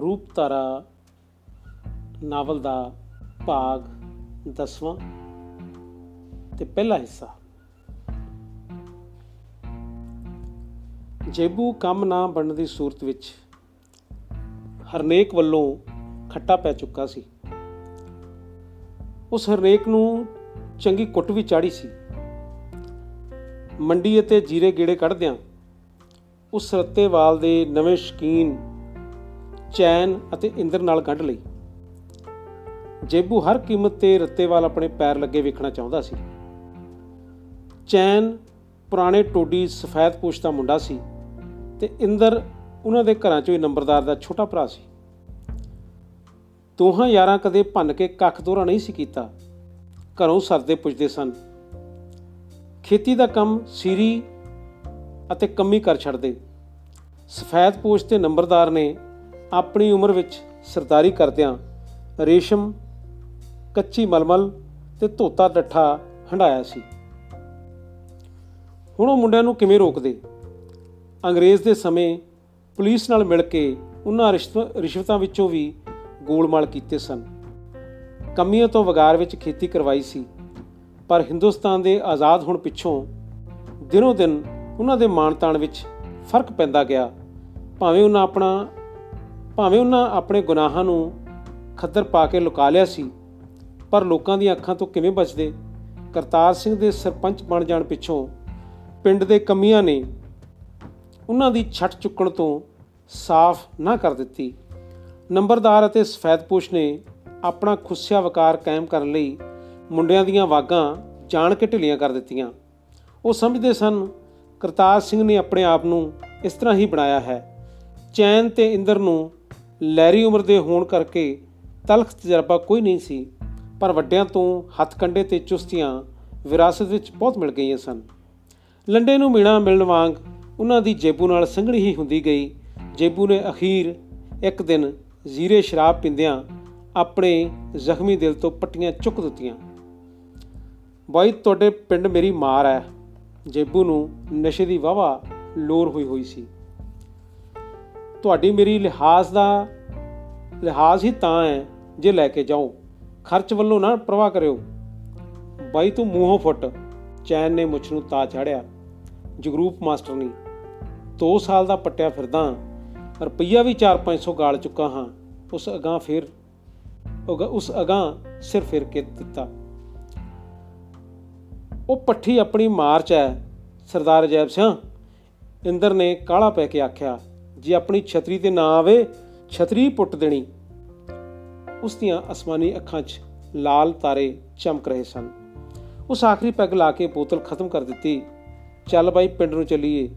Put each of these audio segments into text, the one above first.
ਰੂਪਤਾਰਾ novel ਦਾ ਭਾਗ 10ਵਾਂ ਤੇ ਪਹਿਲਾ ਹਿੱਸਾ। ਜੇਬੂ ਕੰਮ ਨਾ ਬਣਨ ਦੀ ਸੂਰਤ ਵਿੱਚ ਹਰਨੇਕ ਵੱਲੋਂ ਖੱਟਾ ਪੈ ਚੁੱਕਾ ਸੀ। ਉਸ ਹਰਨੇਕ ਨੂੰ ਚੰਗੀ ਕੁੱਟ ਵੀ ਚਾੜੀ ਸੀ। ਮੰਡੀ ਅਤੇ ਜੀਰੇ ਗੇੜੇ ਕੱਢਦਿਆਂ ਉਸ ਰੱਤੇਵਾਲ ਦੇ ਨਵੇਂ ਸ਼ਕੀਨ ਚੈਨ ਅਤੇ ਇੰਦਰ ਨਾਲ ਗੰਢ ਲਈ। ਜੇਬੂ ਹਰ ਕੀਮਤ ਤੇ ਰੱਤੇਵਾਲ ਆਪਣੇ ਪੈਰ ਲੱਗੇ ਵੇਖਣਾ ਚਾਹੁੰਦਾ ਸੀ। ਚੈਨ ਪੁਰਾਣੇ ਟੋਡੀ ਸਫੈਦ ਪੂਛ ਦਾ ਮੁੰਡਾ ਸੀ ਤੇ ਇੰਦਰ ਉਹਨਾਂ ਦੇ ਘਰਾਂ ਚੋਂ ਹੀ ਨੰਬਰਦਾਰ ਦਾ ਛੋਟਾ ਭਰਾ ਸੀ। ਦੋਹਾਂ ਯਾਰਾਂ ਕਦੇ ਭੰਨ ਕੇ ਕੱਖ ਦੋਰਾ ਨਹੀਂ ਸੀ ਕੀਤਾ। ਘਰੋਂ ਸਰਦੇ ਪੁੱਜਦੇ ਸਨ। ਖੇਤੀ ਦਾ ਕੰਮ ਸੀਰੀ ਅਤੇ ਕੰਮੀ ਕਰ ਛੱਡਦੇ। ਸਫੈਦ ਪੋਸ਼ ਤੇ ਨੰਬਰਦਾਰ ਨੇ ਆਪਣੀ ਉਮਰ ਵਿੱਚ ਸਰਦਾਰੀ ਕਰਦਿਆਂ ਰੇਸ਼ਮ, ਕੱਚੀ ਮਲਮਲ ਤੇ ਧੋਤਾ ਡੱਠਾ ਹੰਡਾਇਆ ਸੀ। ਹੁਣ ਉਹ ਮੁੰਡਿਆਂ ਨੂੰ ਕਿਵੇਂ ਰੋਕਦੇ? ਅੰਗਰੇਜ਼ ਦੇ ਸਮੇਂ ਪੁਲਿਸ ਨਾਲ ਮਿਲ ਕੇ ਉਹਨਾਂ ਰਿਸ਼ਵਤਾਂ ਵਿੱਚੋਂ ਵੀ ਗੋਲਮਾਲ ਕੀਤੇ ਸਨ। ਕਮੀਆਂ ਤੋਂ ਵਗਾਰ ਵਿੱਚ ਖੇਤੀ ਕਰਵਾਈ ਸੀ, ਪਰ ਹਿੰਦੁਸਤਾਨ ਦੇ ਆਜ਼ਾਦ ਹੋਣ ਪਿੱਛੋਂ ਦਿਨੋਂ ਦਿਨ ਉਹਨਾਂ ਦੇ ਮਾਨਤਾਨ ਵਿੱਚ ਫ਼ਰਕ ਪੈਂਦਾ ਗਿਆ। ਭਾਵੇਂ ਉਹਨਾਂ ਆਪਣਾ ਭਾਵੇਂ ਉਹਨਾਂ ਆਪਣੇ ਗੁਨਾਹਾਂ ਨੂੰ ਖੱਦਰ ਪਾ ਕੇ ਲੁਕਾ ਲਿਆ ਸੀ, ਪਰ ਲੋਕਾਂ ਦੀਆਂ ਅੱਖਾਂ ਤੋਂ ਕਿਵੇਂ ਬਚਦੇ? ਕਰਤਾਰ ਸਿੰਘ ਦੇ ਸਰਪੰਚ ਬਣ ਜਾਣ ਪਿੱਛੋਂ ਪਿੰਡ ਦੇ ਕਮੀਆਂ ਨੇ ਉਹਨਾਂ ਦੀ ਛੱਟ ਚੁੱਕਣ ਤੋਂ ਸਾਫ਼ ਨਾ ਕਰ ਦਿੱਤੀ। ਨੰਬਰਦਾਰ ਅਤੇ ਸਫੈਦਪੋਸ਼ ਨੇ ਆਪਣਾ ਖੁੱਸਿਆ ਵਕਾਰ ਕਾਇਮ ਕਰਨ ਲਈ ਮੁੰਡਿਆਂ ਦੀਆਂ ਵਾਗਾਂ ਜਾਣ ਕੇ ਢਿੱਲੀਆਂ ਕਰ ਦਿੱਤੀਆਂ। ਉਹ ਸਮਝਦੇ ਸਨ, ਕਰਤਾਰ ਸਿੰਘ ਨੇ ਆਪਣੇ ਆਪ ਨੂੰ ਇਸ ਤਰ੍ਹਾਂ ਹੀ ਬਣਾਇਆ ਹੈ। ਚੈਨ ਤੇ ਇੰਦਰ ਨੂੰ ਲੈਰੀ ਉਮਰ ਦੇ ਹੋਣ ਕਰਕੇ ਤਲਖ ਤਜਰਬਾ ਕੋਈ ਨਹੀਂ ਸੀ, ਪਰ ਵੱਡਿਆਂ ਤੋਂ ਹੱਥ ਕੰਡੇ ਤੇ ਚੁਸਤੀਆਂ ਵਿਰਾਸਤ ਵਿੱਚ ਬਹੁਤ ਮਿਲ ਗਈਆਂ ਸਨ। ਲੰਡੇ ਨੂੰ ਮੀਣਾ ਮਿਲਣ ਵਾਂਗ ਉਹਨਾਂ ਦੀ ਜੇਬੂ ਨਾਲ ਸੰਘਣੀ ਹੀ ਹੁੰਦੀ ਗਈ। ਜੇਬੂ ਨੇ ਅਖੀਰ ਇੱਕ ਦਿਨ ਜ਼ੀਰੇ ਸ਼ਰਾਬ ਪਿੰਦਿਆਂ ਆਪਣੇ ਜ਼ਖਮੀ ਦਿਲ ਤੋਂ ਪੱਟੀਆਂ ਚੁੱਕ ਦਿੱਤੀਆਂ। ਬਾਈ, ਤੁਹਾਡੇ ਪਿੰਡ ਮੇਰੀ ਮਾਰ ਹੈ। ਜੇਬੂ ਨੂੰ ਨਸ਼ੇ ਦੀ ਵਾਵਾ ਲੋਰ ਹੋਈ ਹੋਈ ਸੀ। ਤੁਹਾਡੀ ਮੇਰੀ ਲਿਹਾਜ਼ ਦਾ ਲਿਹਾਜ਼ ਹੀ ਤਾਂ ਹੈ ਜੇ ਲੈ ਕੇ ਜਾਓ। ਖਰਚ ਵੱਲੋਂ ਨਾ ਪ੍ਰਵਾਹ ਕਰਿਓ। ਬਾਈ ਤੂੰ ਮੂੰਹੋਂ ਫੁੱਟ। ਚੈਨ ਨੇ ਮੁੱਛ ਨੂੰ ਤਾ ਚਾੜਿਆ। ਜਗਰੂਪ ਮਾਸਟਰ ਨਹੀਂ 2 ਸਾਲ ਦਾ ਪੱਟਿਆ ਫਿਰਦਾ ਰੁਪਈਆ ਵੀ 4-500 ਗਾਲ ਚੁੱਕਾ ਹਾਂ। ਉਸ ਅਗਾਹ ਫਿਰ ਉਸ ਅਗਾਹ ਸਿਰ ਫਿਰ ਕੇ ਦਿੱਤਾ। ਉਹ ਪੱਠੀ ਆਪਣੀ ਮਾਰਚ ਹੈ, ਸਰਦਾਰ ਅਜੈਬ ਸਿੰਘ। ਇੰਦਰ ਨੇ ਕਾਲਾ ਪੈ ਕੇ ਆਖਿਆ ਜੇ ਆਪਣੀ ਛਤਰੀ ਤੇ ਨਾ ਆਵੇ, ਛਤਰੀ ਪੁੱਟ ਦੇਣੀ। ਉਸ ਦੀਆਂ ਅਸਮਾਨੀ ਅੱਖਾਂ 'ਚ ਲਾਲ ਤਾਰੇ ਚਮਕ ਰਹੇ ਸਨ। ਉਸ ਆਖਰੀ ਪੈਗ ਲਾ ਕੇ ਬੋਤਲ ਖਤਮ ਕਰ ਦਿੱਤੀ। ਚੱਲ ਬਾਈ, ਪਿੰਡ ਨੂੰ ਚੱਲੀਏ।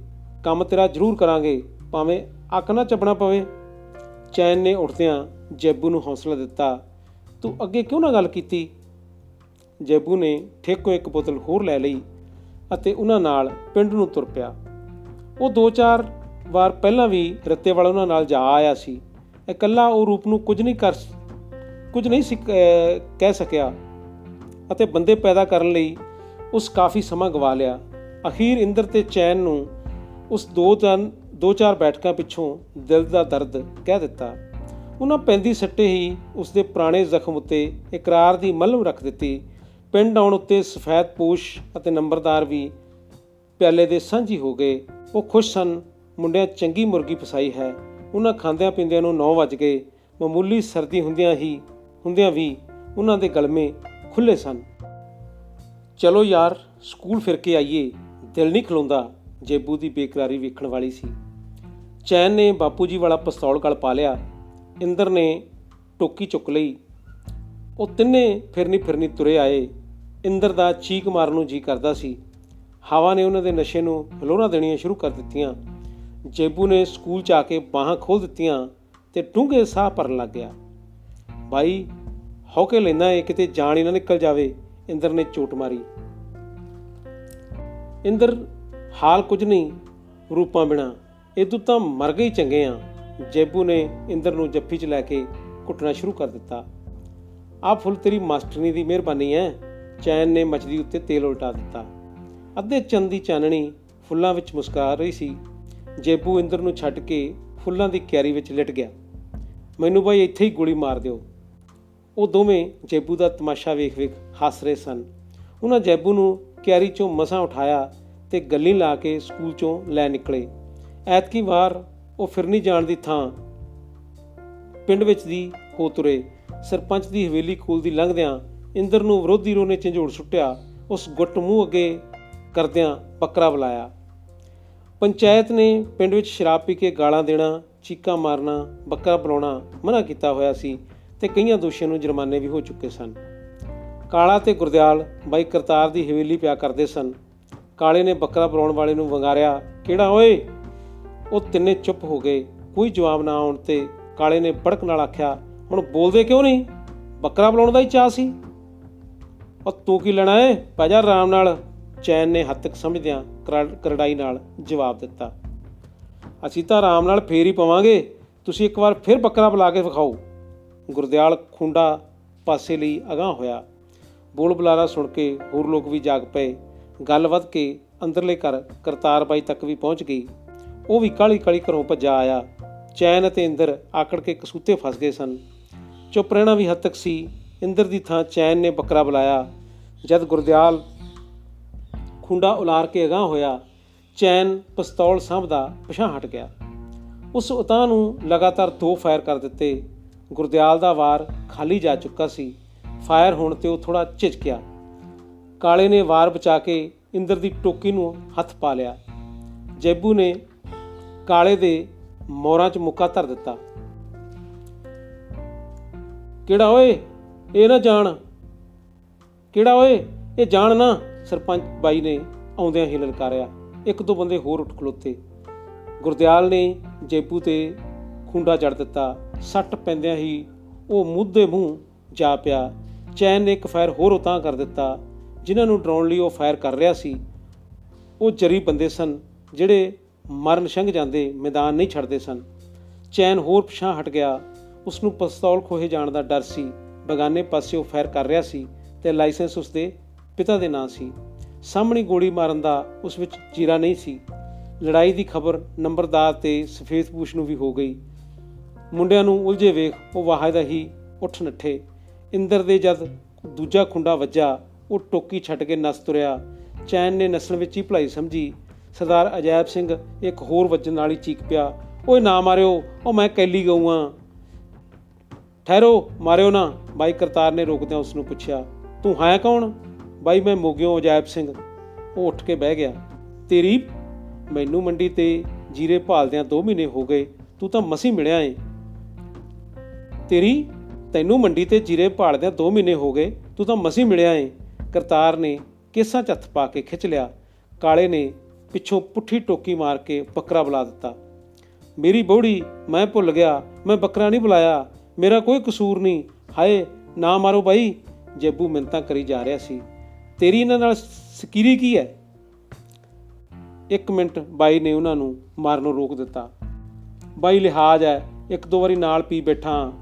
ਕੰਮ ਤੇਰਾ ਜ਼ਰੂਰ ਕਰਾਂਗੇ, ਭਾਵੇਂ ਅੱਖ ਨਾ ਚੱਪਣਾ ਪਵੇ। ਚੈਨ ਨੇ ਉੱਠਦਿਆਂ ਜੈਬੂ ਨੂੰ ਹੌਸਲਾ ਦਿੱਤਾ। ਤੂੰ ਅੱਗੇ ਕਿਉਂ ਨਾ ਗੱਲ ਕੀਤੀ? ਜੈਬੂ ਨੇ ਠੇਕੋ ਇੱਕ ਬੋਤਲ ਹੋਰ ਲੈ ਲਈ ਅਤੇ ਉਹਨਾਂ ਨਾਲ ਪਿੰਡ ਨੂੰ ਤੁਰ ਪਿਆ। ਉਹ ਦੋ ਚਾਰ ਵਾਰ ਪਹਿਲਾਂ ਵੀ ਰੱਤੇ ਵਾਲਾ ਉਹਨਾਂ ਨਾਲ ਜਾ ਆਇਆ ਸੀ। ਇਕੱਲਾ ਉਹ ਰੂਪ ਨੂੰ ਕੁਝ ਨਹੀਂ ਕਰ ਕੁਝ ਨਹੀਂ ਸੀ ਕਹਿ ਸਕਿਆ ਅਤੇ ਬੰਦੇ ਪੈਦਾ ਕਰਨ ਲਈ ਉਸ ਕਾਫੀ ਸਮਾਂ ਗਵਾ ਲਿਆ। ਅਖੀਰ ਇੰਦਰ ਤੇ ਚੈਨ ਨੂੰ ਉਸ ਦੋ ਜਨ, ਦੋ ਚਾਰ ਬੈਠਕਾਂ ਪਿੱਛੋਂ ਦਿਲ ਦਾ ਦਰਦ ਕਹਿ ਦਿੱਤਾ। ਉਹਨਾਂ ਪੈਂਦੀ ਸੱਟੇ ਹੀ ਉਸ ਦੇ ਪੁਰਾਣੇ ਜ਼ਖਮ ਉੱਤੇ ਇਕਰਾਰ ਦੀ ਮਲਮ ਰੱਖ ਦਿੱਤੀ। ਪਿੰਡ ਆਉਣ ਉੱਤੇ ਸਫੈਦ ਪੂਸ਼ ਅਤੇ ਨੰਬਰਦਾਰ ਵੀ ਪਿਆਲੇ ਦੇ ਸਾਂਝੀ ਹੋ ਗਏ। ਉਹ ਖੁਸ਼ ਸਨ ਮੁੰਡਿਆਂ ਚੰਗੀ ਮੁਰਗੀ ਫਸਾਈ ਹੈ। ਉਹਨਾਂ ਖਾਂਦਿਆਂ ਪੀਂਦਿਆਂ ਨੂੰ 9 ਵਜ ਗਏ। ਮਾਮੂਲੀ ਸਰਦੀ ਹੁੰਦਿਆਂ ਹੀ, ਹੁੰਦਿਆਂ ਵੀ ਉਹਨਾਂ ਦੇ ਗਲਮੇ ਖੁੱਲੇ ਸਨ। ਚਲੋ ਯਾਰ, ਸਕੂਲ ਫਿਰ ਕੇ ਆਈਏ। ਦਿਲ ਨਹੀਂ ਖਲੋਂਦਾ ਜੇਬੂ ਦੀ ਬੇਕਰਾਰੀ ਵੇਖਣ ਵਾਲੀ ਸੀ। ਚੈਨ ਨੇ ਬਾਪੂ ਜੀ ਵਾਲਾ ਪਿਸਤੌਲ ਗਲ ਪਾ ਲਿਆ। ਇੰਦਰ ਨੇ ਟੋਕੀ ਚੁੱਕ ਲਈ। ਉਹ ਤਿੰਨੇ ਫਿਰਨੀ ਫਿਰਨੀ ਤੁਰੇ ਆਏ। ਇੰਦਰ ਦਾ ਚੀਕ ਮਾਰਨ ਨੂੰ ਜੀ ਕਰਦਾ ਸੀ। ਹਵਾ ਨੇ ਉਹਨਾਂ ਦੇ ਨਸ਼ੇ ਨੂੰ ਹਲੋਰਾ ਦੇਣੀਆਂ ਸ਼ੁਰੂ ਕਰ ਦਿੱਤੀਆਂ। ਜੇਬੂ ਨੇ ਸਕੂਲ ਚ ਆ ਕੇ ਬਾਹਾਂ ਖੋਲ ਦਿੱਤੀਆਂ ਤੇ ਡੂੰਘੇ ਸਾਹ ਭਰਨ ਲੱਗ ਗਿਆ। ਬਾਈ ਹੌਕੇ ਲੈਂਦਾ ਏ ਕਿਤੇ ਜਾਨ ਹੀ ਨਾ ਨਿਕਲ ਜਾਵੇ, ਇੰਦਰ ਨੇ ਚੋਟ ਮਾਰੀ। ਇੰਦਰ, ਹਾਲ ਕੁਝ ਨਹੀਂ, ਰੂਪਾਂ ਬਿਨਾ ਇਦੋਂ ਤਾਂ ਮਰ ਗਈ ਚੰਗੇ ਆ, ਜੇਬੂ ਨੇ ਇੰਦਰ ਨੂੰ ਜੱਫੀ 'ਚ ਲੈ ਕੇ ਕੁੱਟਣਾ ਸ਼ੁਰੂ ਕਰ ਦਿੱਤਾ। ਆ ਫੁੱਲ ਤੇਰੀ ਮਾਸਟਰਨੀ ਦੀ ਮਿਹਰਬਾਨੀ ਹੈ ਚੈਨ ਨੇ ਮਛਲੀ ਉੱਤੇ ਤੇਲ ਉਲਟਾ ਦਿੱਤਾ। ਅੱਧੇ ਚੰਦ ਦੀ ਚਾਨਣੀ ਫੁੱਲਾਂ ਵਿੱਚ ਮੁਸਕਰਾ ਰਹੀ ਸੀ। ਜੇਬੂ ਇੰਦਰ ਨੂੰ ਛੱਡ ਕੇ ਫੁੱਲਾਂ ਦੀ ਕਿਆਰੀ ਵਿੱਚ ਲਿਟ ਗਿਆ। ਮੈਨੂੰ ਬਾਈ ਇੱਥੇ ਹੀ ਗੋਲੀ ਮਾਰ ਦਿਓ। ਉਹ ਦੋਵੇਂ ਜੈਬੂ ਦਾ ਤਮਾਸ਼ਾ ਵੇਖ-ਵੇਖ ਹੱਸ ਰਹੇ ਸਨ। ਉਹਨਾਂ ਜੈਬੂ ਨੂੰ ਕਿਆਰੀ ਚੋਂ ਮਸਾਂ ਉਠਾਇਆ ਤੇ ਗੱਲੀ ਲਾ ਕੇ ਸਕੂਲ ਚੋਂ ਲੈ ਨਿਕਲੇ। ਐਤਕੀ ਵਾਰ ਉਹ ਫਿਰ ਨਹੀਂ ਜਾਣ ਦੀ ਥਾਂ ਪਿੰਡ ਵਿੱਚ ਦੀ ਹੋ ਤੁਰੇ। ਸਰਪੰਚ ਦੀ ਹਵੇਲੀ ਕੋਲ ਦੀ ਲੰਘਦਿਆਂ ਇੰਦਰ ਨੂੰ ਵਿਰੋਧੀ ਰੋ ਨੇ ਝੰਜੋੜ ਸੁੱਟਿਆ। ਉਸ ਗੁੱਟ ਮੂੰਹ ਅੱਗੇ ਕਰਦਿਆਂ ਬੱਕਰਾ ਬੁਲਾਇਆ। ਪੰਚਾਇਤ ਨੇ ਪਿੰਡ ਵਿੱਚ ਸ਼ਰਾਬ ਪੀ ਕੇ ਗਾਲਾਂ ਦੇਣਾ, ਚੀਕਾਂ ਮਾਰਨਾ, ਬੱਕਰਾ ਬੁਲਾਉਣਾ ਮਨਾ ਕੀਤਾ ਹੋਇਆ ਸੀ ਤੇ ਕਈਆਂ ਦੋਸ਼ੀਆਂ ਨੂੰ ਜੁਰਮਾਨੇ ਵੀ ਹੋ ਚੁੱਕੇ ਸਨ। ਕਾਲਾ ਤੇ ਗੁਰਦਿਆਲ ਬਾਈ ਕਰਤਾਰ ਦੀ ਹਵੇਲੀ ਪਿਆ ਕਰਦੇ ਸਨ। ਕਾਲੇ ਨੇ ਬੱਕਰਾ ਬੁਲਾਉਣ ਵਾਲੇ ਨੂੰ ਵੰਗਾਰਿਆ, ਕਿਹੜਾ ਓਏ? ਉਹ ਤਿੰਨੇ ਚੁੱਪ ਹੋ ਗਏ, ਕੋਈ ਜਵਾਬ ਨਾ ਆਉਣ ਤੇ ਕਾਲੇ ਨੇ ਬੜਕ ਨਾਲ ਆਖਿਆ, ਹੁਣ ਬੋਲਦੇ ਕਿਉਂ ਨਹੀਂ? ਬੱਕਰਾ ਬੁਲਾਉਣ ਦਾ ਹੀ ਚਾਹ ਸੀ? ਉਹ ਤੂੰ ਕੀ ਲੈਣਾ ਏ? ਪੈ ਜਾ ਆਰਾਮ ਨਾਲ ਚੈਨ ਨੇ ਹੱਦ ਤੱਕ ਸਮਝਦਿਆਂ ਕਰੜਾਈ ਨਾਲ ਜਵਾਬ ਦਿੱਤਾ। ਅਸੀਂ ਤਾਂ ਆਰਾਮ ਨਾਲ ਫੇਰ ਹੀ ਪਵਾਂਗੇ। ਤੁਸੀਂ ਇੱਕ ਵਾਰ ਫਿਰ ਬੱਕਰਾ ਬੁਲਾ ਕੇ ਵਿਖਾਓ। ਗੁਰਦਿਆਲ ਖੁੰਡਾ ਪਾਸੇ ਲਈ ਅਗਾਹ ਹੋਇਆ। ਬੋਲ ਬੁਲਾਰਾ ਸੁਣ ਕੇ ਹੋਰ ਲੋਕ ਵੀ ਜਾਗ ਪਏ। ਗੱਲ ਵੱਧ ਕੇ ਅੰਦਰਲੇ ਘਰ ਕਰਤਾਰ ਬਾਈ ਤੱਕ ਵੀ ਪਹੁੰਚ ਗਈ। ਉਹ ਵੀ ਕਾਲੀ ਕਾਲੀ ਘਰੋਂ ਭੱਜਾ ਆਇਆ। ਚੈਨ ਅਤੇ ਇੰਦਰ ਆਕੜ ਕੇ ਕਸੂਤੇ ਫਸ ਗਏ ਸਨ। ਚੁੱਪ ਰਹਿਣਾ ਵੀ ਹੱਦ ਤੱਕ ਸੀ। ਇੰਦਰ ਦੀ ਥਾਂ ਚੈਨ ਨੇ ਬੱਕਰਾ ਬੁਲਾਇਆ। ਜਦ ਗੁਰਦਿਆਲ ਖੁੰਡਾ ਉਲਾਰ ਕੇ ਅਗਾਹ ਹੋਇਆ, ਚੈਨ, ਪਿਸਤੌਲ ਸਾਹਮਦਾ ਪਿਛਾਂ ਹਟ ਗਿਆ। ਉਸ ਉਤਾਂ ਨੂੰ ਲਗਾਤਾਰ ਦੋ ਫਾਇਰ ਕਰ ਦਿੱਤੇ। ਗੁਰਦਿਆਲ ਦਾ ਵਾਰ ਖਾਲੀ ਜਾ ਚੁੱਕਾ ਸੀ। ਫਾਇਰ ਹੋਣ ਤੇ ਉਹ ਥੋੜਾ ਝਿਜਕਿਆ। ਕਾਲੇ ਨੇ ਵਾਰ ਬਚਾ ਕੇ ਇੰਦਰ ਦੀ ਟੋਕੀ ਨੂੰ ਹੱਥ ਪਾ ਲਿਆ। ਜੈਬੂ ਨੇ ਕਾਲੇ ਦੇ ਮੋਰਾਂ 'ਚ ਮੁੱਕਾ ਧਰ ਦਿੱਤਾ। ਕਿਹੜਾ ਓਏ? ਇਹ ਨਾ ਜਾਣ। ਕਿਹੜਾ ਓਏ? ਇਹ ਜਾਣ ਨਾ। ਸਰਪੰਚ ਬਾਈ ਨੇ ਆਉਂਦਿਆਂ ਹੀ ਲਲਕਾਰਿਆ। ਇੱਕ ਦੋ ਬੰਦੇ ਹੋਰ ਉੱਠ ਖਲੋਤੇ। ਗੁਰਦਿਆਲ ਨੇ ਜੇਪੂ ਤੇ ਖੁੰਡਾ ਜੜ ਦਿੱਤਾ। ਸੱਟ ਪੈਂਦਿਆਂ ਹੀ ਉਹ ਮੁੱਦੇ ਮੂੰਹ ਜਾ ਪਿਆ। ਚੈਨ ਨੇ ਇੱਕ ਫਾਇਰ ਹੋਰ ਉਤਾਂ ਕਰ ਦਿੱਤਾ, ਜਿਨ੍ਹਾਂ ਨੂੰ ਡਰਾਉਣ ਲਈ ਉਹ ਫਾਇਰ ਕਰ ਰਿਹਾ ਸੀ। ਉਹ ਜਰੀ ਬੰਦੇ ਸਨ, ਜਿਹੜੇ ਮਰਨ ਸੰਗ ਜਾਂਦੇ ਮੈਦਾਨ ਨਹੀਂ ਛੱਡਦੇ ਸਨ। ਚੈਨ ਹੋਰ ਪਿਛਾਂ ਹਟ ਗਿਆ। ਉਸ ਨੂੰ ਪਿਸਤੌਲ ਖੋਹੇ ਜਾਣ ਦਾ ਡਰ ਸੀ। ਬਗਾਨੇ ਪਾਸਿਓਂ ਫਾਇਰ ਕਰ ਰਿਹਾ ਸੀ ਤੇ ਲਾਇਸੈਂਸ ਉਸ ਦੇ ਪਿਤਾ ਦੇ ਨਾਂ ਸੀ। ਸਾਹਮਣੀ ਗੋਲੀ ਮਾਰਨ ਦਾ ਉਸ ਵਿੱਚ ਜੀਰਾ ਨਹੀਂ ਸੀ। ਲੜਾਈ ਦੀ ਖਬਰ ਨੰਬਰਦਾਰ ਤੇ ਸਫੇਦਪੂਸ਼ ਨੂੰ ਵੀ ਹੋ ਗਈ। ਮੁੰਡਿਆਂ ਨੂੰ ਉਲਝੇ ਵੇਖ ਉਹ ਵਾਹਦਾ ਹੀ ਉੱਠ ਨੱਠੇ। ਇੰਦਰ ਦੇ ਜਦ ਦੂਜਾ ਖੁੰਡਾ ਵੱਜਾ, ਉਹ ਟੋਕੀ ਛੱਡ ਕੇ ਨਸ ਤੁਰਿਆ। ਚੈਨ ਨੇ ਨਸਲ ਵਿੱਚ ਹੀ ਭਲਾਈ ਸਮਝੀ। ਸਰਦਾਰ ਅਜੈਬ ਸਿੰਘ ਇੱਕ ਹੋਰ ਵੱਜਣ ਵਾਲੀ ਚੀਕ ਪਿਆ, ਓਏ ਨਾ ਮਾਰਿਓ, ਉਹ ਮੈਂ ਕੈਲੀ ਗਊਆਂ। ਠਹਿਰੋ, ਮਾਰਿਓ ਨਾ। ਬਾਈ ਕਰਤਾਰ ਨੇ ਰੋਕਦਿਆਂ ਉਸ ਨੂੰ ਪੁੱਛਿਆ, ਤੂੰ ਹੈ ਕੌਣ? ਬਾਈ ਮੈਂ ਮੋਗਿਓ ਅਜੈਬ ਸਿੰਘ। ਉਹ ਉੱਠ ਕੇ ਬਹਿ ਗਿਆ। ਤੇਰੀ, ਮੈਨੂੰ ਮੰਡੀ ਤੇ ਜੀਰੇ ਭਾਲਦਿਆਂ 2 ਮਹੀਨੇ ਹੋ ਗਏ। ਤੂੰ ਤਾਂ ਮਸੀ ਮਿਲਿਆ ਏ। ਤੇਰੀ, ਤੈਨੂੰ ਮੰਡੀ ਤੇ ਜੀਰੇ ਭਾਲਦਿਆਂ 2 ਮਹੀਨੇ ਹੋ ਗਏ। ਤੂੰ ਤਾਂ ਮਸੀ ਮਿਲਿਆ ਏ। ਕਰਤਾਰ ਨੇ ਕੇਸਾਂ ਚ ਹੱਥ ਪਾ ਕੇ ਖਿੱਚ ਲਿਆ। ਕਾਲੇ ਨੇ ਪਿੱਛੋਂ ਪੁੱਠੀ ਟੋਕੀ ਮਾਰ ਕੇ ਬੱਕਰਾ ਬੁਲਾ ਦਿੱਤਾ। ਮੇਰੀ ਬੋੜੀ, ਮੈਂ ਭੁੱਲ ਗਿਆ। ਮੈਂ ਬੱਕਰਾ ਨਹੀਂ ਬੁਲਾਇਆ। ਮੇਰਾ ਕੋਈ ਕਸੂਰ ਨਹੀਂ। ਹਾਏ, ਨਾ ਮਾਰੋ ਬਾਈ। ਜੇਬੂ ਮਿੰਤਾ ਕਰੀ ਜਾ ਰਿਹਾ ਸੀ। ਤੇਰੀ ਇਹਨਾਂ ਨਾਲ ਸਕੀਰੀ ਕੀ ਹੈ? ਇੱਕ ਮਿੰਟ ਬਾਈ ਨੇ ਉਹਨਾਂ ਨੂੰ ਮਾਰਨੋਂ ਰੋਕ ਦਿੱਤਾ। ਬਾਈ ਲਿਹਾਜ਼ ਹੈ, ਇੱਕ ਦੋ ਵਾਰੀ ਨਾਲ ਪੀ ਬੈਠਾ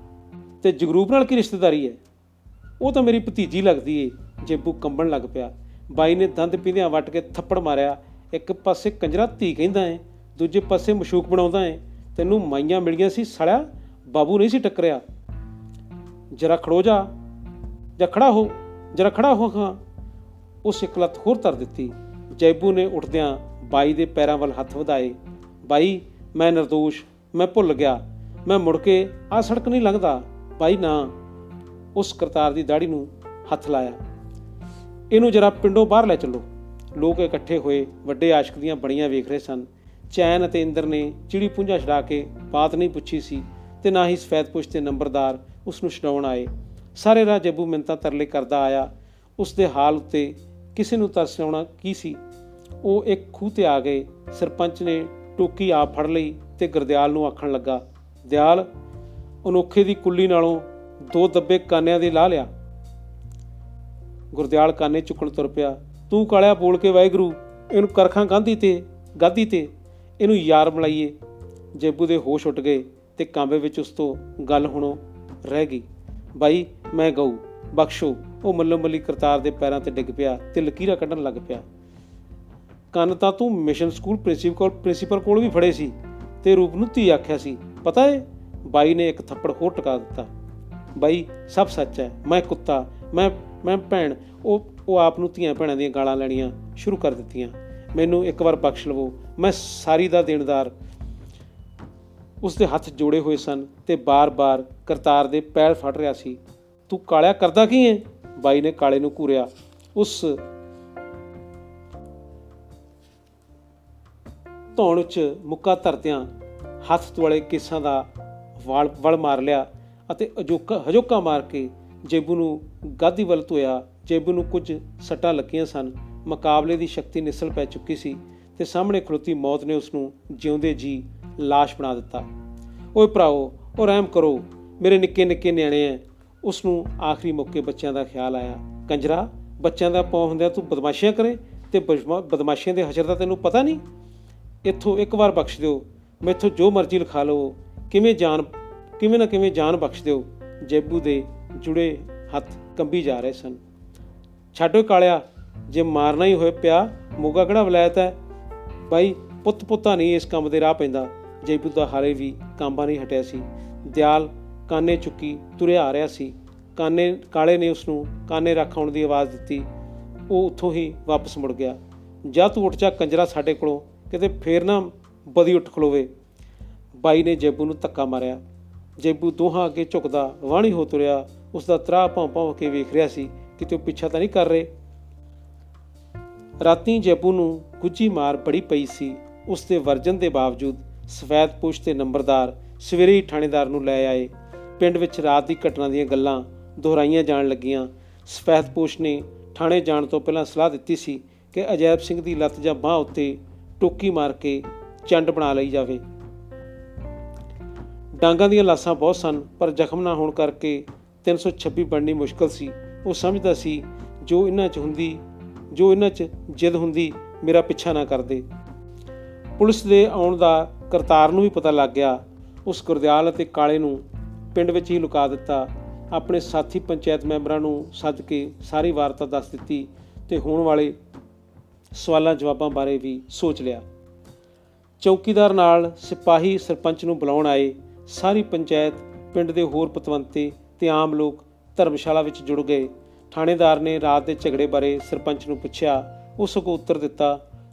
ਤੇ ਜਗਰੂਪ ਨਾਲ ਕੀ ਰਿਸ਼ਤੇਦਾਰੀ ਹੈ? ਉਹ ਤਾਂ ਮੇਰੀ ਭਤੀਜੀ ਲੱਗਦੀ ਏ, ਜੇਬੂ ਕੰਬਣ ਲੱਗ ਪਿਆ। ਬਾਈ ਨੇ ਦੰਦ ਪੀਂਦਿਆਂ ਵੱਟ ਕੇ ਥੱਪੜ ਮਾਰਿਆ। ਇੱਕ ਪਾਸੇ ਕੰਜਰਾ ਧੀ ਕਹਿੰਦਾ ਏ, ਦੂਜੇ ਪਾਸੇ ਮਸ਼ੂਕ ਬਣਾਉਂਦਾ ਏ। ਤੈਨੂੰ ਮਾਈਆਂ ਮਿਲੀਆਂ ਸੀ ਸੜਿਆ ਬਾਬੂ ਨਹੀਂ ਸੀ ਟੱਕਰਿਆ। ਜਰਾ ਖੜੋ ਜਾ। ਜਾਂ ਖੜਾ ਹੋ, ਜਰਾ ਖੜਾ ਹੋ ਖਾਂ ਉਸ ਇੱਕ ਲੱਤ ਹੋਰ ਧਰ ਦਿੱਤੀ। ਜੈਬੂ ਨੇ ਉੱਠਦਿਆਂ ਬਾਈ ਦੇ ਪੈਰਾਂ ਵੱਲ ਹੱਥ ਵਧਾਏ। ਬਾਈ, ਮੈਂ નિર્ਦੋਸ਼ ਮੈਂ ਭੁੱਲ ਗਿਆ। ਮੈਂ ਮੁੜ ਕੇ ਆ ਸੜਕ ਨਹੀਂ ਲੰਘਦਾ। ਬਾਈ ਨਾ, ਉਸ ਕਰਤਾਰ ਦੀ ਦਾੜੀ ਨੂੰ ਹੱਥ ਲਾਇਆ। ਇਹਨੂੰ ਜਰਾ ਪਿੰਡੋਂ ਬਾਹਰ ਲੈ ਚੱਲੋ। ਲੋਕ ਇਕੱਠੇ ਹੋਏ ਵੱਡੇ ਆਸ਼ਕ ਦੀਆਂ ਬੜੀਆਂ ਵੇਖ ਰਹੇ ਸਨ। ਚੈਨ ਅਤੇ ਇੰਦਰ ਨੇ ਚਿੜੀ ਪੁੰਝਾ ਛਡਾ ਕੇ ਬਾਤ ਨਹੀਂ ਪੁੱਛੀ ਸੀ ਤੇ ਨਾ ਹੀ ਸਫੈਦਪੁਸ਼ ਤੇ ਨੰਬਰਦਾਰ ਉਸ ਨੂੰ ਛਡਾਉਣ ਆਏ। ਸਾਰੇ ਰਾਹ ਜੱਬੂ ਮਿੰਤਾ ਤਰਲੇ ਕਰਦਾ ਆਇਆ। ਉਸ ਦੇ ਹਾਲ ਉੱਤੇ ਕਿਸੇ ਨੂੰ ਤਰਸ ਆਉਣਾ ਕੀ ਸੀ? ਉਹ ਇੱਕ ਖੂਹ ਤੇ ਆ ਗਏ। ਸਰਪੰਚ ਨੇ ਟੋਕੀ ਆਪ ਫੜ ਲਈ ਤੇ ਗੁਰਦਿਆਲ ਨੂੰ ਆਖਣ ਲੱਗਾ, ਦਿਆਲ, ਅਨੋਖੇ ਦੀ ਕੁੱਲੀ ਨਾਲੋਂ ਦੋ ਦੱਬੇ ਕਾਨਿਆਂ ਦੇ ਲਾ ਲਿਆ। ਗੁਰਦਿਆਲ ਕਾਨੇ ਚੁੱਕਣ ਤੁਰ ਪਿਆ, ਤੂੰ ਕਾਲਿਆ ਬੋਲ ਕੇ ਵਾਹਿਗੁਰੂ, ਇਹਨੂੰ ਕਰਖਾਂ ਗਾਂਧੀ ਤੇ ਗਾਦੀ ਤੇ, ਇਹਨੂੰ ਯਾਰ ਮਲਾਈਏ ਜੇਬੂ ਦੇ ਹੋਸ਼ ਉੱਡ ਗਏ ਤੇ ਕਾਂਬੇ ਵਿੱਚ ਉਸ ਤੋਂ ਗੱਲ ਹੁਣੋਂ ਰਹਿ ਗਈ, ਬਾਈ, ਮੈਂ ਗਊ। ਬਖਸ਼ੋ। ਉਹ ਮੱਲੋ ਮੱਲੀ ਕਰਤਾਰ ਦੇ ਪੈਰਾਂ ਤੇ ਡਿੱਗ ਪਿਆ ਤੇ ਲਕੀਰਾਂ ਕੱਢਣ ਲੱਗ ਪਿਆ। ਕੰਨ ਤਾਂ ਤੂੰ ਮਿਸ਼ਨ ਸਕੂਲ ਪ੍ਰਿੰਸੀਪਲ ਪ੍ਰਿੰਸੀਪਲ ਕੋਲ ਵੀ ਫੜੇ ਸੀ ਤੇ ਰੂਪ ਨੂੰ ਧੀ ਆਖਿਆ ਸੀ। ਪਤਾ ਏ? ਬਾਈ ਨੇ ਇੱਕ ਥੱਪੜ ਹੋਰ ਟਿਕਾ ਦਿੱਤਾ। ਬਾਈ, ਸਭ ਸੱਚ ਹੈ। ਮੈਂ ਕੁੱਤਾ, ਮੈਂ ਮੈਂ ਭੈਣ। ਉਹ ਉਹ ਆਪ ਨੂੰ ਧੀਆਂ ਭੈਣਾਂ ਦੀਆਂ ਗਾਲਾਂ ਲੈਣੀਆਂ ਸ਼ੁਰੂ ਕਰ ਦਿੱਤੀਆਂ। ਮੈਨੂੰ ਇੱਕ ਵਾਰ ਬਖਸ਼ ਲਵੋ। ਮੈਂ ਸਾਰੀ ਦਾ ਦੇਣਦਾਰ। ਉਸ ਦੇ ਹੱਥ ਜੋੜੇ ਹੋਏ ਸਨ ਤੇ ਬਾਰ-ਬਾਰ ਕਰਤਾਰ ਦੇ ਪੈਰ ਫੜ ਰਿਹਾ ਸੀ। ਤੂੰ ਕਾਲਿਆ ਕਰਦਾ ਕੀ ਹੈ ਬਾਈ ਨੇ ਕਾਲੇ ਨੂੰ ਘੂਰਿਆ। ਉਸ ਧੌਣ 'ਚ ਮੁੱਕਾ ਧਰਦਿਆਂ ਹੱਥ ਦੁਆਲੇ ਕੇਸਾਂ ਦਾ ਵਾਲ ਵਲ ਮਾਰ ਲਿਆ ਅਤੇ ਅਜੋਕਾ ਹਜੋਕਾ ਮਾਰ ਕੇ ਜੇਬੂ ਨੂੰ ਗਾਦੀ ਵੱਲ ਧੋਇਆ। ਜੇਬੂ ਨੂੰ ਕੁਝ ਸੱਟਾਂ ਲੱਗੀਆਂ ਸਨ। ਮੁਕਾਬਲੇ ਦੀ ਸ਼ਕਤੀ ਨਿਸਲ ਪੈ ਚੁੱਕੀ ਸੀ ਤੇ ਸਾਹਮਣੇ ਖਲੋਤੀ ਮੌਤ ਨੇ ਉਸ ਨੂੰ ਜਿਉਂਦੇ ਜੀ ਲਾਸ਼ ਬਣਾ ਦਿੱਤਾ। ਓਏ ਭਰਾਓ ਉਹ ਰਹਿਮ ਕਰੋ। ਮੇਰੇ ਨਿੱਕੇ ਨਿੱਕੇ ਨਿਆਣੇ ਐ। ਉਸ ਨੂੰ ਆਖਰੀ ਮੌਕੇ ਬੱਚਿਆਂ ਦਾ ਖਿਆਲ ਆਇਆ। ਕੰਜਰਾ, ਬੱਚਿਆਂ ਦਾ ਪੌ ਹੁੰਦਿਆਂ ਤੂੰ ਬਦਮਾਸ਼ੀਆਂ ਕਰੇ ਤੇ ਬਦਮਾਸ਼ੀਆਂ ਦੇ ਹਸ਼ਰ ਦਾ ਤੈਨੂੰ ਪਤਾ ਨਹੀਂ? ਇੱਥੋਂ ਇੱਕ ਵਾਰ ਬਖਸ਼ ਦਿਓ। ਮੈਥੋਂ ਜੋ ਮਰਜ਼ੀ ਲਿਖਾ ਲਓ। ਕਿਵੇਂ ਜਾਨ, ਕਿਵੇਂ ਨਾ ਕਿਵੇਂ ਜਾਨ ਬਖਸ਼ ਦਿਓ। ਜੇਬੂ ਦੇ ਜੁੜੇ ਹੱਥ ਕੰਬੀ ਜਾ ਰਹੇ ਸਨ। ਛੱਡੋ ਕਾਲਿਆ, ਜੇ ਮਾਰਨਾ ਹੀ ਹੋਏ ਪਿਆ, ਮੋਗਾ ਕਿਹੜਾ ਵਲਾਇਤ ਹੈ? ਬਾਈ ਪੁੱਤ ਪੁੱਤਾ ਨਹੀਂ ਇਸ ਕੰਮ ਦੇ ਰਾਹ ਪੈਂਦਾ। ਜੇਬੂ ਦਾ ਹਾਲੇ ਵੀ ਕਾਂਬਾ ਨਹੀਂ ਹਟਿਆ ਸੀ। ਦਿਆਲ ਕਾਨੇ ਚੁੱਕੀ ਤੁਰਿਆ ਆ ਰਿਹਾ ਸੀ। ਕਾਨੇ, ਕਾਲੇ ਨੇ ਉਸ ਨੂੰ ਕਾਨੇ ਰੱਖਾਉਣ ਦੀ ਆਵਾਜ਼ ਦਿੱਤੀ। ਉਹ ਉੱਥੋਂ ਹੀ ਵਾਪਸ ਮੁੜ ਗਿਆ। ਜਾ ਤੂੰ ਉੱਠ ਜਾ, ਕੰਜਰਾ ਸਾਡੇ ਕੋਲੋਂ, ਕਿਤੇ ਫੇਰ ਨਾ ਬਦੀ ਉੱਠ ਖਲੋਵੇ। ਬਾਈ ਨੇ ਜੇਬੂ ਨੂੰ ਧੱਕਾ ਮਾਰਿਆ। ਜੇਬੂ ਦੋਹਾਂ ਅੱਗੇ ਝੁਕਦਾ ਵਾਣੀ ਹੋ ਤੁਰਿਆ। ਉਸ ਦਾ ਤਰਾ ਭੌਂ ਭੌਂ ਕੇ ਵੇਖ ਰਿਹਾ ਸੀ, ਕਿਤੇ ਉਹ ਪਿੱਛਾ ਤਾਂ ਨਹੀਂ ਕਰ ਰਹੇ। ਰਾਤੀ ਜੇਬੂ ਨੂੰ ਗੁੱਜੀ ਮਾਰ ਬੜੀ ਪਈ ਸੀ। ਉਸ ਦੇ ਵਰਜਨ ਦੇ ਬਾਵਜੂਦ ਸਫੈਦ ਪੁਸ਼ ਤੇ ਨੰਬਰਦਾਰ ਸਵੇਰੇ ਹੀ ਥਾਣੇਦਾਰ ਨੂੰ ਲੈ ਆਏ। ਪਿੰਡ ਵਿੱਚ ਰਾਤ ਦੀ ਘਟਨਾ ਦੀਆਂ ਗੱਲਾਂ ਦੁਹਰਾਈਆਂ ਜਾਣ ਲੱਗੀਆਂ। ਸਫੈਦ ਪੁਸ਼ ਨੇ ਥਾਣੇ ਜਾਣ ਤੋਂ ਪਹਿਲਾਂ ਸਲਾਹ ਦਿੱਤੀ ਸੀ ਕਿ ਅਜੈਬ ਸਿੰਘ ਦੀ ਲੱਤ ਜਾਂ ਬਾਹ ਉੱਤੇ ਟੋਕੀ ਮਾਰ ਕੇ ਚੰਡ ਬਣਾ ਲਈ ਜਾਵੇ। ਡਾਂਗਾਂ ਦੀਆਂ ਲਾਸਾਂ ਬਹੁਤ ਸਨ, ਪਰ ਜ਼ਖਮ ਨਾ ਹੋਣ ਕਰਕੇ 326 ਬਣਨੀ ਮੁਸ਼ਕਲ ਸੀ। ਉਹ ਸਮਝਦਾ ਸੀ, ਜੋ ਇਹਨਾਂ 'ਚ ਹੁੰਦੀ, ਜੋ ਇਹਨਾਂ 'ਚ ਜਿੱਦ ਹੁੰਦੀ, ਮੇਰਾ ਪਿੱਛਾ ਨਾ ਕਰਦੇ ਪੁਲਿਸ ਦੇ ਆਉਣ ਦਾ ਕਰਤਾਰ ਨੂੰ ਵੀ ਪਤਾ ਲੱਗ ਗਿਆ। ਉਸ ਗੁਰਦਿਆਲ ਅਤੇ ਕਾਲੇ ਨੂੰ ਪਿੰਡ ਵਿੱਚ ਹੀ ਲੁਕਾ ਦਿੱਤਾ। ਆਪਣੇ ਸਾਥੀ ਪੰਚਾਇਤ ਮੈਂਬਰਾਂ ਨੂੰ ਸੱਦ ਕੇ ਸਾਰੀ ਵਾਰਤਾ ਦੱਸ ਦਿੱਤੀ ਤੇ ਹੋਣ ਵਾਲੇ ਸਵਾਲਾਂ ਜਵਾਬਾਂ ਬਾਰੇ ਵੀ ਸੋਚ ਲਿਆ। ਚੌਕੀਦਾਰ ਨਾਲ ਸਿਪਾਹੀ ਸਰਪੰਚ ਨੂੰ ਬੁਲਾਉਣ ਆਏ ਸਾਰੀ ਪੰਚਾਇਤ, ਪਿੰਡ ਦੇ ਹੋਰ ਪਤਵੰਤੇ ਤੇ ਆਮ ਲੋਕ ਧਰਮਸ਼ਾਲਾ ਵਿੱਚ ਜੁੜ ਗਏ। ਥਾਣੇਦਾਰ ਨੇ ਰਾਤ ਦੇ ਝਗੜੇ ਬਾਰੇ ਸਰਪੰਚ ਨੂੰ ਪੁੱਛਿਆ, ਉਸ ਕੋ ਉੱਤਰ ਦਿੱਤਾ,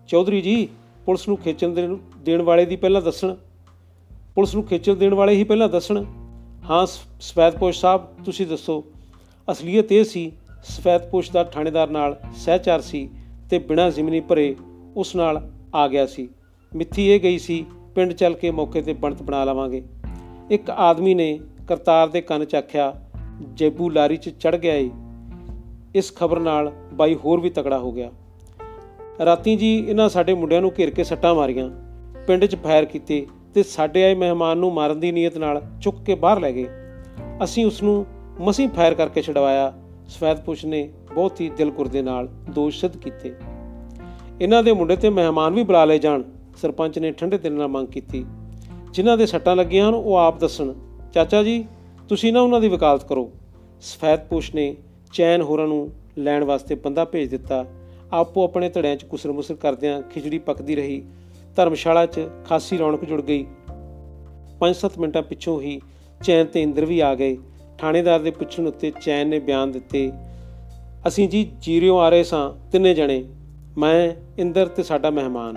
ਚੌਧਰੀ ਜੀ, ਪੁਲਿਸ ਨੂੰ ਖੇਚਣ ਦੇਣ ਵਾਲੇ ਦੀ ਪਹਿਲਾਂ ਦੱਸਣ। ਪੁਲਿਸ ਨੂੰ ਖੇਚਲ ਦੇਣ ਵਾਲੇ ਹੀ ਪਹਿਲਾਂ ਦੱਸਣ। ਹਾਂ ਸਫੈਦਪੋਸ਼ ਸਾਹਿਬ, ਤੁਸੀਂ ਦੱਸੋ। ਅਸਲੀਅਤ ਇਹ ਸੀ ਸਫੈਦਪੋਸ਼ ਦਾ ਥਾਣੇਦਾਰ ਨਾਲ ਸਹਿਚਾਰ ਸੀ ਤੇ ਬਿਨਾਂ ਜ਼ਿਮਨੀ ਭਰੇ ਉਸ ਨਾਲ ਆ ਗਿਆ ਸੀ। ਮਿੱਥੀ ਇਹ ਗਈ ਸੀ, ਪਿੰਡ ਚੱਲ ਕੇ ਮੌਕੇ ਤੇ ਬਣਤ ਬਣਾ ਲਵਾਂਗੇ। ਇੱਕ ਆਦਮੀ ਨੇ ਕਰਤਾਰ ਦੇ ਕੰਨ 'ਚ ਆਖਿਆ, ਜੇਬੂ ਲਾਰੀ 'ਚ ਚੜ ਗਿਆ ਏ। ਇਸ ਖਬਰ ਨਾਲ ਬਾਈ ਹੋਰ ਵੀ ਤਕੜਾ ਹੋ ਗਿਆ। ਰਾਤੀ ਜੀ ਇਹਨਾਂ ਸਾਡੇ ਮੁੰਡਿਆਂ ਨੂੰ ਘੇਰ ਕੇ ਸੱਟਾਂ ਮਾਰੀਆਂ। ਪਿੰਡ 'ਚ ਫਾਇਰ ਕੀਤੇ। ਤੇ ਸਾਡੇ ਆਏ ਮਹਿਮਾਨ ਨੂੰ ਮਾਰਨ ਦੀ ਨੀਅਤ ਨਾਲ ਚੁੱਕ ਕੇ ਬਾਹਰ ਲੈ ਗਏ। ਅਸੀਂ ਉਸ ਨੂੰ ਮਸੀਂ ਫਾਇਰ ਕਰਕੇ ਛਡਵਾਇਆ। ਸਫੈਦਪੁਸ਼ ਨੇ ਬਹੁਤ ਹੀ ਦਿਲਕੁਰ ਦੇ ਨਾਲ ਦੋਸ਼ ਸਿੱਧ ਕੀਤੇ। ਇਹਨਾਂ ਦੇ ਮੁੰਡੇ ਤੇ ਮਹਿਮਾਨ ਵੀ ਬੁਲਾ ਲਏ ਜਾਣ। ਸਰਪੰਚ ਨੇ ਠੰਡੇ ਦਿਲ ਨਾਲ ਮੰਗ ਕੀਤੀ। ਜਿਨ੍ਹਾਂ ਦੇ ਸੱਟਾਂ ਲੱਗੀਆਂ ਹਨ, ਉਹ ਆਪ ਦੱਸਣ, ਚਾਚਾ ਜੀ, ਤੁਸੀਂ ਨਾ ਉਹਨਾਂ ਦੀ ਵਕਾਲਤ ਕਰੋ। ਸਫੈਦਪੁਸ਼ ਨੇ ਚੈਨ ਹੋਰਾਂ ਨੂੰ ਲੈਣ ਵਾਸਤੇ ਬੰਦਾ ਭੇਜ ਦਿੱਤਾ। ਆਪੋ ਆਪਣੇ ਧੜਿਆਂ 'ਚ ਕੁਸਰ ਮੁਸਰ ਕਰਦਿਆਂ ਖਿਚੜੀ ਪੱਕਦੀ ਰਹੀ। ਧਰਮਸ਼ਾਲਾ 'ਚ ਖਾਸੀ ਰੌਣਕ ਜੁੜ ਗਈ। 5-7 ਮਿੰਟਾਂ ਪਿੱਛੋਂ ਹੀ ਚੈਨ ਤੇ ਇੰਦਰ ਵੀ ਆ ਗਏ। ਥਾਣੇਦਾਰ ਦੇ ਪੁੱਛਣ ਉੱਤੇ ਚੈਨ ਨੇ ਬਿਆਨ ਦਿੱਤੇ, ਅਸੀਂ ਜੀ ਜੀਰਿਓ ਆ ਰਹੇ ਸਾਂ, ਤਿੰਨੇ ਜਣੇ। ਮੈਂ, ਇੰਦਰ ਤੇ ਸਾਡਾ ਮਹਿਮਾਨ।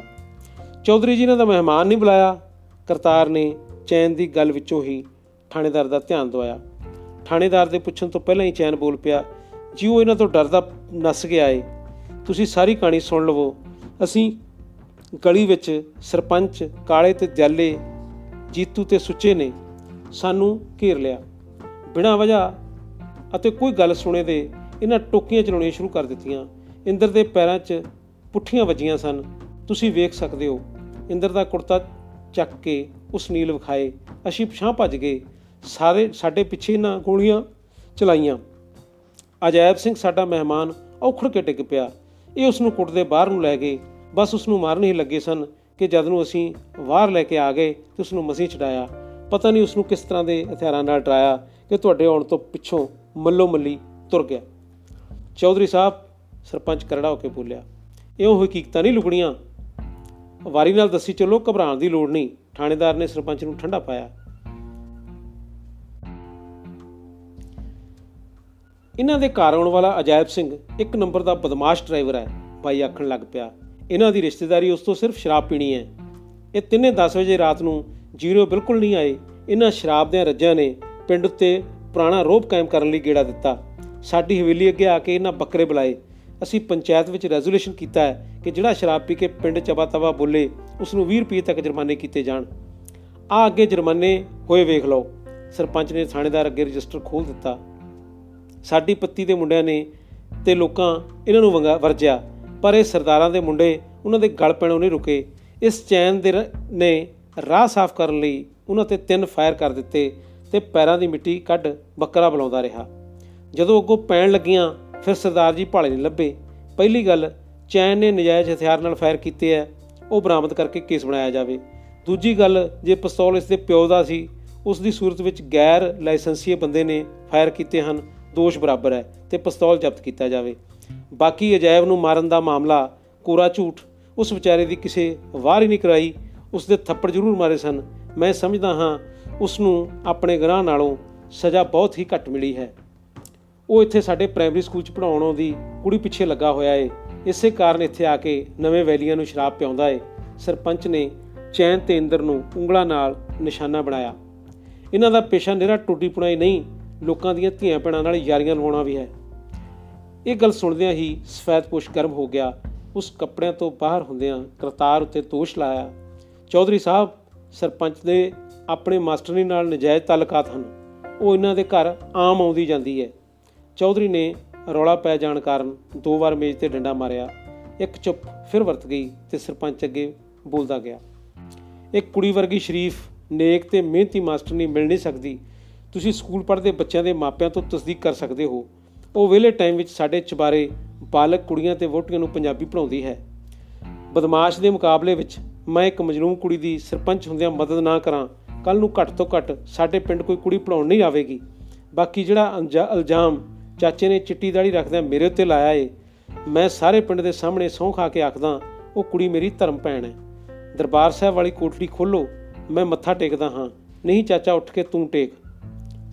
ਚੌਧਰੀ ਜੀ ਨੇ ਤਾਂ ਮਹਿਮਾਨ ਨਹੀਂ ਬੁਲਾਇਆ। ਕਰਤਾਰ ਨੇ ਚੈਨ ਦੀ ਗੱਲ ਵਿੱਚੋਂ ਹੀ ਥਾਣੇਦਾਰ ਦਾ ਧਿਆਨ ਦਵਾਇਆ। ਥਾਣੇਦਾਰ ਦੇ ਪੁੱਛਣ ਤੋਂ ਪਹਿਲਾਂ ਹੀ ਚੈਨ ਬੋਲ ਪਿਆ ਜੀ ਉਹ ਇਹਨਾਂ ਤੋਂ ਡਰਦਾ ਨਸ ਗਿਆ ਏ। ਤੁਸੀਂ ਸਾਰੀ ਕਹਾਣੀ ਸੁਣ ਲਵੋ। ਅਸੀਂ ਗਲੀ ਵਿੱਚ ਸਰਪੰਚ, ਕਾਲੇ ਤੇ ਦਿਆਲੇ ਜੀਤੂ ਤੇ ਸੁੱਚੇ ਨੇ ਸਾਨੂੰ ਘੇਰ ਲਿਆ। ਬਿਨਾਂ ਵਜ੍ਹਾ ਅਤੇ ਕੋਈ ਗੱਲ ਸੁਣੇ ਦੇ ਇਹਨਾਂ ਟੋਕੀਆਂ ਚਲਾਉਣੀਆਂ ਸ਼ੁਰੂ ਕਰ ਦਿੱਤੀਆਂ। ਇੰਦਰ ਦੇ ਪੈਰਾਂ 'ਚ ਪੁੱਠੀਆਂ ਵੱਜੀਆਂ ਸਨ। ਤੁਸੀਂ ਵੇਖ ਸਕਦੇ ਹੋ, ਇੰਦਰ ਦਾ ਕੁੜਤਾ ਚੱਕ ਕੇ ਉਸ ਨੀਲ ਵਿਖਾਏ। ਅਸੀਂ ਪਛਾਂ ਭੱਜ ਗਏ। ਸਾਰੇ ਸਾਡੇ ਪਿੱਛੇ ਨਾ ਗੋਲੀਆਂ ਚਲਾਈਆਂ। ਅਜੈਬ ਸਿੰਘ ਸਾਡਾ ਮਹਿਮਾਨ ਔਖੜ ਕੇ ਟਿਕ ਪਿਆ। ਇਹ ਉਸ ਨੂੰ ਕੁੱਟਦੇ ਬਾਹਰ ਨੂੰ ਲੈ ਗਏ। ਬਸ ਉਸ ਨੂੰ ਮਾਰਨ ਹੀ ਲੱਗੇ ਸਨ ਕਿ ਜਦ ਨੂੰ ਅਸੀਂ ਬਾਹਰ ਲੈ ਕੇ ਆ ਗਏ ਤੇ ਉਸ ਨੂੰ ਮਸੀਂ ਛਡਾਇਆ। ਪਤਾ ਨਹੀਂ ਉਸ ਨੂੰ ਕਿਸ ਤਰ੍ਹਾਂ ਦੇ ਹਥਿਆਰਾਂ ਨਾਲ ਡਰਾਇਆ ਕਿ ਤੁਹਾਡੇ ਆਉਣ ਤੋਂ ਪਿੱਛੋਂ ਮੱਲੋ ਮੱਲੀ ਤੁਰ ਗਿਆ। ਚੌਧਰੀ ਸਾਹਿਬ, ਸਰਪੰਚ ਕਰੜਾ ਹੋ ਕੇ ਬੋਲਿਆ, ਇਹੋ ਹਕੀਕਤਾਂ ਨਹੀਂ ਲੁਕੜੀਆਂ ਵਾਰੀ ਨਾਲ ਦੱਸੀ ਚਲੋ, ਘਬਰਾਉਣ ਦੀ ਲੋੜ ਨਹੀਂ। ਥਾਣੇਦਾਰ ਨੇ ਸਰਪੰਚ ਨੂੰ ਠੰਡਾ ਪਾਇਆ। ਇਹਨਾਂ ਦੇ ਘਰ ਆਉਣ ਵਾਲਾ ਅਜਾਇਬ ਸਿੰਘ ਇੱਕ ਨੰਬਰ ਦਾ ਬਦਮਾਸ਼ ਡਰਾਈਵਰ ਹੈ, ਭਾਈ ਆਖਣ ਲੱਗ ਪਿਆ। ਇਹਨਾਂ ਦੀ ਰਿਸ਼ਤੇਦਾਰੀ ਉਸ ਤੋਂ ਸਿਰਫ ਸ਼ਰਾਬ ਪੀਣੀ ਹੈ। ਇਹ ਤਿੰਨੇ 10 ਵਜੇ ਰਾਤ ਨੂੰ ਜੀਰੋ ਬਿਲਕੁਲ ਨਹੀਂ ਆਏ। ਇਹਨਾਂ ਸ਼ਰਾਬ ਦੇ ਰੱਜਾਂ ਨੇ ਪਿੰਡ ਉੱਤੇ ਪੁਰਾਣਾ ਰੋਪ ਕਾਇਮ ਕਰਨ ਲਈ ਗੇੜਾ ਦਿੱਤਾ। ਸਾਡੀ ਹਵੇਲੀ ਅੱਗੇ ਆ ਕੇ ਇਹਨਾਂ ਬੱਕਰੇ ਬੁਲਾਏ। ਅਸੀਂ ਪੰਚਾਇਤ ਵਿੱਚ ਰੈਜ਼ੋਲੂਸ਼ਨ ਕੀਤਾ ਹੈ ਕਿ ਜਿਹੜਾ ਸ਼ਰਾਬ ਪੀ ਕੇ ਪਿੰਡ ਚਬਾ ਤਵਾ ਬੋਲੇ ਉਸ ਨੂੰ 20 ਰੁਪਏ ਤੱਕ ਜੁਰਮਾਨੇ ਕੀਤੇ ਜਾਣ। ਆ ਅੱਗੇ ਜੁਰਮਾਨੇ ਹੋਏ ਵੇਖ ਲਓ। ਸਰਪੰਚ ਨੇ ਥਾਣੇਦਾਰ ਅੱਗੇ ਰਜਿਸਟਰ ਖੋਲ ਦਿੱਤਾ। ਸਾਡੀ ਪੱਤੀ ਦੇ ਮੁੰਡਿਆਂ ਨੇ ਤੇ ਲੋਕਾਂ ਇਹਨਾਂ ਨੂੰ ਵੰਗਾ ਵਰਜਿਆ। ਪਰ ਇਹ ਸਰਦਾਰਾਂ ਦੇ ਮੁੰਡੇ, ਉਹਨਾਂ ਦੇ ਗਲ ਪੈਣੋਂ ਨਹੀਂ ਰੁਕੇ। ਇਸ ਚੈਨ ਦੇ ਨੇ ਰਾਹ ਸਾਫ਼ ਕਰਨ ਲਈ ਉਹਨਾਂ ਤੇ ਤਿੰਨ ਫਾਇਰ ਕਰ ਦਿੱਤੇ ਤੇ ਪੈਰਾਂ ਦੀ ਮਿੱਟੀ ਕੱਢ ਬੱਕਰਾ ਬੁਲਾਉਂਦਾ ਰਿਹਾ। ਜਦੋਂ ਅੱਗੋਂ ਪੈਣ ਲੱਗੀਆਂ, ਫਿਰ ਸਰਦਾਰ ਜੀ ਭਾਲੇ ਨਹੀਂ ਲੱਭੇ। ਪਹਿਲੀ ਗੱਲ, ਚੈਨ ਨੇ ਨਜਾਇਜ਼ ਹਥਿਆਰ ਨਾਲ ਫਾਇਰ ਕੀਤੇ ਐ, ਉਹ ਬਰਾਮਦ ਕਰਕੇ ਕੇਸ ਬਣਾਇਆ ਜਾਵੇ। ਦੂਜੀ ਗੱਲ, ਜੇ ਪਿਸਤੌਲ ਇਸ ਦੇ ਪਿਓ ਦਾ ਸੀ, ਉਸ ਦੀ ਸੂਰਤ ਵਿੱਚ ਗੈਰ ਲਾਇਸੈਂਸੀਏ ਬੰਦੇ ਨੇ ਫਾਇਰ ਕੀਤੇ ਹਨ, ਦੋਸ਼ ਬਰਾਬਰ ਹੈ ਤੇ ਪਿਸਤੌਲ ਜ਼ਬਤ ਕੀਤਾ ਜਾਵੇ। ਬਾਕੀ ਅਜਾਇਬ ਨੂੰ ਮਾਰਨ ਦਾ ਮਾਮਲਾ ਕੋਰਾ ਝੂਠ, ਉਸ ਵਿਚਾਰੇ ਦੀ ਕਿਸੇ ਵਾਰ ਹੀ ਨਹੀਂ ਕਰਾਈ, ਉਸ ਦੇ ਥੱਪੜ ਜ਼ਰੂਰ ਮਾਰੇ ਸਨ। ਮੈਂ ਸਮਝਦਾ ਹਾਂ ਉਸ ਨੂੰ ਆਪਣੇ ਗੁਨਾਹ ਨਾਲੋਂ ਸਜ਼ਾ ਬਹੁਤ ਹੀ ਘੱਟ ਮਿਲੀ ਹੈ। ਉਹ ਇੱਥੇ ਸਾਡੇ ਪ੍ਰਾਇਮਰੀ ਸਕੂਲ 'ਚ ਪੜਾਉਣ ਆਉਂਦੀ ਕੁੜੀ ਪਿੱਛੇ ਲੱਗਾ ਹੋਇਆ ਏ। ਇਸੇ ਕਾਰਨ ਇੱਥੇ ਆ ਕੇ ਨਵੇਂ ਵੈਲੀਆਂ ਨੂੰ ਸ਼ਰਾਬ ਪਿਆਉਂਦਾ ਏ। ਸਰਪੰਚ ਨੇ ਚੈਨ ਤੇ ਇੰਦਰ ਨੂੰ ਉਂਗਲਾਂ ਨਾਲ ਨਿਸ਼ਾਨਾ ਬਣਾਇਆ। ਇਹਨਾਂ ਦਾ ਪੇਸ਼ਾ ਨਿਹਰਾ ਟੁੱਟੀ ਪੁਣਾਈ ਨਹੀਂ, ਲੋਕਾਂ ਦੀਆਂ ਧੀਆਂ ਭੈਣਾਂ ਨਾਲ ਯਾਰੀਆਂ ਲਵਾਉਣਾ ਵੀ ਹੈ। ਇਹ ਗੱਲ ਸੁਣਦਿਆਂ ਹੀ ਸਫੈਦਪੋਸ਼ ਗਰਮ ਹੋ ਗਿਆ, ਉਸ ਕੱਪੜਿਆਂ ਤੋਂ ਬਾਹਰ ਹੁੰਦਿਆਂ ਕਰਤਾਰ ਉੱਤੇ ਦੋਸ਼ ਲਾਇਆ? ਚੌਧਰੀ ਸਾਹਿਬ ਸਰਪੰਚ ਦੇ ਆਪਣੇ ਮਾਸਟਰਨੀ ਨਾਲ ਨਜਾਇਜ਼ ਤਾਲੁਕਾਤ ਹਨ। ਉਹ ਇਹਨਾਂ ਦੇ ਘਰ ਆਮ ਆਉਂਦੀ ਜਾਂਦੀ ਹੈ। ਚੌਧਰੀ ਨੇ ਰੌਲਾ ਪੈ ਜਾਣ ਕਾਰਨ ਦੋ ਵਾਰ ਮੇਜ਼ ਤੇ ਡੰਡਾ ਮਾਰਿਆ। ਇੱਕ ਚੁੱਪ ਫਿਰ ਵਰਤ ਗਈ ਤੇ ਸਰਪੰਚ ਅੱਗੇ ਬੋਲਦਾ ਗਿਆ, ਇੱਕ ਕੁੜੀ ਵਰਗੀ ਸ਼ਰੀਫ, ਨੇਕ ਤੇ ਮਿਹਨਤੀ ਮਾਸਟਰਨੀ ਮਿਲ ਨਹੀਂ ਸਕਦੀ। ਤੁਸੀਂ ਸਕੂਲ ਪੜ੍ਹਦੇ ਬੱਚਿਆਂ ਦੇ ਮਾਪਿਆਂ ਤੋਂ ਤਸਦੀਕ ਕਰ ਸਕਦੇ ਹੋ। ਉਹ ਵਿਹਲੇ ਟਾਈਮ ਵਿੱਚ ਸਾਡੇ ਚਬਾਰੇ ਬਾਲਕ ਕੁੜੀਆਂ ਤੇ ਵੋਟੀਆਂ ਨੂੰ ਪੰਜਾਬੀ ਪੜ੍ਹਾਉਂਦੀ ਹੈ। ਬਦਮਾਸ਼ ਦੇ ਮੁਕਾਬਲੇ ਵਿੱਚ ਮੈਂ ਇੱਕ ਮਜਲੂਮ ਕੁੜੀ ਦੀ ਸਰਪੰਚ ਹੁੰਦਿਆਂ ਮਦਦ ਨਾ ਕਰਾਂ ਕੱਲ ਨੂੰ ਘੱਟ ਤੋਂ ਘੱਟ ਸਾਡੇ ਪਿੰਡ ਕੋਈ ਕੁੜੀ ਪੜਾਉਣ ਨਹੀਂ ਆਵੇਗੀ। ਬਾਕੀ ਜਿਹੜਾ ਇਲਜ਼ਾਮ ਚਾਚੇ ਨੇ ਚਿੱਟੀ ਦਾੜੀ ਰੱਖਦਿਆਂ ਮੇਰੇ ਉੱਤੇ ਲਾਇਆ ਏ, ਮੈਂ ਸਾਰੇ ਪਿੰਡ ਦੇ ਸਾਹਮਣੇ ਸੌਂ ਖਾ ਕੇ ਆਖਦਾ, ਉਹ ਕੁੜੀ ਮੇਰੀ ਧਰਮ ਭੈਣ ਹੈ। ਦਰਬਾਰ ਸਾਹਿਬ ਵਾਲੀ ਕੋਠੜੀ ਖੋਲੋ ਮੈਂ ਮੱਥਾ ਟੇਕਦਾ ਹਾਂ। ਨਹੀਂ ਚਾਚਾ, ਉੱਠ ਕੇ ਤੂੰ ਟੇਕ।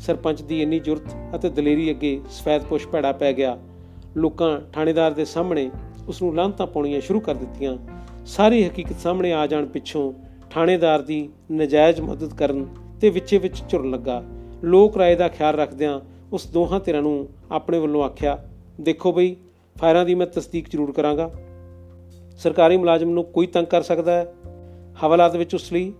ਸਰਪੰਚ ਦੀ ਇੰਨੀ ਜੁਰਤ ਅਤੇ ਦਲੇਰੀ ਅੱਗੇ ਸਫੈਦਪੋਸ਼ ਭੈੜਾ ਪੈ ਗਿਆ। ਲੋਕਾਂ ਥਾਣੇਦਾਰ ਦੇ ਸਾਹਮਣੇ ਉਸ ਨੂੰ ਲਾਂਤਾਂ ਪਾਉਣੀਆਂ ਸ਼ੁਰੂ ਕਰ ਦਿੱਤੀਆਂ। ਸਾਰੀ ਹਕੀਕਤ ਸਾਹਮਣੇ ਆ ਜਾਣ ਪਿੱਛੋਂ ਥਾਣੇਦਾਰ ਦੀ ਨਜਾਇਜ਼ ਮਦਦ ਕਰਨ ਤੇ ਵਿੱਚੇ ਵਿੱਚ ਝੁਰਨ ਲੱਗਾ। ਲੋਕ ਰਾਏ ਦਾ ਖਿਆਲ ਰੱਖਦਿਆਂ ਉਸ ਦੋਹਾਂ ਧਿਰਾਂ ਨੂੰ ਆਪਣੇ ਵੱਲੋਂ ਆਖਿਆ, ਦੇਖੋ ਬਈ, ਫਾਇਰਾਂ ਦੀ ਮੈਂ ਤਸਦੀਕ ਜ਼ਰੂਰ ਕਰਾਂਗਾ। ਸਰਕਾਰੀ ਮੁਲਾਜ਼ਮ ਨੂੰ ਕੋਈ ਤੰਗ ਕਰ ਸਕਦਾ ਹੈ? ਹਵਾਲਾਤ ਵਿੱਚ ਉਸ ਲਈ,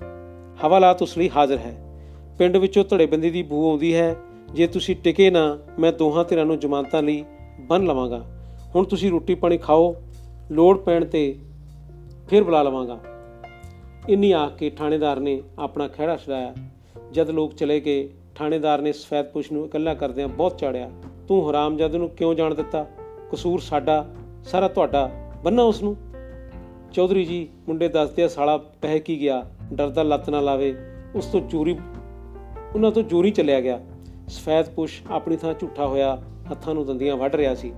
ਹਵਾਲਾਤ ਉਸ ਲਈ ਹਾਜ਼ਰ ਹੈ। ਪਿੰਡ ਵਿੱਚੋਂ ਧੜੇਬੰਦੀ ਦੀ ਬੂ ਆਉਂਦੀ ਹੈ। ਜੇ ਤੁਸੀਂ ਟਿਕੇ ਨਾ, ਮੈਂ ਦੋਹਾਂ ਧਿਰਾਂ ਨੂੰ ਜ਼ਮਾਨਤਾਂ ਲਈ ਬੰਨ ਲਵਾਂਗਾ। ਹੁਣ ਤੁਸੀਂ ਰੋਟੀ ਪਾਣੀ ਖਾਓ, ਲੋੜ ਪੈਣ ਤੇ ਫਿਰ ਬੁਲਾ ਲਵਾਂਗਾ। ਇੰਨੀ ਆ ਕੇ ਥਾਣੇਦਾਰ ਨੇ ਆਪਣਾ ਖਿਹੜਾ ਛਡਾਇਆ। ਜਦ ਲੋਕ ਚਲੇ ਗਏ, ਥਾਣੇਦਾਰ ਨੇ ਸਫੈਦਪੁਸ਼ ਨੂੰ ਇਕੱਲਾ ਕਰਦਿਆਂ ਬਹੁਤ ਚਾੜਿਆ। ਤੂੰ ਹਰਾਮਜ਼ਾਦੇ ਨੂੰ ਕਿਉਂ ਜਾਣ ਦਿੱਤਾ? ਕਸੂਰ ਸਾਡਾ, ਸਾਰਾ ਤੁਹਾਡਾ ਬੰਨਾ ਉਸ ਨੂੰ। ਚੌਧਰੀ ਜੀ ਮੁੰਡੇ ਦੱਸਦੇ ਆ ਸਾਲਾ ਪਹਿ ਕੀ ਗਿਆ, ਡਰਦਾ ਲੱਤ ਨਾ ਲਾਵੇ, ਉਸ ਤੋਂ ਚੋਰੀ ਉਹਨਾਂ ਤੋਂ ਚੋਰੀ ਚੱਲਿਆ ਗਿਆ। ਸਫੈਦਪੁਸ਼ ਆਪਣੀ ਥਾਂ ਝੂਠਾ ਹੋਇਆ ਹੱਥਾਂ ਨੂੰ ਦੰਦੀਆਂ ਵੱਢ ਰਿਹਾ ਸੀ।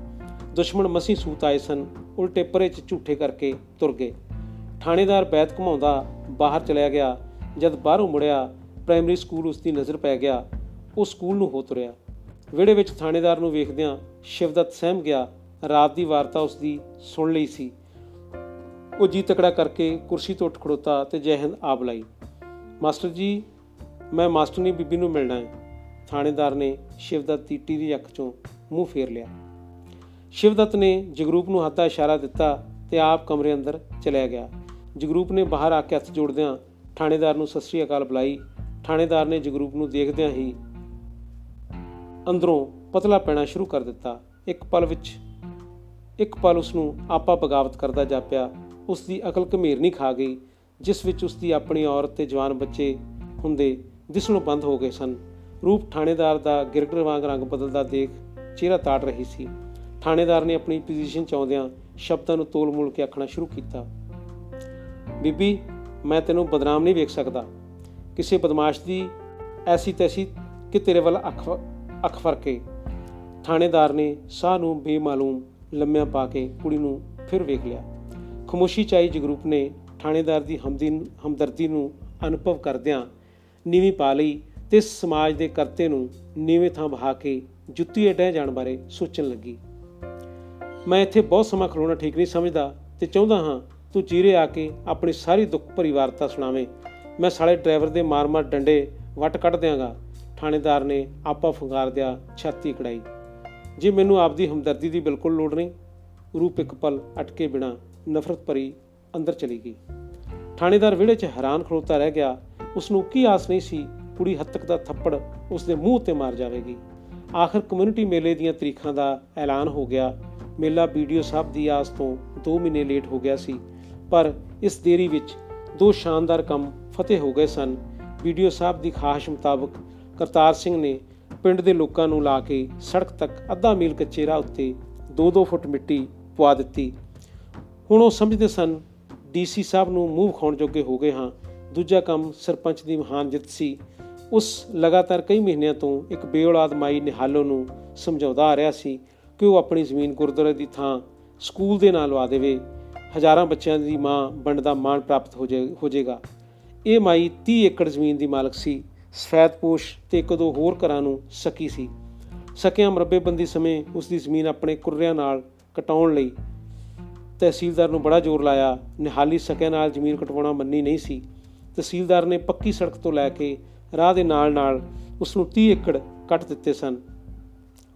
ਦੁਸ਼ਮਣ ਮਸੀ ਸੂਤ ਆਏ ਸਨ, ਉਲਟੇ ਪਰੇ ਚ ਝੂਠੇ ਕਰਕੇ ਤੁਰ ਗਏ। ਥਾਣੇਦਾਰ ਬੈਤ ਘਮਾਉਂਦਾ ਬਾਹਰ ਚਲਿਆ ਗਿਆ। ਜਦ ਬਾਹਰੋਂ ਮੁੜਿਆ, ਪ੍ਰਾਇਮਰੀ ਸਕੂਲ ਉਸ ਦੀ ਨਜ਼ਰ ਪੈ ਗਿਆ। ਉਹ ਸਕੂਲ ਨੂੰ ਹੋ ਤੁਰਿਆ। ਵਿੜੇ ਵਿੱਚ ਥਾਣੇਦਾਰ ਨੂੰ ਵੇਖਦਿਆਂ ਸ਼ਿਵਦਤ ਸਹਿਮ ਗਿਆ, ਰਾਤ ਦੀ ਵਾਰਤਾ ਉਸ ਦੀ ਸੁਣ ਲਈ ਸੀ। ਉਹ ਜੀ ਤਕੜਾ ਕਰਕੇ ਕੁਰਸੀ ਤੋਂ ਉੱਠ ਖੜੋਤਾ ਤੇ ਜੈ ਹਿੰਦ ਆਪ ਲਈ। ਮਾਸਟਰ ਜੀ ਮੈਂ ਮਾਸਟਰਨੀ ਬੀਬੀ ਨੂੰ ਮਿਲਣਾ ਹੈ। ਥਾਣੇਦਾਰ ਨੇ ਸ਼ਿਵਦਤ ਦੀ ਟੀਰੀ ਅੱਖ ਚੋਂ ਮੂੰਹ ਫੇਰ ਲਿਆ। ਸ਼ਿਵਦਤ ਨੇ ਜਗਰੂਪ ਨੂੰ ਹੱਥ ਦਾ ਇਸ਼ਾਰਾ ਦਿੱਤਾ ਤੇ ਆਪ ਕਮਰੇ ਅੰਦਰ ਚਲਿਆ ਗਿਆ। ਜਗਰੂਪ ਨੇ ਬਾਹਰ ਆ ਕੇ ਹੱਥ ਜੋੜਦਿਆਂ ਥਾਣੇਦਾਰ ਨੂੰ ਸਤਿ ਸ੍ਰੀ ਅਕਾਲ ਬੁਲਾਈ। ਥਾਣੇਦਾਰ ਨੇ ਜਗਰੂਪ ਨੂੰ ਦੇਖਦਿਆਂ ਹੀ ਅੰਦਰੋਂ ਪਤਲਾ ਪੈਣਾ ਸ਼ੁਰੂ ਕਰ ਦਿੱਤਾ। ਇੱਕ ਪਲ ਵਿੱਚ, ਇੱਕ ਪਲ ਉਸ ਨੂੰ ਆਪਾ ਬਗਾਵਤ ਕਰਦਾ ਜਾਪਿਆ ਉਸ ਦੀ ਅਕਲ ਘਮੇਰ ਨਹੀਂ ਖਾ ਗਈ, ਜਿਸ ਵਿੱਚ ਉਸ ਦੀ ਆਪਣੀ ਔਰਤ ਤੇ ਜਵਾਨ ਬੱਚੇ ਹੁੰਦੇ ਦਿਸਣੋਂ ਬੰਦ ਹੋ ਗਏ ਸਨ। ਰੂਪ ਥਾਣੇਦਾਰ ਦਾ ਗਿਰਗਰ ਵਾਂਗ ਰੰਗ ਬਦਲਦਾ ਦੇਖ ਚਿਹਰਾ ਤਾੜ ਰਹੀ ਸੀ। ਥਾਣੇਦਾਰ ਨੇ ਆਪਣੀ ਪੋਜੀਸ਼ਨ ਚ ਆਉਂਦਿਆਂ ਸ਼ਬਦਾਂ ਨੂੰ ਤੋਲ-ਮੋਲ ਕੇ ਆਖਣਾ ਸ਼ੁਰੂ ਕੀਤਾ। ਬੀਬੀ, ਮੈਂ ਤੈਨੂੰ ਬਦਨਾਮ ਨਹੀਂ ਵੇਖ ਸਕਦਾ। ਕਿਸੇ ਬਦਮਾਸ਼ ਦੀ ਐਸੀ ਤੈਸੀ ਕਿ ਤੇਰੇ ਵੱਲ ਅੱਖ ਅੱਖ ਫਰਕੇ। ਥਾਣੇਦਾਰ ਨੇ ਸਾਹ ਨੂੰ ਬੇਮਾਲੂਮ ਲੰਮਿਆਂ ਪਾ ਕੇ ਕੁੜੀ ਨੂੰ ਫਿਰ ਵੇਖ ਲਿਆ। ਖਮੋਸ਼ੀ ਚਾਈ ਜਗਰੂਪ ਨੇ ਥਾਣੇਦਾਰ ਦੀ ਹਮਦਰਦੀ ਨੂੰ ਅਨੁਭਵ ਕਰਦਿਆਂ ਨੀਵੀਂ ਪਾ ਲਈ ਤੇ ਸਮਾਜ ਦੇ ਕਰਤੇ ਨੂੰ ਨੀਵੇਂ ਥਾਂ ਬਹਾ ਕੇ ਜੁੱਤੀ ਡਹਿ ਜਾਣ ਬਾਰੇ ਸੋਚਣ ਲੱਗੀ। ਮੈਂ ਇੱਥੇ ਬਹੁਤ ਸਮਾਂ ਖਲੋਣਾ ਠੀਕ ਨਹੀਂ ਸਮਝਦਾ ਤੇ ਚਾਹੁੰਦਾ ਹਾਂ ਤੂੰ ਚੀਰੇ ਆ ਕੇ ਆਪਣੀ ਸਾਰੀ ਦੁੱਖ ਭਰੀ ਵਾਰਤਾ ਸੁਣਾਵੇਂ। ਮੈਂ ਸਾਲੇ ਡਰਾਈਵਰ ਦੇ ਮਾਰ-ਮਾਰ ਡੰਡੇ ਵੱਟ ਕੱਢ ਦਿਆਂਗਾ। ਥਾਣੇਦਾਰ ਨੇ ਆਪਾ ਫੁੰਗਾਰ ਦਿਆ ਛਾਤੀ ਕੜਾਈ। ਜੇ ਮੈਨੂੰ ਆਪਦੀ ਹਮਦਰਦੀ ਦੀ ਬਿਲਕੁਲ ਲੋੜ ਨਹੀਂ, ਰੂਪ ਇੱਕ ਪਲ ਅਟਕੇ ਬਿਨਾ ਨਫ਼ਰਤ ਭਰੀ ਅੰਦਰ ਚਲੀ ਗਈ। ਥਾਣੇਦਾਰ ਵਿਹੜੇ 'ਚ ਹੈਰਾਨ ਖੜੋਤਾ ਰਹਿ ਗਿਆ ਉਸ ਨੂੰ ਕੀ ਆਸ ਨਹੀਂ ਸੀ ਕੁੜੀ ਹੱਤਕ ਦਾ ਥੱਪੜ ਉਸ ਦੇ ਮੂੰਹ ਤੇ ਮਾਰ ਜਾਵੇਗੀ। ਆਖਰ ਕਮਿਊਨਿਟੀ ਮੇਲੇ ਦੀਆਂ ਤਰੀਖਾਂ ਦਾ ਐਲਾਨ ਹੋ ਗਿਆ। ਮੇਲਾ ਵੀਡੀਓ ਸਾਹਿਬ ਦੀ ਆਸ ਤੋਂ 2 ਮਹੀਨੇ ਲੇਟ ਹੋ ਗਿਆ ਸੀ, ਪਰ ਇਸ ਦੇਰੀ ਵਿੱਚ ਦੋ ਸ਼ਾਨਦਾਰ ਕੰਮ ਫਤਿਹ ਹੋ ਗਏ ਸਨ। ਵੀਡੀਓ ਸਾਹਿਬ ਦੀ ਖਾਹਿਸ਼ ਮੁਤਾਬਕ ਕਰਤਾਰ ਸਿੰਘ ਨੇ ਪਿੰਡ ਦੇ ਲੋਕਾਂ ਨੂੰ ਲਾ ਕੇ ਸੜਕ ਤੱਕ ਅੱਧਾ ਮੀਲ ਕੱਚੇ ਰਾਹ ਉੱਤੇ 2-2 ਫੁੱਟ ਮਿੱਟੀ ਪਵਾ ਦਿੱਤੀ। ਹੁਣ ਉਹ ਸਮਝਦੇ ਸਨ ਡੀਸੀ ਸਾਹਿਬ ਨੂੰ ਮੂੰਹ ਖਾਉਣ ਜੋਗੇ ਹੋ ਗਏ ਹਾਂ। ਦੂਜਾ ਕੰਮ ਸਰਪੰਚ ਦੀ ਮਹਾਨ ਜਿੱਤ ਸੀ। ਉਸ ਲਗਾਤਾਰ ਕਈ ਮਹੀਨਿਆਂ ਤੋਂ ਇੱਕ ਬੇਔਲਾਦ ਮਾਈ ਨਿਹਾਲੋ ਨੂੰ ਸਮਝਾਉਂਦਾ ਆ ਰਿਹਾ ਸੀ ਕਿ ਉਹ ਆਪਣੀ ਜ਼ਮੀਨ ਗੁਰਦੁਆਰੇ ਦੀ ਥਾਂ ਸਕੂਲ ਦੇ ਨਾਂ ਲਵਾ ਦੇਵੇ। ਹਜ਼ਾਰਾਂ ਬੱਚਿਆਂ ਦੀ ਮਾਂ ਬਣਨ ਦਾ ਮਾਣ ਪ੍ਰਾਪਤ ਹੋ ਜਾਏਗਾ ਇਹ ਮਾਈ 30 ਏਕੜ ਜ਼ਮੀਨ ਦੀ ਮਾਲਕ ਸੀ। ਸਫੈਦਪੋਸ਼ ਤੇ ਇੱਕ ਦੋ ਹੋਰ ਘਰਾਂ ਨੂੰ ਸਕੀ ਸੀ। ਸਕਿਆਂ ਮਰਬੇਬੰਦੀ ਸਮੇਂ ਉਸ ਦੀ ਜ਼ਮੀਨ ਆਪਣੇ ਕੁਰਰਿਆਂ ਨਾਲ ਕਟਾਉਣ ਲਈ ਤਹਿਸੀਲਦਾਰ ਨੂੰ ਬੜਾ ਜ਼ੋਰ ਲਾਇਆ। ਨਿਹਾਲੀ ਸਕਿਆਂ ਨਾਲ ਜ਼ਮੀਨ ਕਟਵਾਉਣਾ ਮੰਨੀ ਨਹੀਂ ਸੀ। ਤਹਿਸੀਲਦਾਰ ਨੇ ਪੱਕੀ ਸੜਕ ਤੋਂ ਲੈ ਕੇ ਰਾਹ ਦੇ ਨਾਲ-ਨਾਲ ਉਸ ਨੂੰ 30 ਏਕੜ ਕੱਟ ਦਿੱਤੇ ਸਨ।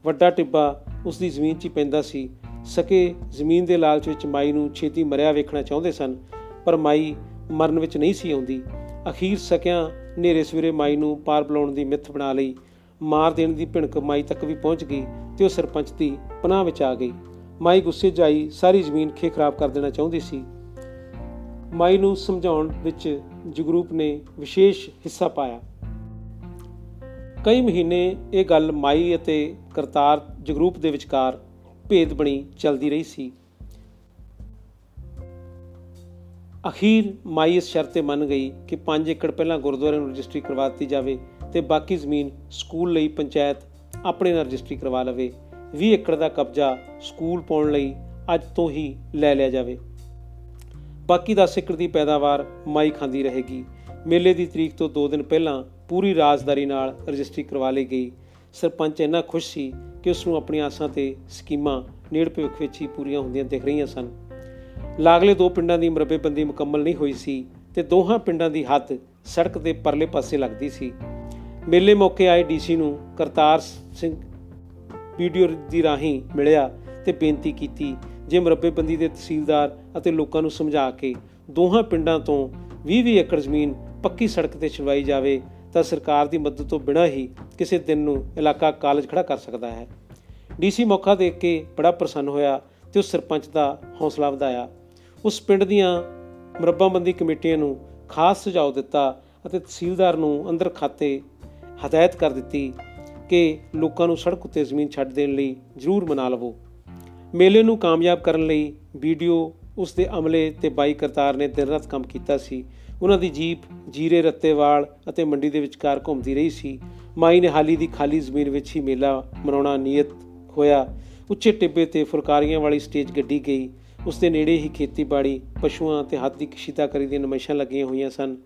ਵੱਡਾ ਟਿੱਬਾ ਉਸ ਦੀ ਜ਼ਮੀਨ 'ਚ ਪੈਂਦਾ ਸੀ। ਸਕੇ ਜ਼ਮੀਨ ਦੇ ਲਾਲਚ ਵਿੱਚ ਮਾਈ ਨੂੰ ਛੇਤੀ ਮਰਿਆ ਵੇਖਣਾ ਚਾਹੁੰਦੇ ਸਨ, ਪਰ ਮਾਈ ਮਰਨ ਵਿੱਚ ਨਹੀਂ ਸੀ ਆਉਂਦੀ। ਅਖੀਰ ਸਕਿਆਂ ਨੇਰੇ ਸਵੇਰੇ ਮਾਈ ਨੂੰ ਪਾਰ ਬੁਲਾਉਣ ਦੀ ਮਿੱਥ ਬਣਾ ਲਈ। ਮਾਰ ਦੇਣ ਦੀ ਭਿਣਕ ਮਾਈ ਤੱਕ ਵੀ ਪਹੁੰਚ ਗਈ ਤੇ ਉਹ ਸਰਪੰਚ ਦੀ ਪਨਾਹ ਵਿੱਚ ਆ ਗਈ। ਮਾਈ ਗੁੱਸੇ ਜਾਈ ਸਾਰੀ ਜ਼ਮੀਨ ਖੇ ਖਰਾਬ ਕਰ ਦੇਣਾ ਚਾਹੁੰਦੀ ਸੀ। ਮਾਈ ਨੂੰ ਸਮਝਾਉਣ ਵਿੱਚ ਜਗਰੂਪ ਨੇ ਵਿਸ਼ੇਸ਼ ਹਿੱਸਾ ਪਾਇਆ। ਕਈ ਮਹੀਨੇ ਇਹ ਗੱਲ ਮਾਈ ਅਤੇ ਕਰਤਾਰ ਜਗਰੂਪ ਦੇ ਵਿਚਕਾਰ ਭੇਦ ਬਣੀ ਚਲਦੀ ਰਹੀ ਸੀ। ਅਖੀਰ ਮਾਈ ਇਸ ਸ਼ਰਤ ਤੇ ਮੰਨ ਗਈ ਕਿ 5 ਏਕੜ ਪਹਿਲਾਂ ਗੁਰਦੁਆਰੇ ਨੂੰ ਰਜਿਸਟਰੀ ਕਰਵਾ ਦਿੱਤੀ ਜਾਵੇ ਤੇ ਬਾਕੀ ਜ਼ਮੀਨ ਸਕੂਲ ਲਈ ਪੰਚਾਇਤ ਆਪਣੇ ਨਾਲ ਰਜਿਸਟਰੀ ਕਰਵਾ ਲਵੇ। 20 ਏਕੜ ਦਾ ਕਬਜ਼ਾ ਸਕੂਲ ਪਾਉਣ ਲਈ ਅੱਜ ਤੋਂ ਹੀ ਲੈ ਲਿਆ ਜਾਵੇ। ਬਾਕੀ 10 ਏਕੜ ਦੀ ਪੈਦਾਵਾਰ ਮਾਈ ਖਾਂਦੀ ਰਹੇਗੀ। ਮੇਲੇ ਦੀ ਤਰੀਕ ਤੋਂ 2 ਦਿਨ ਪਹਿਲਾਂ ਪੂਰੀ ਰਾਜ਼ਦਾਰੀ ਨਾਲ ਰਜਿਸਟਰੀ ਕਰਵਾ ਲਈ ਗਈ। ਸਰਪੰਚ ਇੰਨਾ ਖੁਸ਼ ਸੀ ਕਿ ਉਸ ਨੂੰ ਆਪਣੀਆਂ ਆਸਾਂ ਤੇ ਸਕੀਮਾਂ ਨੇੜ ਭਵਿੱਖ ਵਿੱਚ ਹੀ ਪੂਰੀਆਂ ਹੁੰਦੀਆਂ ਦਿਖ ਰਹੀਆਂ ਸਨ। ਲਾਗਲੇ ਦੋ ਪਿੰਡਾਂ ਦੀ ਮਰਬੇਬੰਦੀ ਮੁਕੰਮਲ ਨਹੀਂ ਹੋਈ ਸੀ ਤੇ ਦੋਹਾਂ ਪਿੰਡਾਂ ਦੀ ਹੱਦ ਸੜਕ ਦੇ ਪਰਲੇ ਪਾਸੇ ਲੱਗਦੀ ਸੀ। ਮੇਲੇ ਮੌਕੇ ਆਏ ਡੀਸੀ ਨੂੰ ਕਰਤਾਰ ਸਿੰਘ ਵੀਡੀਓ ਦੀ ਰਾਹੀਂ ਮਿਲਿਆ ਤੇ ਬੇਨਤੀ ਕੀਤੀ ਜੇ ਮਰਬੇਬੰਦੀ ਦੇ ਤਹਿਸੀਲਦਾਰ ਅਤੇ ਲੋਕਾਂ ਨੂੰ ਸਮਝਾ ਕੇ ਦੋਹਾਂ ਪਿੰਡਾਂ ਤੋਂ 20-20 ਏਕੜ ਜ਼ਮੀਨ ਪੱਕੀ ਸੜਕ ਤੇ ਛਲਵਾਈ ਜਾਵੇ, ਤਾਂ ਸਰਕਾਰ ਦੀ ਮਦਦ ਤੋਂ ਬਿਨਾਂ ਹੀ ਕਿਸੇ ਦਿਨ ਨੂੰ ਇਲਾਕਾ ਕਾਲਜ ਖੜਾ ਕਰ ਸਕਦਾ ਹੈ। ਡੀਸੀ ਮੌਕਾ ਦੇਖ ਕੇ ਬੜਾ ਪ੍ਰਸੰਨ ਹੋਇਆ ਤੇ ਉਸ ਸਰਪੰਚ ਦਾ ਹੌਸਲਾ ਵਧਾਇਆ। ਉਸ ਪਿੰਡ ਦੀਆਂ ਮਰੱਬਾਬੰਦੀ ਕਮੇਟੀਆਂ ਨੂੰ ਖਾਸ ਸੁਝਾਅ ਦਿੱਤਾ ਅਤੇ ਤਹਿਸੀਲਦਾਰ ਨੂੰ ਅੰਦਰ ਖਾਤੇ ਹਦਾਇਤ ਕਰ ਦਿੱਤੀ ਕਿ ਲੋਕਾਂ ਨੂੰ ਸੜਕ ਉੱਤੇ ਜ਼ਮੀਨ ਛੱਡ ਦੇਣ ਲਈ ਜ਼ਰੂਰ ਮਨਾ ਲਵੋ। ਮੇਲੇ ਨੂੰ ਕਾਮਯਾਬ ਕਰਨ ਲਈ ਵੀਡੀਓ ਉਸ ਦੇ ਅਮਲੇ ਤੇ ਬਾਈ ਕਰਤਾਰ ਨੇ ਦਿਨ ਰਾਤ ਕੰਮ ਕੀਤਾ ਸੀ। ਉਹਨਾਂ ਦੀ ਜੀਪ ਜੀਰੇ ਰੱਤੇਵਾਲ ਅਤੇ ਮੰਡੀ ਦੇ ਵਿਚਕਾਰ ਘੁੰਮਦੀ ਰਹੀ ਸੀ। ਮਾਈ ਨੇ ਹਾਲੀ ਦੀ ਖਾਲੀ ਜ਼ਮੀਨ ਵਿੱਚ ਹੀ ਮੇਲਾ ਮਨਾਉਣਾ ਨੀਅਤ ਹੋਇਆ। ਉੱਚੇ ਟਿੱਬੇ ਤੇ ਫੁਲਕਾਰੀਆਂ ਵਾਲੀ ਸਟੇਜ ਗੱਡੀ ਗਈ। ਉਸ ਦੇ ਨੇੜੇ ਹੀ ਖੇਤੀਬਾੜੀ, ਪਸ਼ੂਆਂ ਤੇ ਹੱਥ ਦੀ ਕਸ਼ੀਦਾਕਾਰੀ ਦੀਆਂ ਨਮਾਇਸ਼ਾਂ ਲੱਗੀਆਂ ਹੋਈਆਂ ਸਨ।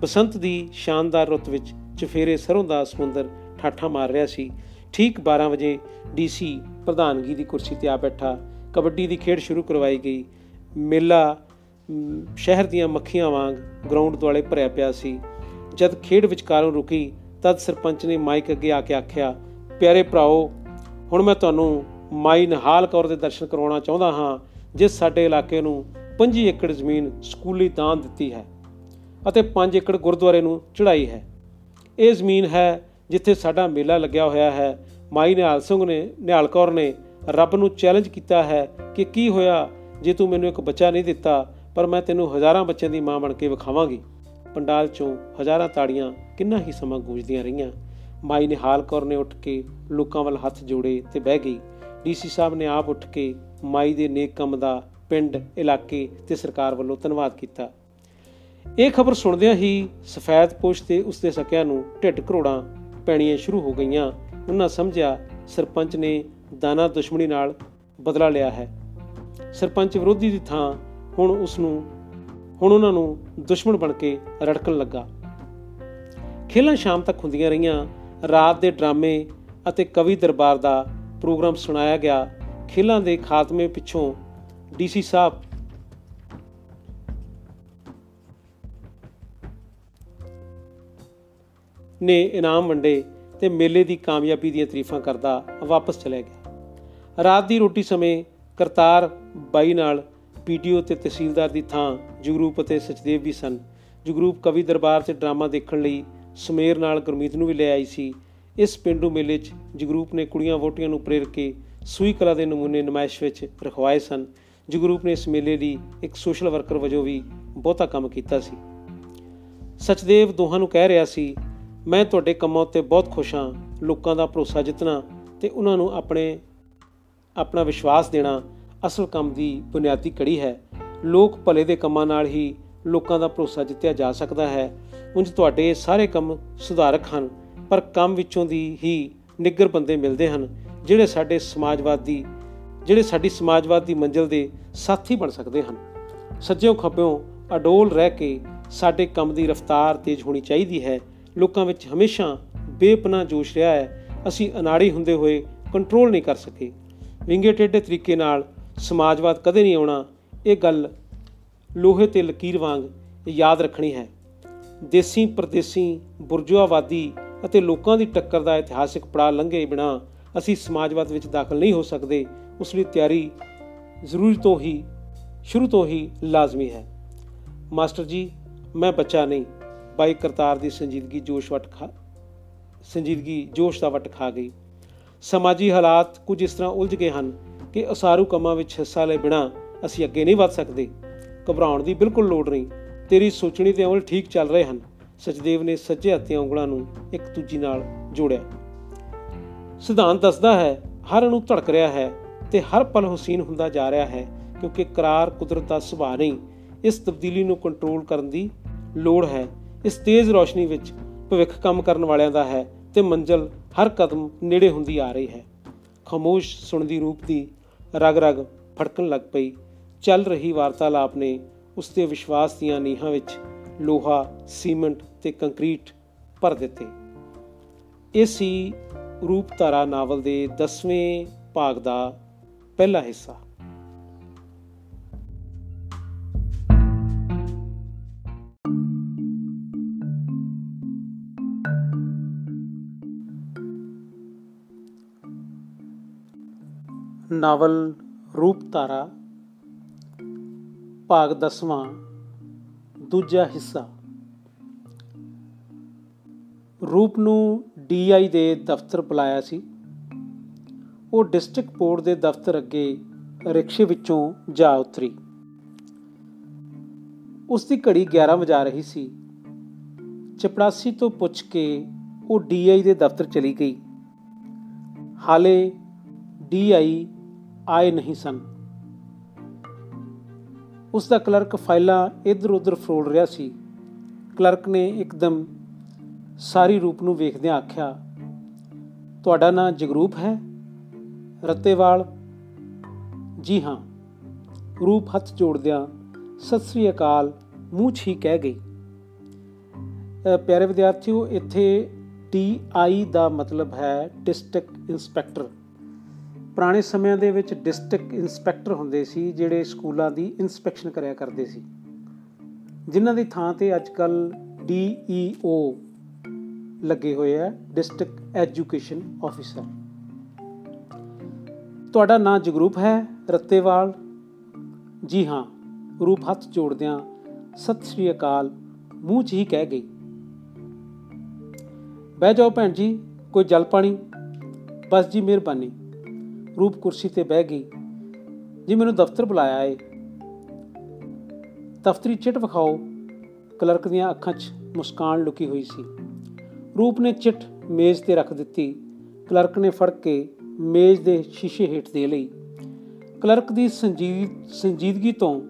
ਬਸੰਤ ਦੀ ਸ਼ਾਨਦਾਰ ਰੁੱਤ ਵਿੱਚ ਚਫੇਰੇ ਸਰੋਂ ਦਾ ਸਮੁੰਦਰ ਠਾਠਾ ਮਾਰ ਰਿਹਾ ਸੀ। ਠੀਕ 12 ਵਜੇ ਡੀਸੀ ਪ੍ਰਧਾਨਗੀ ਦੀ ਕੁਰਸੀ ਤੇ ਆ ਬੈਠਾ। ਕਬੱਡੀ ਦੀ ਖੇਡ ਸ਼ੁਰੂ ਕਰਵਾਈ ਗਈ। ਮੇਲਾ ਸ਼ਹਿਰ ਦੀਆਂ ਮੱਖੀਆਂ ਵਾਂਗ ਗਰਾਊਂਡ ਦੁਆਲੇ ਭਰਿਆ ਪਿਆ ਸੀ। ਜਦ ਖੇਡ ਵਿਚਕਾਰੋਂ ਰੁਕੀ, ਤਦ ਸਰਪੰਚ ਨੇ ਮਾਈਕ ਅੱਗੇ ਆ ਕੇ ਆਖਿਆ, ਪਿਆਰੇ ਭਰਾਓ, ਹੁਣ ਮੈਂ ਤੁਹਾਨੂੰ ਮਾਈ ਨਹਾਲ ਕੌਰ ਦੇ ਦਰਸ਼ਨ ਕਰਵਾਉਣਾ ਚਾਹੁੰਦਾ ਹਾਂ, ਜਿਸ ਸਾਡੇ ਇਲਾਕੇ ਨੂੰ 5 ਏਕੜ ਜ਼ਮੀਨ ਸਕੂਲੀ ਦਾਨ ਦਿੱਤੀ ਹੈ ਅਤੇ 5 ਏਕੜ ਗੁਰਦੁਆਰੇ ਨੂੰ ਚੜਾਈ ਹੈ। ਇਹ ਜ਼ਮੀਨ ਹੈ ਜਿੱਥੇ ਸਾਡਾ ਮੇਲਾ ਲੱਗਿਆ ਹੋਇਆ ਹੈ। ਮਾਈ ਨਿਹਾਲ ਸਿੰਘ ਨੇ, ਨਿਹਾਲ ਕੌਰ ਨੇ ਰੱਬ ਨੂੰ ਚੈਲੰਜ ਕੀਤਾ ਹੈ ਕਿ ਕੀ ਹੋਇਆ ਜੇ ਤੂੰ ਮੈਨੂੰ ਇੱਕ ਬੱਚਾ ਨਹੀਂ ਦਿੱਤਾ, ਪਰ ਮੈਂ ਤੈਨੂੰ ਹਜ਼ਾਰਾਂ ਬੱਚਿਆਂ ਦੀ ਮਾਂ ਬਣ ਕੇ ਵਿਖਾਵਾਂਗੀ। ਪੰਡਾਲ ਚੋਂ ਹਜ਼ਾਰਾਂ ਤਾੜੀਆਂ ਕਿੰਨਾ ਹੀ ਸਮਾਂ ਗੂੰਜਦੀਆਂ ਰਹੀਆਂ। ਮਾਈ ਨਿਹਾਲ ਕੌਰ ਨੇ ਉੱਠ ਕੇ ਲੋਕਾਂ ਵੱਲ ਹੱਥ ਜੋੜੇ ਤੇ ਬਹਿ ਗਈ। ਡੀਸੀ ਸਾਹਿਬ ਨੇ ਆਪ ਉੱਠ ਕੇ ਮਾਈ ਦੇ ਨੇਕ ਕੰਮ ਦਾ ਪਿੰਡ, ਇਲਾਕੇ ਤੇ ਸਰਕਾਰ ਵੱਲੋਂ ਧੰਨਵਾਦ ਕੀਤਾ। ਇਹ ਖਬਰ ਸੁਣਦਿਆਂ ਹੀ ਸਫੈਦ ਪੁਸ਼ ਤੇ ਉਸਦੇ ਸਕਿਆਂ ਨੂੰ ਢਿੱਡ ਘਰੋੜਾਂ ਪੈਣੀਆਂ ਸ਼ੁਰੂ ਹੋ ਗਈਆਂ। ਉਹਨਾਂ ਸਮਝਿਆ, ਸਰਪੰਚ ਨੇ ਦਾਨਾ ਦੁਸ਼ਮਣੀ ਨਾਲ ਬਦਲਾ ਲਿਆ ਹੈ। ਸਰਪੰਚ ਵਿਰੋਧੀ ਦੀ ਥਾਂ ਹੁਣ ਉਸ ਨੂੰ ਹੁਣ ਉਹਨਾਂ ਨੂੰ ਦੁਸ਼ਮਣ ਬਣ ਕੇ ਰੜਕਣ ਲੱਗਾ। ਖੇਲਾਂ ਸ਼ਾਮ ਤੱਕ ਹੁੰਦੀਆਂ ਰਹੀਆਂ। ਰਾਤ ਦੇ ਡਰਾਮੇ ਅਤੇ ਕਵੀ ਦਰਬਾਰ ਦਾ ਪ੍ਰੋਗਰਾਮ ਸੁਣਾਇਆ ਗਿਆ। ਖੇਲਾਂ ਦੇ ਖਾਤਮੇ ਪਿੱਛੋਂ ਡੀਸੀ ਸਾਹਿਬ ਨੇ ਇਨਾਮ ਵੰਡੇ ਤੇ ਮੇਲੇ ਦੀ ਕਾਮਯਾਬੀ ਦੀਆਂ ਤਾਰੀਫਾਂ ਕਰਦਾ ਵਾਪਸ ਚਲੇ ਗਿਆ। ਰਾਤ ਦੀ ਰੋਟੀ ਸਮੇਂ ਕਰਤਾਰ ਬਾਈ ਨਾਲ ਪੀਡੀਓ ਤੇ ਤਹਿਸੀਲਦਾਰ ਦੀ ਥਾਂ ਜਗਰੂਪ ਅਤੇ ਸਚਦੇਵ ਵੀ ਸਨ। ਜਗਰੂਪ ਕਵੀ ਦਰਬਾਰ ਤੇ ਡਰਾਮਾ ਦੇਖਣ ਲਈ ਸਮੇਰ ਨਾਲ ਗੁਰਮੀਤ ਨੂੰ ਵੀ ਲੈ ਆਈ ਸੀ। ਇਸ ਪਿੰਡੂ ਮੇਲੇ 'ਚ ਜਗਰੂਪ ਨੇ ਕੁੜੀਆਂ ਵੋਟੀਆਂ ਨੂੰ ਪ੍ਰੇਰ ਕੇ ਸੂਈ ਕਲਾ ਦੇ ਨਮੂਨੇ ਨਮਾਇਸ਼ ਵਿੱਚ ਰਖਵਾਏ ਸਨ। ਜਗਰੂਪ ਨੇ ਇਸ ਮੇਲੇ ਲਈ ਇੱਕ ਸੋਸ਼ਲ ਵਰਕਰ ਵਜੋਂ ਵੀ ਬਹੁਤਾ ਕੰਮ ਕੀਤਾ ਸੀ। ਸਚਦੇਵ ਦੋਹਾਂ ਨੂੰ ਕਹਿ ਰਿਹਾ ਸੀ ਮੈਂ ਤੁਹਾਡੇ ਕੰਮਾਂ ਉੱਤੇ ਬਹੁਤ ਖੁਸ਼ ਹਾਂ, ਲੋਕਾਂ ਦਾ ਭਰੋਸਾ ਜਿੱਤਣਾ ਤੇ ਉਹਨਾਂ ਨੂੰ ਆਪਣੇ, ਆਪਣਾ ਵਿਸ਼ਵਾਸ ਦੇਣਾ ਅਸਲ ਕੰਮ ਦੀ ਬੁਨਿਆਦੀ ਕੜੀ ਹੈ। ਲੋਕ ਭਲੇ ਦੇ ਕੰਮਾਂ ਨਾਲ ਹੀ ਲੋਕਾਂ ਦਾ ਭਰੋਸਾ ਜਿੱਤਿਆ ਜਾ ਸਕਦਾ ਹੈ। ਉਂਝ ਤੁਹਾਡੇ ਸਾਰੇ ਕੰਮ ਸੁਧਾਰਕ ਹਨ, ਪਰ ਕੰਮ ਵਿੱਚੋਂ ਦੀ ਹੀ ਨਿੱਗਰ ਬੰਦੇ ਮਿਲਦੇ ਹਨ, ਜਿਹੜੇ ਸਾਡੇ ਸਮਾਜਵਾਦੀ, ਜਿਹੜੇ ਸਾਡੀ ਸਮਾਜਵਾਦ ਦੀ ਮੰਜ਼ਿਲ ਦੇ ਸਾਥੀ ਬਣ ਸਕਦੇ ਹਨ। ਸੱਜਿਓਂ ਖੱਬਿਓਂ ਅਡੋਲ ਰਹਿ ਕੇ ਸਾਡੇ ਕੰਮ ਦੀ ਰਫ਼ਤਾਰ ਤੇਜ਼ ਹੋਣੀ ਚਾਹੀਦੀ ਹੈ। ਲੋਕਾਂ ਵਿੱਚ ਹਮੇਸ਼ਾ ਬੇਪਨਾਹ ਜੋਸ਼ ਰਿਹਾ ਹੈ। ਅਸੀਂ ਅਨਾੜੀ ਹੁੰਦੇ ਹੋਏ ਕੰਟਰੋਲ ਨਹੀਂ ਕਰ ਸਕੇ। ਵਿੰਗੇ ਟੇਢੇ ਤਰੀਕੇ ਨਾਲ ਸਮਾਜਵਾਦ ਕਦੇ ਨਹੀਂ ਆਉਣਾ। ਇਹ ਗੱਲ ਲੋਹੇ ਤੇ ਲਕੀਰ ਵਾਂਗ ਯਾਦ ਰੱਖਣੀ ਹੈ। ਦੇਸੀ, ਪਰਦੇਸੀ, ਬੁਰਜੁਆਵਾਦੀ ਅਤੇ ਲੋਕਾਂ ਦੀ ਟੱਕਰ ਦਾ ਇਤਿਹਾਸਿਕ ਪੜਾਅ ਲੰਘੇ ਬਿਨਾ ਅਸੀਂ ਸਮਾਜਵਾਦ ਵਿੱਚ ਦਾਖਲ ਨਹੀਂ ਹੋ ਸਕਦੇ। ਉਸ ਲਈ ਤਿਆਰੀ ਜ਼ਰੂਰੀ ਤੋਂ ਹੀ, ਸ਼ੁਰੂ ਤੋਂ ਹੀ ਲਾਜ਼ਮੀ ਹੈ। ਮਾਸਟਰ ਜੀ, ਮੈਂ ਬੱਚਾ ਨਹੀਂ। ਬਾਈ ਕਰਤਾਰ ਦੀ ਸੰਜੀਦਗੀ ਜੋਸ਼ ਵਟ ਖਾ, ਸੰਜੀਦਗੀ ਜੋਸ਼ ਦਾ ਵਟ ਖਾ ਗਈ। ਸਮਾਜੀ ਹਾਲਾਤ ਕੁਝ ਇਸ ਤਰ੍ਹਾਂ ਉਲਝ ਗਏ ਹਨ ਕਿ ਅਸਾਰੂ ਕੰਮਾਂ ਵਿੱਚ ਹਿੱਸਾ ਲੈ ਬਿਨਾ ਅਸੀਂ ਅੱਗੇ ਨਹੀਂ ਵਧ ਸਕਦੇ। ਘਬਰਾਉਣ ਦੀ ਬਿਲਕੁਲ ਲੋੜ ਨਹੀਂ। ਤੇਰੀ ਸੋਚਣੀ ਤੇ ਅਮਲ ਠੀਕ ਚੱਲ ਰਹੇ ਹਨ। ਸਚਦੇਵ ਨੇ ਸੱਜੇ ਹੱਥੀਆਂ ਉਂਗਲਾਂ ਨੂੰ ਇੱਕ ਦੂਜੀ ਨਾਲ ਜੋੜਿਆ। ਸਿਧਾਂਤ ਦੱਸਦਾ ਹੈ, ਹਰ ਨੂੰ ਧੜਕ ਰਿਹਾ ਹੈ ਤੇ ਹਰ ਪਲ ਹੁਸੀਨ ਹੁੰਦਾ ਜਾ ਰਿਹਾ ਹੈ ਕਿਉਂਕਿ ਕਰਾਰ ਕੁਦਰਤ ਦਾ ਸੁਭਾਅ ਨਹੀਂ। ਇਸ ਤਬਦੀਲੀ ਨੂੰ ਕੰਟਰੋਲ ਕਰਨ ਦੀ ਲੋੜ ਹੈ। ਇਸ ਤੇਜ਼ ਰੋਸ਼ਨੀ ਵਿੱਚ ਭਵਿੱਖ ਕੰਮ ਕਰਨ ਵਾਲਿਆਂ ਦਾ ਹੈ ਤੇ ਮੰਜ਼ਲ ਹਰ ਕਦਮ ਨੇੜੇ ਹੁੰਦੀ ਆ ਰਹੀ ਹੈ। ਖਾਮੋਸ਼ ਸੁਣਦੀ ਰੂਪ ਦੀ ਰਗ ਰਗ ਫੜਕਣ ਲੱਗ ਪਈ। ਚੱਲ ਰਹੀ ਵਾਰਤਾਲਾਪ ਨੇ ਉਸ ਦੇ ਵਿਸ਼ਵਾਸ ਦੀਆਂ ਨੀਹਾਂ ਵਿੱਚ ਲੋਹਾ, ਸੀਮੈਂਟ ਤੇ ਕੰਕਰੀਟ ਭਰ ਦਿੱਤੇ। ਇਹ ਸੀ ਰੂਪਤਾਰਾ ਨਾਵਲ ਦੇ 10ਵੇਂ ਭਾਗ ਦਾ ਪਹਿਲਾ ਹਿੱਸਾ। ਨਾਵਲ ਰੂਪਤਾਰਾ ਭਾਗ 10ਵਾਂ ਦੂਜਾ ਹਿੱਸਾ। ਰੂਪ ਨੂੰ ਡੀਆਈ ਦੇ ਦਫ਼ਤਰ ਬੁਲਾਇਆ ਸੀ। ਉਹ ਡਿਸਟ੍ਰਿਕਟ ਬੋਰਡ ਦੇ ਦਫ਼ਤਰ ਅੱਗੇ ਰਿਕਸ਼ੇ ਵਿੱਚੋਂ ਜਾ ਉਤਰੀ। ਉਸ ਦੀ ਘੜੀ 11 ਵਜਾ ਰਹੀ ਸੀ। ਚਪੜਾਸੀ ਤੋਂ ਪੁੱਛ ਕੇ ਉਹ ਡੀਆਈ ਦੇ ਦਫ਼ਤਰ ਚਲੀ ਗਈ। ਹਾਲੇ ਡੀਆਈ ਆਏ ਨਹੀਂ ਸਨ। ਉਸ ਦਾ ਕਲਰਕ ਫਾਈਲਾਂ ਇੱਧਰ ਉੱਧਰ ਫਰੋਲ ਰਿਹਾ ਸੀ। ਕਲਰਕ ਨੇ ਇੱਕਦਮ ਸਾਰੀ ਰੂਪ ਨੂੰ ਵੇਖਦਿਆਂ ਆਖਿਆ, ਤੁਹਾਡਾ ਨਾਂ ਜਗਰੂਪ ਹੈ? ਰੱਤੇਵਾਲ। ਜੀ ਹਾਂ। ਰੂਪ ਹੱਥ ਜੋੜਦਿਆਂ ਸਤਿ ਸ੍ਰੀ ਅਕਾਲ। ਮੂੰਹ ਛੀ ਕਹਿ ਗਈ। ਪਿਆਰੇ ਵਿਦਿਆਰਥੀਓ, ਇੱਥੇ ਟੀ ਆਈ ਦਾ ਮਤਲਬ ਹੈ ਡਿਸਟ੍ਰਿਕਟ ਇਨਸਪੈਕਟਰ ਪੁਰਾਣੇ ਸਮਿਆਂ ਦੇ ਵਿੱਚ ਡਿਸਟ੍ਰਿਕਟ ਇਨਸਪੈਕਟਰ ਹੁੰਦੇ ਸੀ, ਜਿਹੜੇ ਸਕੂਲਾਂ ਦੀ ਇਨਸਪੈਕਸ਼ਨ ਕਰਿਆ ਕਰਦੇ ਸੀ। ਜਿਨ੍ਹਾਂ ਦੀ ਥਾਂ ਤੇ ਅੱਜ ਕੱਲ ਡੀਈਓ ਲੱਗੇ ਹੋਏ ਆ, ਡਿਸਟ੍ਰਿਕਟ ਐਜੂਕੇਸ਼ਨ ਆਫੀਸਰ। ਤੁਹਾਡਾ ਨਾਂ ਜਗਰੂਪ ਹੈ, ਰੱਤੇਵਾਲ? ਜੀ ਹਾਂ, ਰੂਪ ਹੱਥ ਜੋੜਦਿਆਂ ਸਤਿ ਸ੍ਰੀ ਅਕਾਲ, ਮੂੰਹ 'ਚ ਹੀ ਕਹਿ ਗਈ। ਬਹਿ ਜਾਓ ਭੈਣ ਜੀ, ਕੋਈ ਜਲ ਪਾਣੀ? ਬਸ ਜੀ, ਮਿਹਰਬਾਨੀ। ਰੂਪ ਕੁਰਸੀ ਤੇ ਬਹਿ ਗਈ। ਜੀ, ਮੈਨੂੰ ਦਫ਼ਤਰ ਬੁਲਾਇਆ ਏ। ਦਫ਼ਤਰੀ ਚਿੱਟ ਵਿਖਾਓ। ਕਲਰਕ ਦੀਆਂ ਅੱਖਾਂ 'ਚ ਮੁਸਕਾਨ ਲੁਕੀ ਹੋਈ ਸੀ। ਰੂਪ ਨੇ ਚਿੱਟ ਮੇਜ਼ ਤੇ ਰੱਖ ਦਿੱਤੀ। ਕਲਰਕ ਨੇ ਫੜ ਕੇ ਮੇਜ਼ ਦੇ ਸ਼ੀਸ਼ੇ ਹੇਠ ਦੇ ਲਈ। ਕਲਰਕ ਦੀ ਸੰਜੀਦ ਸੰਜੀਦਗੀ ਤੋਂ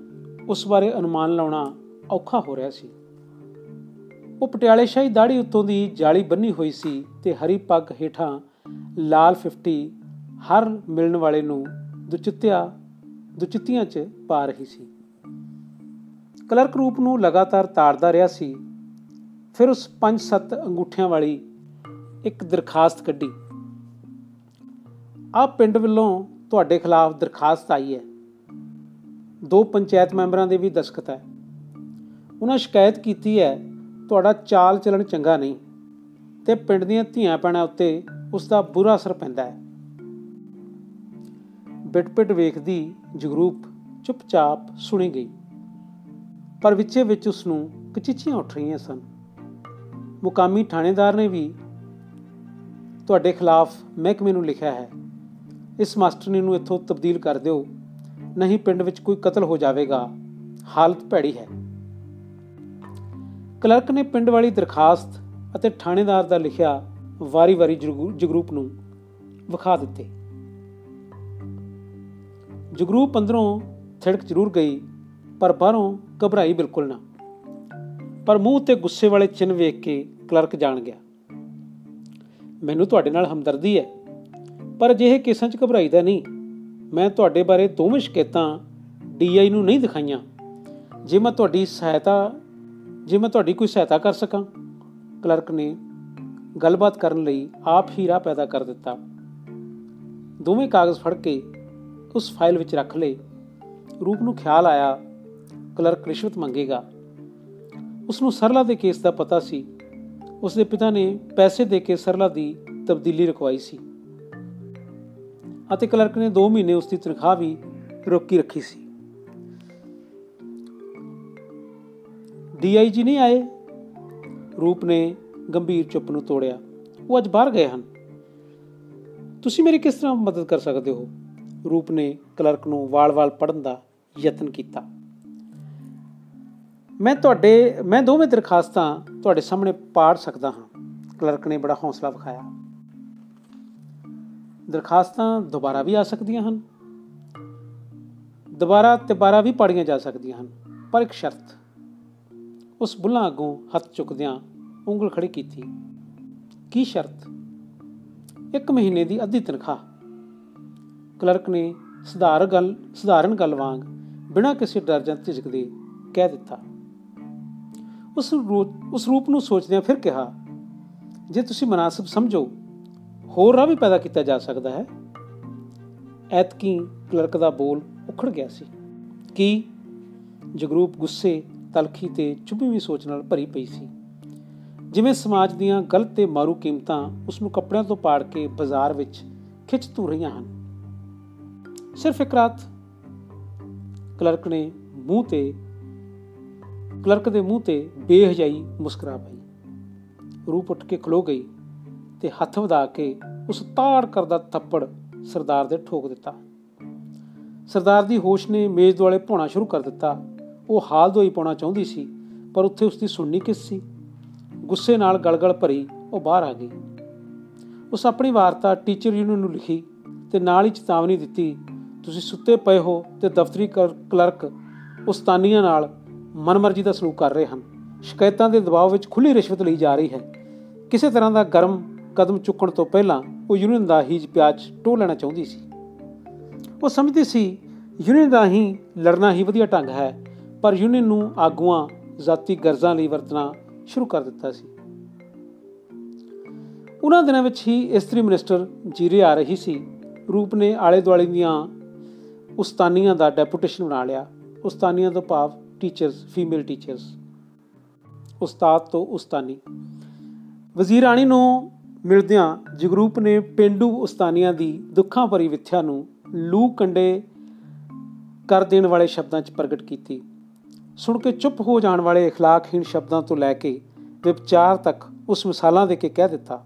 ਉਸ ਬਾਰੇ ਅਨੁਮਾਨ ਲਾਉਣਾ ਔਖਾ ਹੋ ਰਿਹਾ ਸੀ। ਉਹ ਪਟਿਆਲੇ ਸ਼ਾਹੀ ਦਾੜੀ ਉੱਤੋਂ ਦੀ ਜਾਲੀ ਬੰਨੀ ਹੋਈ ਸੀ ਤੇ ਹਰੀ ਪੱਗ ਹੇਠਾਂ ਲਾਲ 50 ਹਰ ਮਿਲਣ ਵਾਲੇ ਨੂੰ ਦੁਚਿੱਤਿਆ, ਦੁਚਿੱਤੀਆਂ 'ਚ ਪਾ ਰਹੀ ਸੀ। ਕਲਰਕ ਰੂਪ ਨੂੰ ਲਗਾਤਾਰ ਤਾੜਦਾ ਰਿਹਾ ਸੀ, ਫਿਰ ਉਸ 5-7 ਅੰਗੂਠਿਆਂ ਵਾਲੀ ਇੱਕ ਦਰਖਾਸਤ ਕੱਢੀ। ਆ ਪਿੰਡ ਵੱਲੋਂ ਤੁਹਾਡੇ ਖਿਲਾਫ ਦਰਖਾਸਤ ਆਈ ਹੈ। ਦੋ ਪੰਚਾਇਤ ਮੈਂਬਰਾਂ ਦੇ ਵੀ ਦਸਖਤ ਹੈ। ਉਹਨਾਂ ਸ਼ਿਕਾਇਤ ਕੀਤੀ ਹੈ, ਤੁਹਾਡਾ ਚਾਲ ਚੱਲਣ ਚੰਗਾ ਨਹੀਂ ਤੇ ਪਿੰਡ ਦੀਆਂ ਧੀਆਂ ਪੈਣਾ ਉੱਤੇ ਉਸ ਦਾ ਬੁਰਾ ਅਸਰ ਪੈਂਦਾ ਹੈ। ਬਿਟਪਿਟ ਵੇਖਦੀ ਜਗਰੂਪ ਚੁੱਪਚਾਪ ਸੁਣੀ ਗਈ। ਪਰ ਵਿੱਚੇ ਵਿੱਚ ਉਸ ਨੂੰ ਕਚਿਚੀਆਂ ਉੱਠ ਰਹੀਆਂ ਸਨ। ਮੁਕਾਮੀ ਥਾਣੇਦਾਰ ਨੇ ਵੀ, ਤੁਹਾਡੇ ਖਿਲਾਫ ਮਹਿਕਮੇ ਨੂੰ ਲਿਖਿਆ ਹੈ। ਇਸ ਮਾਸਟਰਨੀ ਨੂੰ ਇੱਥੋਂ ਤਬਦੀਲ ਕਰ ਦਿਓ। ਨਹੀਂ ਪਿੰਡ ਵਿੱਚ ਕੋਈ ਕਤਲ ਹੋ ਜਾਵੇਗਾ। ਹਾਲਤ ਭੈੜੀ ਹੈ। ਕਲਰਕ ਨੇ ਪਿੰਡ ਵਾਲੀ ਦਰਖਾਸਤ ਅਤੇ ਥਾਣੇਦਾਰ ਦਾ ਲਿਖਿਆ ਵਾਰੀ-ਵਾਰੀ ਜਗਰੂਪ ਨੂੰ ਵਿਖਾ ਦਿੱਤੇ। ਜਗਰੂਪ ਅੰਦਰੋਂ ਥਿੜਕ ਜ਼ਰੂਰ ਗਈ, ਪਰ ਬਾਹਰੋਂ ਘਬਰਾਈ ਬਿਲਕੁਲ ਨਾ। ਪਰ ਮੂੰਹ ਤੇ ਗੁੱਸੇ ਵਾਲੇ ਚਿੰਨ ਵੇਖ ਕੇ ਕਲਰਕ ਜਾਣ ਗਿਆ। ਮੈਨੂੰ ਤੁਹਾਡੇ ਨਾਲ ਹਮਦਰਦੀ ਹੈ, ਪਰ ਅਜਿਹੇ ਕੇਸਾਂ 'ਚ ਘਬਰਾਈਦਾ ਨਹੀਂ। ਮੈਂ ਤੁਹਾਡੇ ਬਾਰੇ ਦੋਵੇਂ ਸ਼ਿਕਾਇਤਾਂ ਡੀਆਈ ਨੂੰ ਨਹੀਂ ਦਿਖਾਈਆਂ। ਜੇ ਮੈਂ ਤੁਹਾਡੀ ਸਹਾਇਤਾ, ਜੇ ਮੈਂ ਤੁਹਾਡੀ ਕੋਈ ਸਹਾਇਤਾ ਕਰ ਸਕਾਂ? ਕਲਰਕ ਨੇ ਗੱਲਬਾਤ ਕਰਨ ਲਈ ਆਪ ਹੀ ਰਾਹ ਪੈਦਾ ਕਰ ਦਿੱਤਾ। ਦੋਵੇਂ ਕਾਗਜ਼ ਫੜ ਕੇ ਉਸ ਫਾਈਲ ਵਿੱਚ ਰੱਖ ਲਏ। ਰੂਪ ਨੂੰ ਖਿਆਲ ਆਇਆ, ਕਲਰਕ ਰਿਸ਼ਵਤ ਮੰਗੇਗਾ। ਉਸ ਨੂੰ ਸਰਲਾ ਦੇ ਕੇਸ ਦਾ ਪਤਾ ਸੀ। ਉਸ ਦੇ ਪਿਤਾ ਨੇ ਪੈਸੇ ਦੇ ਕੇ ਸਰਲਾ ਦੀ ਤਬਦੀਲੀ ਰਖਵਾਈ ਸੀ। ਅਤੇ ਕਲਰਕ ਨੇ 2 ਮਹੀਨੇ ਉਸ ਦੀ ਤਨਖਾਹ ਵੀ ਰੋਕੀ ਰੱਖੀ ਸੀ। ਡੀਆਈਜੀ ਨਹੀਂ ਆਏ? ਰੂਪ ਨੇ ਗੰਭੀਰ ਚੁੱਪ ਨੂੰ ਤੋੜਿਆ। ਉਹ ਅੱਜ ਬਾਹਰ ਗਏ ਹਨ। ਤੁਸੀਂ ਮੇਰੀ ਕਿਸ ਤਰ੍ਹਾਂ ਮਦਦ ਕਰ ਸਕਦੇ ਹੋ? ਰੂਪ ਨੇ ਕਲਰਕ ਨੂੰ ਵਾਲ-ਵਾਲ ਪੜਨ ਦਾ ਯਤਨ ਕੀਤਾ। ਮੈਂ ਤੁਹਾਡੇ, ਮੈਂ ਦੋਵੇਂ ਦਰਖਾਸਤਾਂ ਤੁਹਾਡੇ ਸਾਹਮਣੇ ਪਾੜ ਸਕਦਾ ਹਾਂ। ਕਲਰਕ ਨੇ ਬੜਾ ਹੌਸਲਾ ਵਿਖਾਇਆ। ਦਰਖਾਸਤਾਂ ਦੁਬਾਰਾ ਵੀ ਆ ਸਕਦੀਆਂ ਹਨ। ਦੁਬਾਰਾ ਤੇ ਬਾਰਾ ਵੀ ਪੜੀਆਂ ਜਾ ਸਕਦੀਆਂ ਹਨ, ਪਰ ਇੱਕ ਸ਼ਰਤ, ਉਸ ਬੁੱਲਾਂ ਅੱਗੋਂ ਹੱਥ ਚੁੱਕਦਿਆਂ ਉਂਗਲ ਖੜੀ ਕੀਤੀ। ਕੀ ਸ਼ਰਤ? ਇੱਕ ਮਹੀਨੇ ਦੀ ਅੱਧੀ ਤਨਖਾਹ। ਕਲਰਕ ਨੇ ਸਧਾਰਨ ਗੱਲ ਸਧਾਰਨ ਗੱਲ ਵਾਂਗ ਬਿਨਾਂ ਕਿਸੇ ਡਰ ਜਾਂ ਝਿਜਕ ਦੇ ਕਹਿ ਦਿੱਤਾ। ਉਸ ਰੂਪ ਉਸ ਰੂਪ ਨੂੰ ਸੋਚਦਿਆਂ ਫਿਰ ਕਿਹਾ, ਜੇ ਤੁਸੀਂ ਮناسب ਸਮਝੋ, ਹੋਰ ਰਾਹ ਵੀ ਪੈਦਾ ਕੀਤਾ ਜਾ ਸਕਦਾ ਹੈ। ਐਤਕੀ ਕਲਰਕ ਦਾ ਬੋਲ ਉਖੜ ਗਿਆ ਸੀ ਕਿ ਜਗਰੂਪ ਗੁੱਸੇ, ਤਲਖੀ ਤੇ ਚੁੱਭੀਵੀਂ ਸੋਚ ਨਾਲ ਭਰੀ ਪਈ ਸੀ। ਜਿਵੇਂ ਸਮਾਜ ਦੀਆਂ ਗਲਤ ਤੇ ਮਾਰੂ ਕੀਮਤਾਂ ਉਸ ਨੂੰ ਕੱਪੜਿਆਂ ਤੋਂ ਪਾੜ ਕੇ ਬਾਜ਼ਾਰ ਵਿੱਚ ਖਿੱਚ ਤੂ ਰਹੀਆਂ ਹਨ। ਸਿਰਫ ਇੱਕ ਰਾਤ ਕਲਰਕ ਨੇ ਮੂੰਹ ਤੇ, ਕਲਰਕ ਦੇ ਮੂੰਹ ਤੇ ਬੇਹਜਾਈ ਮੁਸਕਰਾ ਪਈ। ਰੂਪ ਉੱਠ ਕੇ ਖਲੋ ਗਈ ਤੇ ਹੱਥ ਵਧਾ ਕੇ ਉਸ ਤਾੜ ਕਰਦਾ ਥੱਪੜ ਸਰਦਾਰ ਦੇ ਠੋਕ ਦਿੱਤਾ। ਸਰਦਾਰ ਦੀ ਹੋਸ਼ ਨੇ ਮੇਜ਼ ਦੁਆਲੇ ਪਾਉਣਾ ਸ਼ੁਰੂ ਕਰ ਦਿੱਤਾ। ਉਹ ਹਾਲ ਦੋਈ ਪਾਉਣਾ ਚਾਹੁੰਦੀ ਸੀ, ਪਰ ਉੱਥੇ ਉਸ ਦੀ ਸੁਣਨੀ ਕਿਸ ਸੀ? ਗੁੱਸੇ ਨਾਲ ਗਲਗਲ ਭਰੀ ਉਹ ਬਾਹਰ ਆ ਗਈ। ਉਸ ਆਪਣੀ ਵਾਰਤਾ ਟੀਚਰ ਯੂਨੀਅਨ ਨੂੰ ਲਿਖੀ ਤੇ ਨਾਲ ਹੀ ਚੇਤਾਵਨੀ ਦਿੱਤੀ ਤੁਸੀਂ ਸੁੱਤੇ ਪਏ ਹੋ ਤੇ ਦਫ਼ਤਰੀ ਕਲਰਕ ਉਸਤਾਨੀਆਂ ਨਾਲ ਮਨਮਰਜ਼ੀ ਦਾ ਸਲੂਕ ਕਰ ਰਹੇ ਹਨ। ਸ਼ਿਕਾਇਤਾਂ ਦੇ ਦਬਾਅ ਵਿੱਚ ਖੁੱਲੀ ਰਿਸ਼ਵਤ ਲਈ ਜਾ ਰਹੀ ਹੈ। ਕਿਸੇ ਤਰ੍ਹਾਂ ਦਾ ਗਰਮ ਕਦਮ ਚੁੱਕਣ ਤੋਂ ਪਹਿਲਾਂ ਉਹ ਯੂਨੀਅਨ ਦਾ ਹੀ ਪਿਆਜ ਟੋ ਲੈਣਾ ਚਾਹੁੰਦੀ ਸੀ। ਉਹ ਸਮਝਦੀ ਸੀ, ਯੂਨੀਅਨ ਦਾ ਹੀ ਲੜਨਾ ਹੀ ਵਧੀਆ ਢੰਗ ਹੈ, ਪਰ ਯੂਨੀਅਨ ਨੂੰ ਆਗੂਆਂ, ਜ਼ਾਤੀ ਗਰਜ਼ਾਂ ਲਈ ਵਰਤਣਾ ਸ਼ੁਰੂ ਕਰ ਦਿੱਤਾ ਸੀ। ਉਹਨਾਂ ਦਿਨਾਂ ਵਿੱਚ ਹੀ ਇਸਤਰੀ ਮਿਨਿਸਟਰ ਜੀਰੇ ਆ ਰਹੀ ਸੀ। ਰੂਪ ਨੇ ਆਲੇ ਦੁਆਲੇ ਦੀਆਂ ਉਸਤਾਨੀਆਂ ਦਾ ਡੈਪੂਟੇਸ਼ਨ ਬਣਾ ਲਿਆ। ਉਸਤਾਨੀਆਂ ਤੋਂ ਭਾਵ ਟੀਚਰਸ ਫੀਮੇਲ ਟੀਚਰਸ ਉਸਤਾਦ ਤੋਂ ਉਸਤਾਨੀ। ਵਜ਼ੀਰ ਰਾਣੀ ਨੂੰ ਮਿਲਦਿਆਂ ਜਗਰੂਪ ਨੇ ਪਿੰਡੂ ਉਸਤਾਨੀਆਂ ਦੀ ਦੁੱਖਾਂ ਭਰੀ ਵਿਥਿਆ ਨੂੰ ਲੂ ਕੰਡੇ ਕਰ ਦੇਣ ਵਾਲੇ ਸ਼ਬਦਾਂ 'ਚ ਪ੍ਰਗਟ ਕੀਤੀ। ਸੁਣ ਕੇ ਚੁੱਪ ਹੋ ਜਾਣ ਵਾਲੇ اخلاقਹੀਣ ਸ਼ਬਦਾਂ ਤੋਂ ਲੈ ਕੇ ਵਿਚਾਰ ਤੱਕ ਉਸ ਮਿਸਾਲਾਂ ਦੇ ਕੇ ਕਹਿ ਦਿੱਤਾ।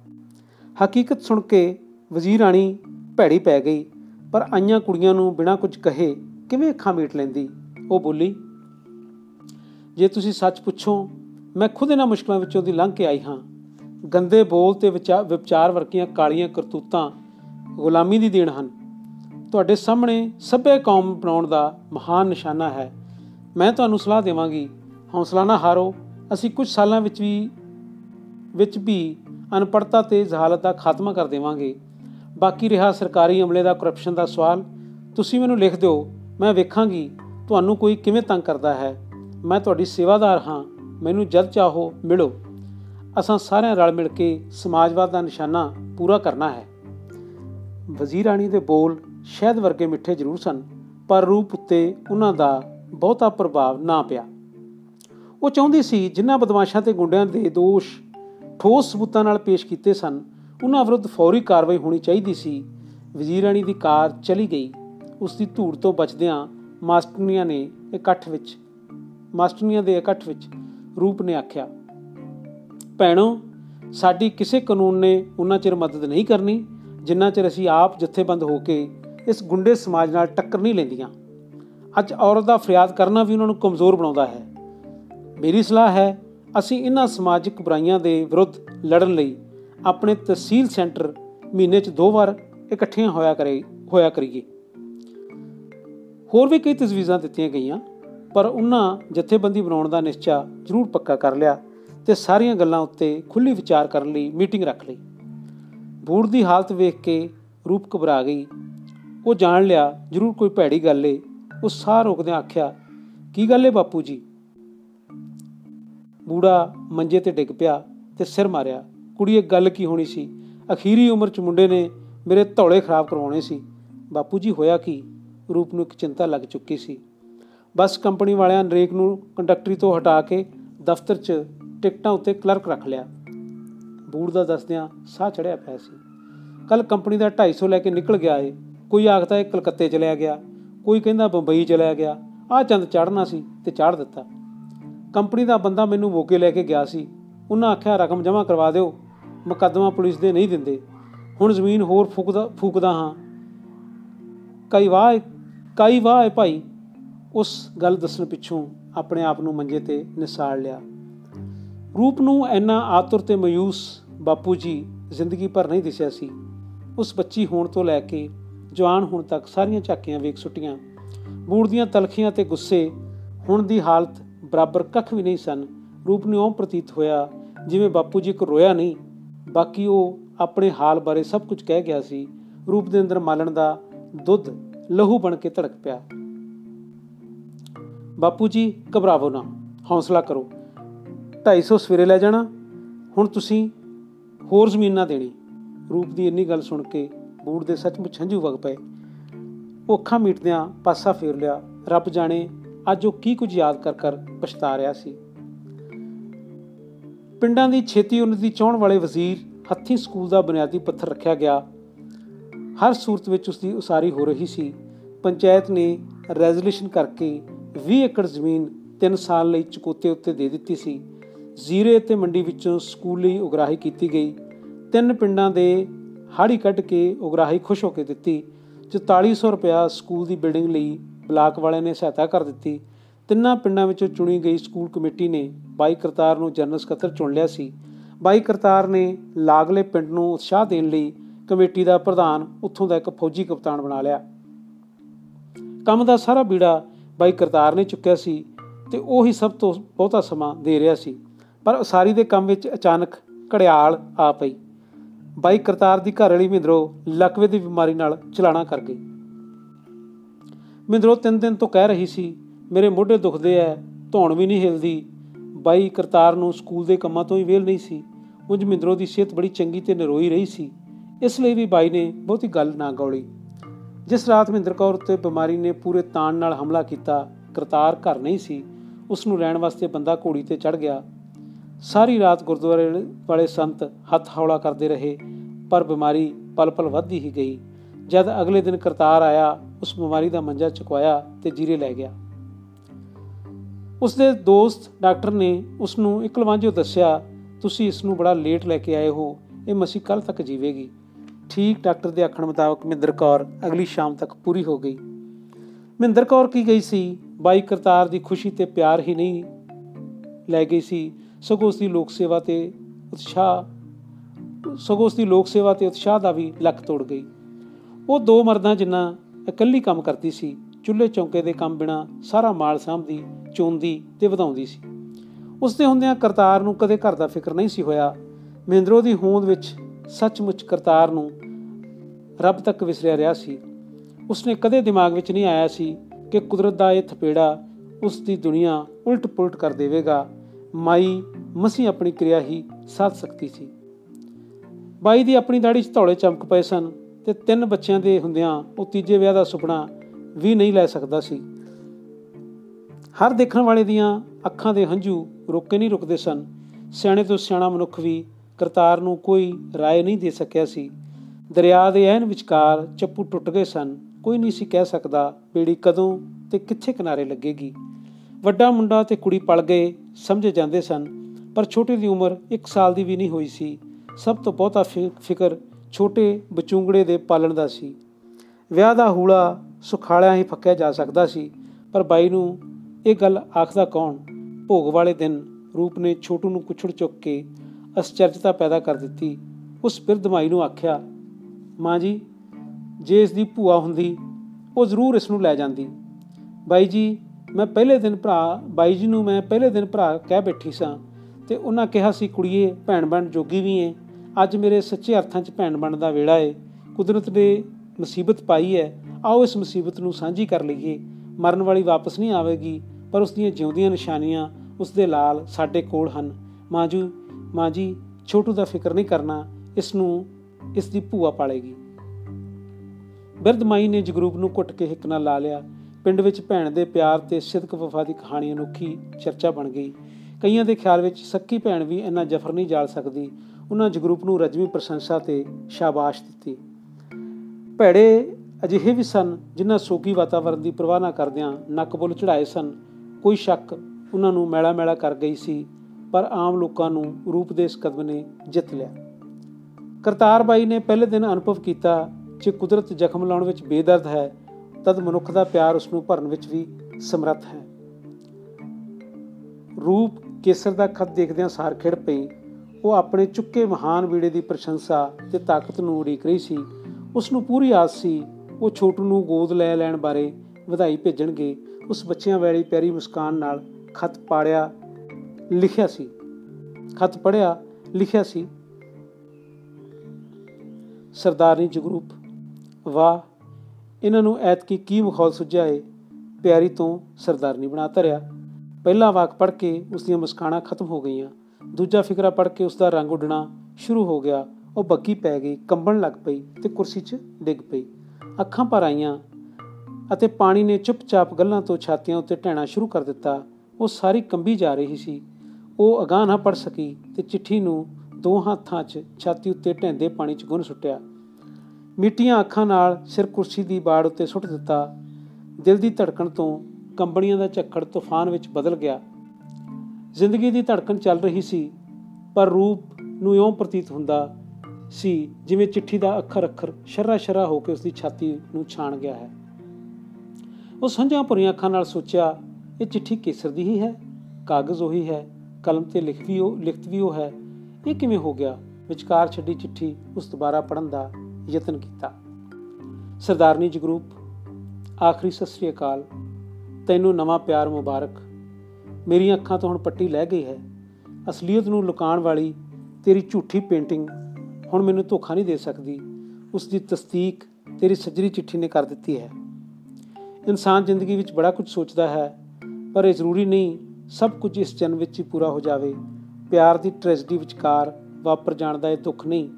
ਹਕੀਕਤ ਸੁਣ ਕੇ ਵਜ਼ੀਰ ਰਾਣੀ ਭੈੜੀ ਪੈ ਗਈ। ਪਰ ਆਈਆਂ ਕੁੜੀਆਂ ਨੂੰ ਬਿਨਾਂ ਕੁਝ ਕਹੇ ਕਿਵੇਂ ਅੱਖਾਂ ਮੀਟ ਲੈਂਦੀ? ਉਹ ਬੋਲੀ, ਜੇ ਤੁਸੀਂ ਸੱਚ ਪੁੱਛੋ, ਮੈਂ ਖੁਦ ਇਹਨਾਂ ਮੁਸ਼ਕਲਾਂ ਵਿੱਚੋਂ ਦੀ ਲੰਘ ਕੇ ਆਈ ਹਾਂ। ਗੰਦੇ ਬੋਲ ਤੇ ਵਿਚਾਰ ਵਰਕੀਆਂ ਕਾਲੀਆਂ ਕਰਤੂਤਾਂ ਗੁਲਾਮੀ ਦੀ ਦੇਣ ਹਨ। ਤੁਹਾਡੇ ਸਾਹਮਣੇ ਸਭੇ ਕੌਮ ਬਣਾਉਣ ਦਾ ਮਹਾਨ ਨਿਸ਼ਾਨਾ ਹੈ। ਮੈਂ ਤੁਹਾਨੂੰ ਸਲਾਹ ਦੇਵਾਂਗੀ। ਹੌਸਲਾ ਨਾ ਹਾਰੋ। ਅਸੀਂ ਕੁਝ ਸਾਲਾਂ ਵਿੱਚ ਵੀ ਵਿੱਚ ਵੀ ਅਨਪੜਤਾ ਤੇ ਜ਼ਹਾਲਤ ਦਾ ਖਾਤਮਾ ਕਰ ਦੇਵਾਂਗੇ। ਬਾਕੀ ਰਿਹਾ ਸਰਕਾਰੀ ਅਮਲੇ ਦਾ ਕਰਪਸ਼ਨ ਦਾ ਸਵਾਲ। ਤੁਸੀਂ ਮੈਨੂੰ ਲਿਖ ਦਿਓ, ਮੈਂ ਵੇਖਾਂਗੀ ਤੁਹਾਨੂੰ ਕੋਈ ਕਿਵੇਂ ਤੰਗ ਕਰਦਾ ਹੈ। ਮੈਂ ਤੁਹਾਡੀ ਸੇਵਾਦਾਰ ਹਾਂ, ਮੈਨੂੰ ਜਦ ਚਾਹੋ, ਮਿਲੋ। ਅਸਾਂ ਸਾਰਿਆਂ ਰਲ ਮਿਲ ਕੇ ਸਮਾਜਵਾਦ ਦਾ ਨਿਸ਼ਾਨਾ ਪੂਰਾ ਕਰਨਾ ਹੈ। ਵਜ਼ੀਰਾਣੀ ਦੇ ਬੋਲ ਸ਼ਹਿਦ ਵਰਗੇ ਮਿੱਠੇ ਜ਼ਰੂਰ ਸਨ, ਪਰ ਰੂਪ ਉੱਤੇ ਉਹਨਾਂ ਦਾ ਬਹੁਤਾ ਪ੍ਰਭਾਵ ਨਾ ਪਿਆ। ਉਹ ਚਾਹੁੰਦੀ ਸੀ ਜਿਨ੍ਹਾਂ ਬਦਮਾਸ਼ਾਂ ਤੇ ਗੁੰਡਿਆਂ ਦੇ ਦੋਸ਼ ਠੋਸ ਸਬੂਤਾਂ ਨਾਲ ਪੇਸ਼ ਕੀਤੇ ਸਨ ਉਹਨਾਂ ਵਿਰੁੱਧ ਫੌਰੀ ਕਾਰਵਾਈ ਹੋਣੀ ਚਾਹੀਦੀ ਸੀ। ਵਜ਼ੀਰਾਣੀ ਦੀ ਕਾਰ ਚਲੀ ਗਈ। ਉਸ ਦੀ ਧੂੜ ਤੋਂ ਬਚਦਿਆਂ ਮਾਸਟਰਨੀਆਂ ਨੇ ਇਕੱਠ ਵਿੱਚ, ਮਾਸਟਰਨੀਆਂ ਦੇ ਇਕੱਠ ਵਿੱਚ ਰੂਪ ਨੇ ਆਖਿਆ, ਭੈਣੋ, ਸਾਡੀ ਕਿਸੇ ਕਾਨੂੰਨ ਨੇ ਉਹਨਾਂ ਚਿਰ ਮਦਦ ਨਹੀਂ ਕਰਨੀ, ਜਿੰਨਾ ਚਿਰ ਅਸੀਂ ਆਪ ਜਥੇਬੰਦ ਹੋ ਕੇ ਇਸ ਗੁੰਡੇ ਸਮਾਜ ਨਾਲ ਟੱਕਰ ਨਹੀਂ ਲੈਂਦੀਆਂ। ਅੱਜ ਔਰਤ ਦਾ ਫਰਿਆਦ ਕਰਨਾ ਵੀ ਉਹਨਾਂ ਨੂੰ ਕਮਜ਼ੋਰ ਬਣਾਉਂਦਾ ਹੈ। ਮੇਰੀ ਸਲਾਹ ਹੈ, ਅਸੀਂ ਇਹਨਾਂ ਸਮਾਜਿਕ ਬੁਰਾਈਆਂ ਦੇ ਵਿਰੁੱਧ ਲੜਨ ਲਈ ਆਪਣੇ ਤਹਿਸੀਲ ਸੈਂਟਰ ਮਹੀਨੇ 'ਚ ਦੋ ਵਾਰ ਇਕੱਠੀਆਂ ਹੋਇਆ ਕਰੇ, ਹੋਇਆ ਕਰੀਏ। ਹੋਰ ਵੀ ਕਈ ਤਜਵੀਜ਼ਾਂ ਦਿੱਤੀਆਂ ਗਈਆਂ, ਪਰ ਉਹਨਾਂ ਜਥੇਬੰਦੀ ਬਣਾਉਣ ਦਾ ਨਿਸ਼ਚਾ ਜ਼ਰੂਰ ਪੱਕਾ ਕਰ ਲਿਆ ਤੇ ਸਾਰੀਆਂ ਗੱਲਾਂ ਉੱਤੇ ਖੁੱਲੀ ਵਿਚਾਰ ਕਰਨ ਲਈ ਮੀਟਿੰਗ ਰੱਖ ਲਈ। ਬੂੜ ਦੀ ਹਾਲਤ ਵੇਖ ਕੇ ਰੂਪ ਘਬਰਾ ਗਈ। ਉਹ ਜਾਣ ਲਿਆ, ਜ਼ਰੂਰ ਕੋਈ ਭੈੜੀ ਗੱਲ ਏ। ਉਹ ਸਾਹ ਰੋਕਦਿਆਂ ਆਖਿਆ, ਕੀ ਗੱਲ ਏ ਬਾਪੂ ਜੀ? ਬੂੜਾ ਮੰਜੇ ਤੇ ਡਿੱਗ ਪਿਆ ਤੇ ਸਿਰ ਮਾਰਿਆ। ਕੁੜੀ, ਇਹ ਗੱਲ ਕੀ ਹੋਣੀ ਸੀ? ਅਖੀਰੀ ਉਮਰ 'ਚ ਮੁੰਡੇ ਨੇ ਮੇਰੇ ਧੌਲੇ ਖਰਾਬ ਕਰਵਾਉਣੇ ਸੀ। ਬਾਪੂ ਜੀ, ਹੋਇਆ ਕੀ? ਰੂਪ ਨੂੰ ਇੱਕ ਚਿੰਤਾ ਲੱਗ ਚੁੱਕੀ ਸੀ। ਬੱਸ ਕੰਪਨੀ ਵਾਲਿਆਂ ਨਰੇਕ ਨੂੰ ਕੰਡਕਟਰੀ ਤੋਂ ਹਟਾ ਕੇ ਦਫ਼ਤਰ 'ਚ ਟਿਕਟਾਂ ਉੱਤੇ ਕਲਰਕ ਰੱਖ ਲਿਆ। ਬੂੜ ਦਾ ਦੱਸਦਿਆਂ ਸਾਹ ਚੜਿਆ ਪਿਆ ਸੀ। ਕੱਲ ਕੰਪਨੀ ਦਾ 250 ਲੈ ਕੇ ਨਿਕਲ ਗਿਆ ਏ। ਕੋਈ ਆਖਦਾ ਏ ਕਲਕੱਤੇ ਚਲਿਆ ਗਿਆ। ਕੋਈ ਕਹਿੰਦਾ ਬੰਬਈ ਚਲਿਆ ਗਿਆ। ਆ ਚੰਦ ਚੜਨਾ ਸੀ ਤੇ ਚੜ ਦਿੱਤਾ। ਕੰਪਨੀ ਦਾ ਬੰਦਾ ਮੈਨੂੰ ਮੋਗੇ ਲੈ ਕੇ ਗਿਆ ਸੀ। ਉਹਨਾਂ ਆਖਿਆ, ਰਕਮ ਜਮ੍ਹਾਂ ਕਰਵਾ ਦਿਓ। ਮੁਕੱਦਮਾ ਪੁਲਿਸ ਦੇ ਨਹੀਂ ਦਿੰਦੇ। ਹੁਣ ਜ਼ਮੀਨ ਹੋਰ ਫੂਕਦਾ ਫੂਕਦਾ ਹਾਂ। ਕਈ ਵਾਹ ਕਈ ਵਾਹ ਹੈ ਭਾਈ, ਉਸ ਗੱਲ ਦੱਸਣ ਪਿੱਛੋਂ ਆਪਣੇ ਆਪ ਨੂੰ ਮੰਜੇ ਤੇ ਨਿਸਾੜ ਲਿਆ। ਰੂਪ ਨੂੰ ਐਨਾ ਆਤੁਰ ਤੇ ਮਯੂਸ ਬਾਪੂ ਜੀ ਜ਼ਿੰਦਗੀ ਭਰ ਨਹੀਂ ਦਿਸਿਆ ਸੀ। ਉਸ ਬੱਚੀ ਹੋਣ ਤੋਂ ਲੈ ਕੇ ਜਵਾਨ ਹੋਣ ਤੱਕ ਸਾਰੀਆਂ ਝਾਕੀਆਂ ਵੇਖ ਸੁੱਟੀਆਂ। ਬੂੜ ਦੀਆਂ ਤਲਖੀਆਂ ਤੇ ਗੁੱਸੇ ਹੁਣ ਦੀ ਹਾਲਤ ਬਰਾਬਰ ਕੱਖ ਵੀ ਨਹੀਂ ਸਨ। ਰੂਪ ਨੂੰ ਉਹ ਪ੍ਰਤੀਤ ਹੋਇਆ ਜਿਵੇਂ ਬਾਪੂ ਜੀ ਕੋ ਰੋਇਆ ਨਹੀਂ। ਬਾਕੀ ਉਹ ਆਪਣੇ ਹਾਲ ਬਾਰੇ ਸਭ ਕੁਝ ਕਹਿ ਗਿਆ ਸੀ। ਰੂਪ ਦੇ ਅੰਦਰ ਮਾਲਣ ਦਾ ਦੁੱਧ ਲਹੂ ਬਣ ਕੇ ਧੜਕ ਪਿਆ। ਬਾਪੂ ਜੀ, ਘਬਰਾਵੋ ਨਾ, ਹੌਸਲਾ ਕਰੋ। 250 ਸਵੇਰੇ ਲੈ ਜਾਣਾ, ਹੁਣ ਤੁਸੀਂ ਹੋਰ ਜ਼ਮੀਨ ਨਾ ਦੇਣੀ। ਰੂਪ ਦੀ ਇੰਨੀ ਗੱਲ ਸੁਣ ਕੇ ਬੂੜ ਦੇ ਸੱਚਮੁੱਚ ਹੰਝੂ ਵਗ ਪਏ। ਉਹ ਅੱਖਾਂ ਮੀਟਦਿਆਂ ਪਾਸਾ ਫੇਰ ਲਿਆ। ਰੱਬ ਜਾਣੇ, ਅੱਜ ਉਹ ਕੀ ਕੁਝ ਯਾਦ ਕਰ ਕਰ ਪਛਤਾ ਰਿਹਾ ਸੀ। ਪਿੰਡਾਂ ਦੀ ਛੇਤੀ ਉન્નਤੀ ਚਾਹਣ ਵਾਲੇ ਵਜ਼ੀਰ ਹੱਥੀ ਸਕੂਲ ਦਾ ਬੁਨਿਆਦੀ ਪੱਥਰ ਰੱਖਿਆ ਗਿਆ। ਹਰ ਸੂਰਤ ਵਿੱਚ ਉਸ ਦੀ ਉਸਾਰੀ ਹੋ ਰਹੀ ਸੀ। ਪੰਚਾਇਤ ਨੇ ਰੈਜ਼ੋਲੂਸ਼ਨ ਕਰਕੇ 20 ਏਕੜ ਜ਼ਮੀਨ 3 ਸਾਲ ਲਈ ਚਕੋਤੇ ਉੱਤੇ ਦੇ ਦਿੱਤੀ ਸੀ। ਜ਼ੀਰੇ ਤੇ ਮੰਡੀ ਵਿੱਚੋਂ ਸਕੂਲ ਲਈ ਉਗਰਾਹੀ ਕੀਤੀ ਗਈ। ਤਿੰਨ ਪਿੰਡਾਂ ਦੇ ਹਾੜੀ ਕੱਢ ਕੇ ਉਗਰਾਹੀ ਖੁਸ਼ ਹੋ ਕੇ ਦਿੱਤੀ 4400 ਰੁਪਇਆ ਸਕੂਲ ਦੀ ਬਿਲਡਿੰਗ ਲਈ ਬਲਾਕ ਵਾਲਿਆਂ ਨੇ ਸਹਾਇਤਾ ਕਰ ਦਿੱਤੀ। ਤਿੰਨਾਂ ਪਿੰਡਾਂ ਵਿੱਚੋਂ ਚੁਣੀ ਗਈ ਸਕੂਲ ਕਮੇਟੀ ਨੇ ਬਾਈ ਕਰਤਾਰ ਨੂੰ ਜਨਰਲ ਸਕੱਤਰ ਚੁਣ ਲਿਆ ਸੀ। ਬਾਈ ਕਰਤਾਰ ਨੇ ਲਾਗਲੇ ਪਿੰਡ ਨੂੰ ਉਤਸ਼ਾਹ ਦੇਣ ਲਈ ਕਮੇਟੀ ਦਾ ਪ੍ਰਧਾਨ ਉੱਥੋਂ ਦਾ ਇੱਕ ਫੌਜੀ ਕਪਤਾਨ ਬਣਾ ਲਿਆ। ਕੰਮ ਦਾ ਸਾਰਾ ਬੀੜਾ ਬਾਈ ਕਰਤਾਰ ਨੇ ਚੁੱਕਿਆ ਸੀ ਤੇ ਉਹ ਹੀ ਸਭ ਤੋਂ ਬਹੁਤਾ ਸਮਾਂ ਦੇ ਰਿਹਾ ਸੀ। ਪਰ ਉਸਾਰੀ ਦੇ ਕੰਮ ਵਿੱਚ ਅਚਾਨਕ ਘੜਿਆਲ ਆ ਪਈ। ਬਾਈ ਕਰਤਾਰ ਦੀ ਘਰ ਵਾਲੀ ਮਿੰਦਰੋ ਲਕਵੇ ਦੀ ਬਿਮਾਰੀ ਨਾਲ ਚਲਾਣਾ ਕਰ ਗਈ। ਮਿੰਦਰੋ ਤਿੰਨ ਦਿਨ ਤੋਂ ਕਹਿ ਰਹੀ ਸੀ ਮੇਰੇ ਮੋਢੇ ਦੁਖਦੇ ਐ, ਧੌਣ ਵੀ ਨਹੀਂ ਹਿਲਦੀ। ਬਾਈ ਕਰਤਾਰ ਨੂੰ ਸਕੂਲ ਦੇ ਕੰਮਾਂ ਤੋਂ ਹੀ ਵੇਲ ਨਹੀਂ ਸੀ। ਉਂਝ ਮਿੰਦਰੋ ਦੀ ਸਿਹਤ ਬੜੀ ਚੰਗੀ ਤੇ ਨਰੋਈ ਰਹੀ ਸੀ। ਇਸ ਲਈ ਵੀ ਬਾਈ ਨੇ ਬਹੁਤੀ ਗੱਲ ਨਾ ਗੌਲੀ। ਜਿਸ ਰਾਤ ਮਹਿੰਦਰ ਕੌਰ ਉੱਤੇ ਬਿਮਾਰੀ ਨੇ ਪੂਰੇ ਤਾਣ ਨਾਲ ਹਮਲਾ ਕੀਤਾ, ਕਰਤਾਰ ਘਰ ਨਹੀਂ ਸੀ। ਉਸ ਨੂੰ ਲੈਣ ਵਾਸਤੇ ਬੰਦਾ ਘੋੜੀ ਤੇ ਚੜ ਗਿਆ। ਸਾਰੀ ਰਾਤ ਗੁਰਦੁਆਰੇ ਵਾਲੇ ਸੰਤ ਹੱਥ ਹੌਲਾ ਕਰਦੇ ਰਹੇ, ਪਰ ਬਿਮਾਰੀ ਪਲ-ਪਲ ਵੱਧਦੀ ਹੀ ਗਈ। ਜਦ ਅਗਲੇ ਦਿਨ ਕਰਤਾਰ ਆਇਆ, ਉਸ ਬਿਮਾਰੀ ਦਾ ਮੰਜਾ ਚੁਕਵਾਇਆ ਤੇ ਜੀਰੇ ਲੈ ਗਿਆ। ਉਸ ਦੇ ਦੋਸਤ ਡਾਕਟਰ ਨੇ ਉਸ ਨੂੰ ਇਕਲਵਾਂਜੋ ਦੱਸਿਆ, ਤੁਸੀਂ ਇਸ ਨੂੰ ਬੜਾ ਲੇਟ ਲੈ ਕੇ ਆਏ ਹੋ, ਇਹ ਮਸੀ ਕੱਲ ਤੱਕ ਜੀਵੇਗੀ। ਠੀਕ ਡਾਕਟਰ ਦੇ ਆਖਣ ਮੁਤਾਬਕ ਮਿੰਦਰ ਕੌਰ ਅਗਲੀ ਸ਼ਾਮ ਤੱਕ ਪੂਰੀ ਹੋ ਗਈ। ਮਿੰਦਰ ਕੌਰ ਕੀ ਗਈ ਸੀ? ਬਾਈ ਕਰਤਾਰ ਦੀ ਖੁਸ਼ੀ ਤੇ ਪਿਆਰ ਹੀ ਨਹੀਂ ਲੈ ਗਈ ਸੀ। ਸਗੋਂ ਉਸ ਦੀ ਲੋਕ ਸੇਵਾ ਤੇ ਉਤਸ਼ਾਹ, ਸਗੋਂ ਉਸ ਦੀ ਲੋਕ ਸੇਵਾ ਤੇ ਉਤਸ਼ਾਹ ਦਾ ਵੀ ਲੱਕ ਤੋੜ ਗਈ। ਉਹ ਦੋ ਮਰਦਾਂ ਜਿੰਨਾ ਇਕੱਲੀ ਕੰਮ ਕਰਦੀ ਸੀ, ਚੁੱਲ੍ਹੇ ਚੌਂਕੇ ਦੇ ਕੰਮ ਬਿਨਾ ਸਾਰਾ ਮਾਲ ਸਾਂਭਦੀ ਚੋਂਦੀ ਤੇ ਵਧਾਉਂਦੀ ਸੀ। ਉਸ ਦੇ ਹੁੰਦਿਆਂ ਕਰਤਾਰ ਨੂੰ ਕਦੇ ਘਰ ਦਾ ਫਿਕਰ ਨਹੀਂ ਸੀ ਹੋਇਆ। ਮਹਿੰਦਰੋ ਦੀ ਹੋਂਦ ਵਿੱਚ ਸੱਚਮੁੱਚ ਕਰਤਾਰ ਨੂੰ ਰੱਬ ਤੱਕ ਵਿਸਰਿਆ ਰਿਹਾ ਸੀ। ਉਸਨੇ ਕਦੇ ਦਿਮਾਗ ਵਿੱਚ ਨਹੀਂ ਆਇਆ ਸੀ ਕਿ ਕੁਦਰਤ ਦਾ ਇਹ ਥਪੇੜਾ ਉਸ ਦੀ ਦੁਨੀਆ ਉਲਟ-ਪੁਲਟ ਕਰ ਦੇਵੇਗਾ। ਮਾਈ ਮਸੀ ਆਪਣੀ ਕਿਰਿਆ ਹੀ ਸਾਧ ਸਕਦੀ ਸੀ। ਬਾਈ ਦੀ ਆਪਣੀ ਦਾੜੀ 'ਚ ਧੌਲੇ ਚਮਕ ਪਏ ਸਨ ਤੇ ਤਿੰਨ ਬੱਚਿਆਂ ਦੇ ਹੁੰਦਿਆਂ ਉਹ ਤੀਜੇ ਵਿਆਹ ਦਾ ਸੁਪਨਾ ਵੀ ਨਹੀਂ ਲੈ ਸਕਦਾ ਸੀ। ਹਰ ਦੇਖਣ ਵਾਲੇ ਦੀਆਂ ਅੱਖਾਂ ਦੇ ਹੰਝੂ ਰੁਕੇ ਨਹੀਂ ਰੁਕਦੇ ਸਨ ਸਿਆਣੇ ਤੋਂ ਸਿਆਣਾ ਮਨੁੱਖ ਵੀ ਕਰਤਾਰ ਨੂੰ ਕੋਈ رائے ਨਹੀਂ ਦੇ ਸਕਿਆ ਸੀ ਦਰਿਆ ਦੇ ਐਨ ਵਿਚਕਾਰ ਚੱਪੂ ਟੁੱਟ ਗਏ ਸਨ ਕੋਈ ਨਹੀਂ ਸੀ ਕਹਿ ਸਕਦਾ ਬੇੜੀ ਕਦੋਂ ਤੇ ਕਿੱਥੇ ਕਿਨਾਰੇ ਲੱਗੇਗੀ ਵੱਡਾ ਮੁੰਡਾ ਤੇ ਕੁੜੀ ਪਲ ਗਏ ਸਮਝੇ ਜਾਂਦੇ ਸਨ ਪਰ ਛੋਟੇ ਦੀ ਉਮਰ 1 ਸਾਲ ਦੀ ਵੀ ਨਹੀਂ ਹੋਈ ਸੀ ਸਭ ਤੋਂ ਬਹੁਤਾ ਫਿਕਰ ਛੋਟੇ ਬਚੂੰਗੜੇ ਦੇ ਪਾਲਣ ਦਾ ਸੀ ਵਿਆਹ ਦਾ ਹੂਲਾ ਸੁਖਾਲਿਆਂ ਹੀ ਫੱਕਿਆ ਜਾ ਸਕਦਾ ਸੀ ਪਰ ਬਾਈ ਨੂੰ ਇਹ ਗੱਲ ਆਖਦਾ ਕੌਣ? ਭੋਗ ਵਾਲੇ ਦਿਨ ਰੂਪ ਨੇ ਛੋਟੂ ਨੂੰ ਕੁਛੜ ਚੁੱਕ ਕੇ ਅਸਚਰਜਤਾ ਪੈਦਾ ਕਰ ਦਿੱਤੀ। ਉਸ ਬਿਰਧ ਮਾਈ ਨੂੰ ਆਖਿਆ, ਮਾਂ ਜੀ, ਜੇ ਇਸ ਦੀ ਭੂਆ ਹੁੰਦੀ, ਉਹ ਜ਼ਰੂਰ ਇਸ ਨੂੰ ਲੈ ਜਾਂਦੀ। ਬਾਈ ਜੀ, ਮੈਂ ਪਹਿਲੇ ਦਿਨ ਭਰਾ, ਬਾਈ ਜੀ ਨੂੰ ਮੈਂ ਪਹਿਲੇ ਦਿਨ ਭਰਾ ਕਹਿ ਬੈਠੀ ਸਾਂ ਤੇ ਉਹਨਾਂ ਕਿਹਾ ਸੀ, ਕੁੜੀਏ ਭੈਣ ਬਣ ਜੋਗੀ ਵੀ ਏ। ਅੱਜ ਮੇਰੇ ਸੱਚੇ ਅਰਥਾਂ 'ਚ ਭੈਣ ਬਣ ਦਾ ਵੇਲਾ ਏ। ਕੁਦਰਤ ਨੇ ਮੁਸੀਬਤ ਪਾਈ ਹੈ। ਆਓ ਇਸ ਮੁਸੀਬਤ ਨੂੰ ਸਾਂਝੀ ਕਰ ਲਈਏ। ਮਰਨ ਵਾਲੀ ਵਾਪਸ ਨਹੀਂ ਆਵੇਗੀ, ਪਰ ਉਸ ਦੀਆਂ ਜਿਉਂਦੀਆਂ ਨਿਸ਼ਾਨੀਆਂ ਉਸ ਦੇ ਲਾਲ ਸਾਡੇ ਕੋਲ ਹਨ। ਮਾਜੂ ਮਾਂ ਜੀ, ਛੋਟੂ ਦਾ ਫਿਕਰ ਨਹੀਂ ਕਰਨਾ, ਇਸ ਨੂੰ, ਇਸ ਦੀ ਭੂਆ ਪਾਲੇਗੀ। ਬਿਰਧ ਮਾਈ ਨੇ ਜਗਰੂਪ ਨੂੰ ਕੁੱਟ ਕੇ ਹਿੱਕ ਨਾਲ ਲਾ ਲਿਆ। ਪਿੰਡ ਵਿੱਚ ਭੈਣ ਦੇ ਪਿਆਰ ਤੇ ਸਿਦਕ ਵਫਾ ਦੀ ਕਹਾਣੀ ਅਨੋਖੀ ਚਰਚਾ ਬਣ ਗਈ। ਕਈਆਂ ਦੇ ਖਿਆਲ ਵਿੱਚ ਸੱਕੀ ਭੈਣ ਵੀ ਇੰਨਾ ਜਫਰ ਨਹੀਂ ਜਾਲ ਸਕਦੀ। ਉਹਨਾਂ ਜਗਰੂਪ ਨੂੰ ਰਜਵੀ ਪ੍ਰਸ਼ੰਸਾ ਤੇ ਸ਼ਾਬਾਸ਼ ਦਿੱਤੀ। ਭੈੜੇ ਅਜਿਹੇ ਵੀ ਸਨ ਜਿਨ੍ਹਾਂ ਸੋਗੀ ਵਾਤਾਵਰਣ ਦੀ ਪਰਵਾਹ ਨਾ ਕਰਦਿਆਂ ਨੱਕ ਬੁੱਲ ਚੜਾਏ ਸਨ। ਕੋਈ ਸ਼ੱਕ ਉਹਨਾਂ ਨੂੰ ਮੈਲਾ ਮੈਲਾ ਕਰ ਗਈ ਸੀ, ਪਰ ਆਮ ਲੋਕਾਂ ਨੂੰ ਰੂਪ ਦੇ ਇਸ ਕਦਮ ਨੇ ਜਿੱਤ ਲਿਆ। ਕਰਤਾਰ ਬਾਈ ਨੇ ਪਹਿਲੇ ਦਿਨ ਅਨੁਭਵ ਕੀਤਾ ਕਿ ਕੁਦਰਤ ਜ਼ਖਮ ਲਾਉਣ ਵਿੱਚ ਬੇਦਰਦ ਹੈ, ਤਦ ਮਨੁੱਖ ਦਾ ਪਿਆਰ ਉਸ ਨੂੰ ਭਰਨ ਵਿੱਚ ਵੀ ਸਮਰੱਥ ਹੈ। ਰੂਪ ਕੇਸਰ ਦਾ ਖਤ ਦੇਖਦਿਆਂ ਸਾਰ ਖਿੜ ਪਈ। ਉਹ ਆਪਣੇ ਚੁੱਕੇ ਮਹਾਨ ਵੀੜੇ ਦੀ ਪ੍ਰਸ਼ੰਸਾ ਤੇ ਤਾਕਤ ਨੂੰ ਉਡੀਕ ਰਹੀ ਸੀ। ਉਸ ਨੂੰ ਪੂਰੀ ਆਸ ਸੀ ਉਹ ਛੋਟੂ ਨੂੰ ਗੋਦ ਲੈ ਲੈਣ ਬਾਰੇ ਵਧਾਈ ਭੇਜਣਗੇ। ਉਸ ਬੱਚਿਆਂ ਵਾਲੀ ਪਿਆਰੀ ਮੁਸਕਾਨ ਨਾਲ ਖਤ ਪਾੜਿਆ, ਲਿਖਿਆ ਸੀ। ਖਤ ਪੜਿਆ ਲਿਖਿਆ ਸੀ। ਸਰਦਾਰਨੀ ਜਗਰੂਪ, ਵਾਹ, ਇਹਨਾਂ ਨੂੰ ਐਤਕੀ ਕੀ ਮਖੌਲ ਸੁਝਿਆ ਏ। ਪਿਆਰੀ ਤੋਂ ਸਰਦਾਰਨੀ ਬਣਾ ਧਰਿਆ। ਪਹਿਲਾ ਵਾਕ ਪੜ ਕੇ ਉਸ ਦੀਆਂ ਮੁਸਕਾਨਾਂ ਖਤਮ ਹੋ ਗਈਆਂ। ਦੂਜਾ ਫਿਕਰਾ ਪੜ ਕੇ ਉਸ ਦਾ ਰੰਗ ਉੱਡਣਾ ਸ਼ੁਰੂ ਹੋ ਗਿਆ। ਉਹ ਬੱਗੀ ਪੈ ਗਈ, ਕੰਬਣ ਲੱਗ ਪਈ ਤੇ ਕੁਰਸੀ 'ਚ ਡਿੱਗ ਪਈ। ਅੱਖਾਂ ਭਰ ਆਈਆਂ ਅਤੇ ਪਾਣੀ ਨੇ ਚੁੱਪਚਾਪ ਗੱਲਾਂ ਤੋਂ ਛਾਤੀਆਂ ਉੱਤੇ ਢਹਿਣਾ ਸ਼ੁਰੂ ਕਰ ਦਿੱਤਾ। ਉਹ ਸਾਰੀ ਕੰਬੀ ਜਾ ਰਹੀ ਸੀ। ਉਹ ਅਗਾਹ ਨਾ ਪੜ ਸਕੀ ਤੇ ਚਿੱਠੀ ਨੂੰ ਦੋ ਹੱਥਾਂ 'ਚ ਛਾਤੀ ਉੱਤੇ ਢਹਿੰਦੇ ਪਾਣੀ 'ਚ ਗੁੰਨ ਸੁੱਟਿਆ। ਮਿੱਟੀਆਂ ਅੱਖਾਂ ਨਾਲ ਸਿਰ ਕੁਰਸੀ ਦੀ ਬਾੜ ਉੱਤੇ ਸੁੱਟ ਦਿੱਤਾ। ਦਿਲ ਦੀ ਧੜਕਣ ਤੋਂ ਕੰਬਣੀਆਂ ਦਾ ਝੱਖੜ ਤੂਫਾਨ ਵਿੱਚ ਬਦਲ ਗਿਆ। ਜ਼ਿੰਦਗੀ ਦੀ ਧੜਕਣ ਚੱਲ ਰਹੀ ਸੀ, ਪਰ ਰੂਪ ਨੂੰ ਇਉਂ ਪ੍ਰਤੀਤ ਹੁੰਦਾ ਸੀ, ਜਿਵੇਂ ਚਿੱਠੀ ਦਾ ਅੱਖਰ ਅੱਖਰ ਸ਼ਰਰਾ ਸ਼ਰਰਾ ਹੋ ਕੇ ਉਸ ਦੀ ਛਾਤੀ ਨੂੰ ਛਾਣ ਗਿਆ ਹੈ। ਉਹ ਸੰਝਾਂ ਭਰੀਆਂ ਅੱਖਾਂ ਨਾਲ ਸੋਚਿਆ, ਇਹ ਚਿੱਠੀ ਕੇਸਰ ਦੀ ਹੀ ਹੈ, ਕਾਗਜ਼ ਉਹੀ ਹੈ, ਕਲਮ ਤੇ ਲਿਖ ਵੀ ਉਹ, ਲਿਖਤ ਵੀ ਉਹ ਹੈ। ਇਹ ਕਿਵੇਂ ਹੋ ਗਿਆ? ਵਿਚਕਾਰ ਛੱਡੀ ਚਿੱਠੀ, ਉਸ ਦੁਬਾਰਾ ਪੜਨ ਦਾ ਯਤਨ ਕੀਤਾ। ਸਰਦਾਰਨੀ ਜਗਰੂਪ ਆਖਰੀ ਸਤਿ ਸ੍ਰੀ ਅਕਾਲ। ਤੈਨੂੰ ਨਵਾਂ ਪਿਆਰ ਮੁਬਾਰਕ। ਮੇਰੀਆਂ ਅੱਖਾਂ ਤੋਂ ਹੁਣ ਪੱਟੀ ਲੈ ਗਈ ਹੈ। ਅਸਲੀਅਤ ਨੂੰ ਲੁਕਾਉਣ ਵਾਲੀ ਤੇਰੀ ਝੂਠੀ ਪੇਂਟਿੰਗ ਹੁਣ ਮੈਨੂੰ ਧੋਖਾ ਨਹੀਂ ਦੇ ਸਕਦੀ। ਉਸ ਦੀ ਤਸਦੀਕ ਤੇਰੀ ਸੱਜਰੀ ਚਿੱਠੀ ਨੇ ਕਰ ਦਿੱਤੀ ਹੈ। ਇਨਸਾਨ ਜ਼ਿੰਦਗੀ ਵਿੱਚ ਬੜਾ ਕੁਝ ਸੋਚਦਾ ਹੈ, ਪਰ ਇਹ ਜ਼ਰੂਰੀ ਨਹੀਂ ਸਭ ਕੁਝ ਇਸ ਜਨਮ ਵਿੱਚ ਹੀ ਪੂਰਾ ਹੋ ਜਾਵੇ। ਪਿਆਰ ਦੀ ਟ੍ਰੈਜਡੀ ਵਿਚਕਾਰ ਵਾਪਰ ਜਾਣ ਦਾ ਇਹ ਦੁੱਖ ਨਹੀਂ,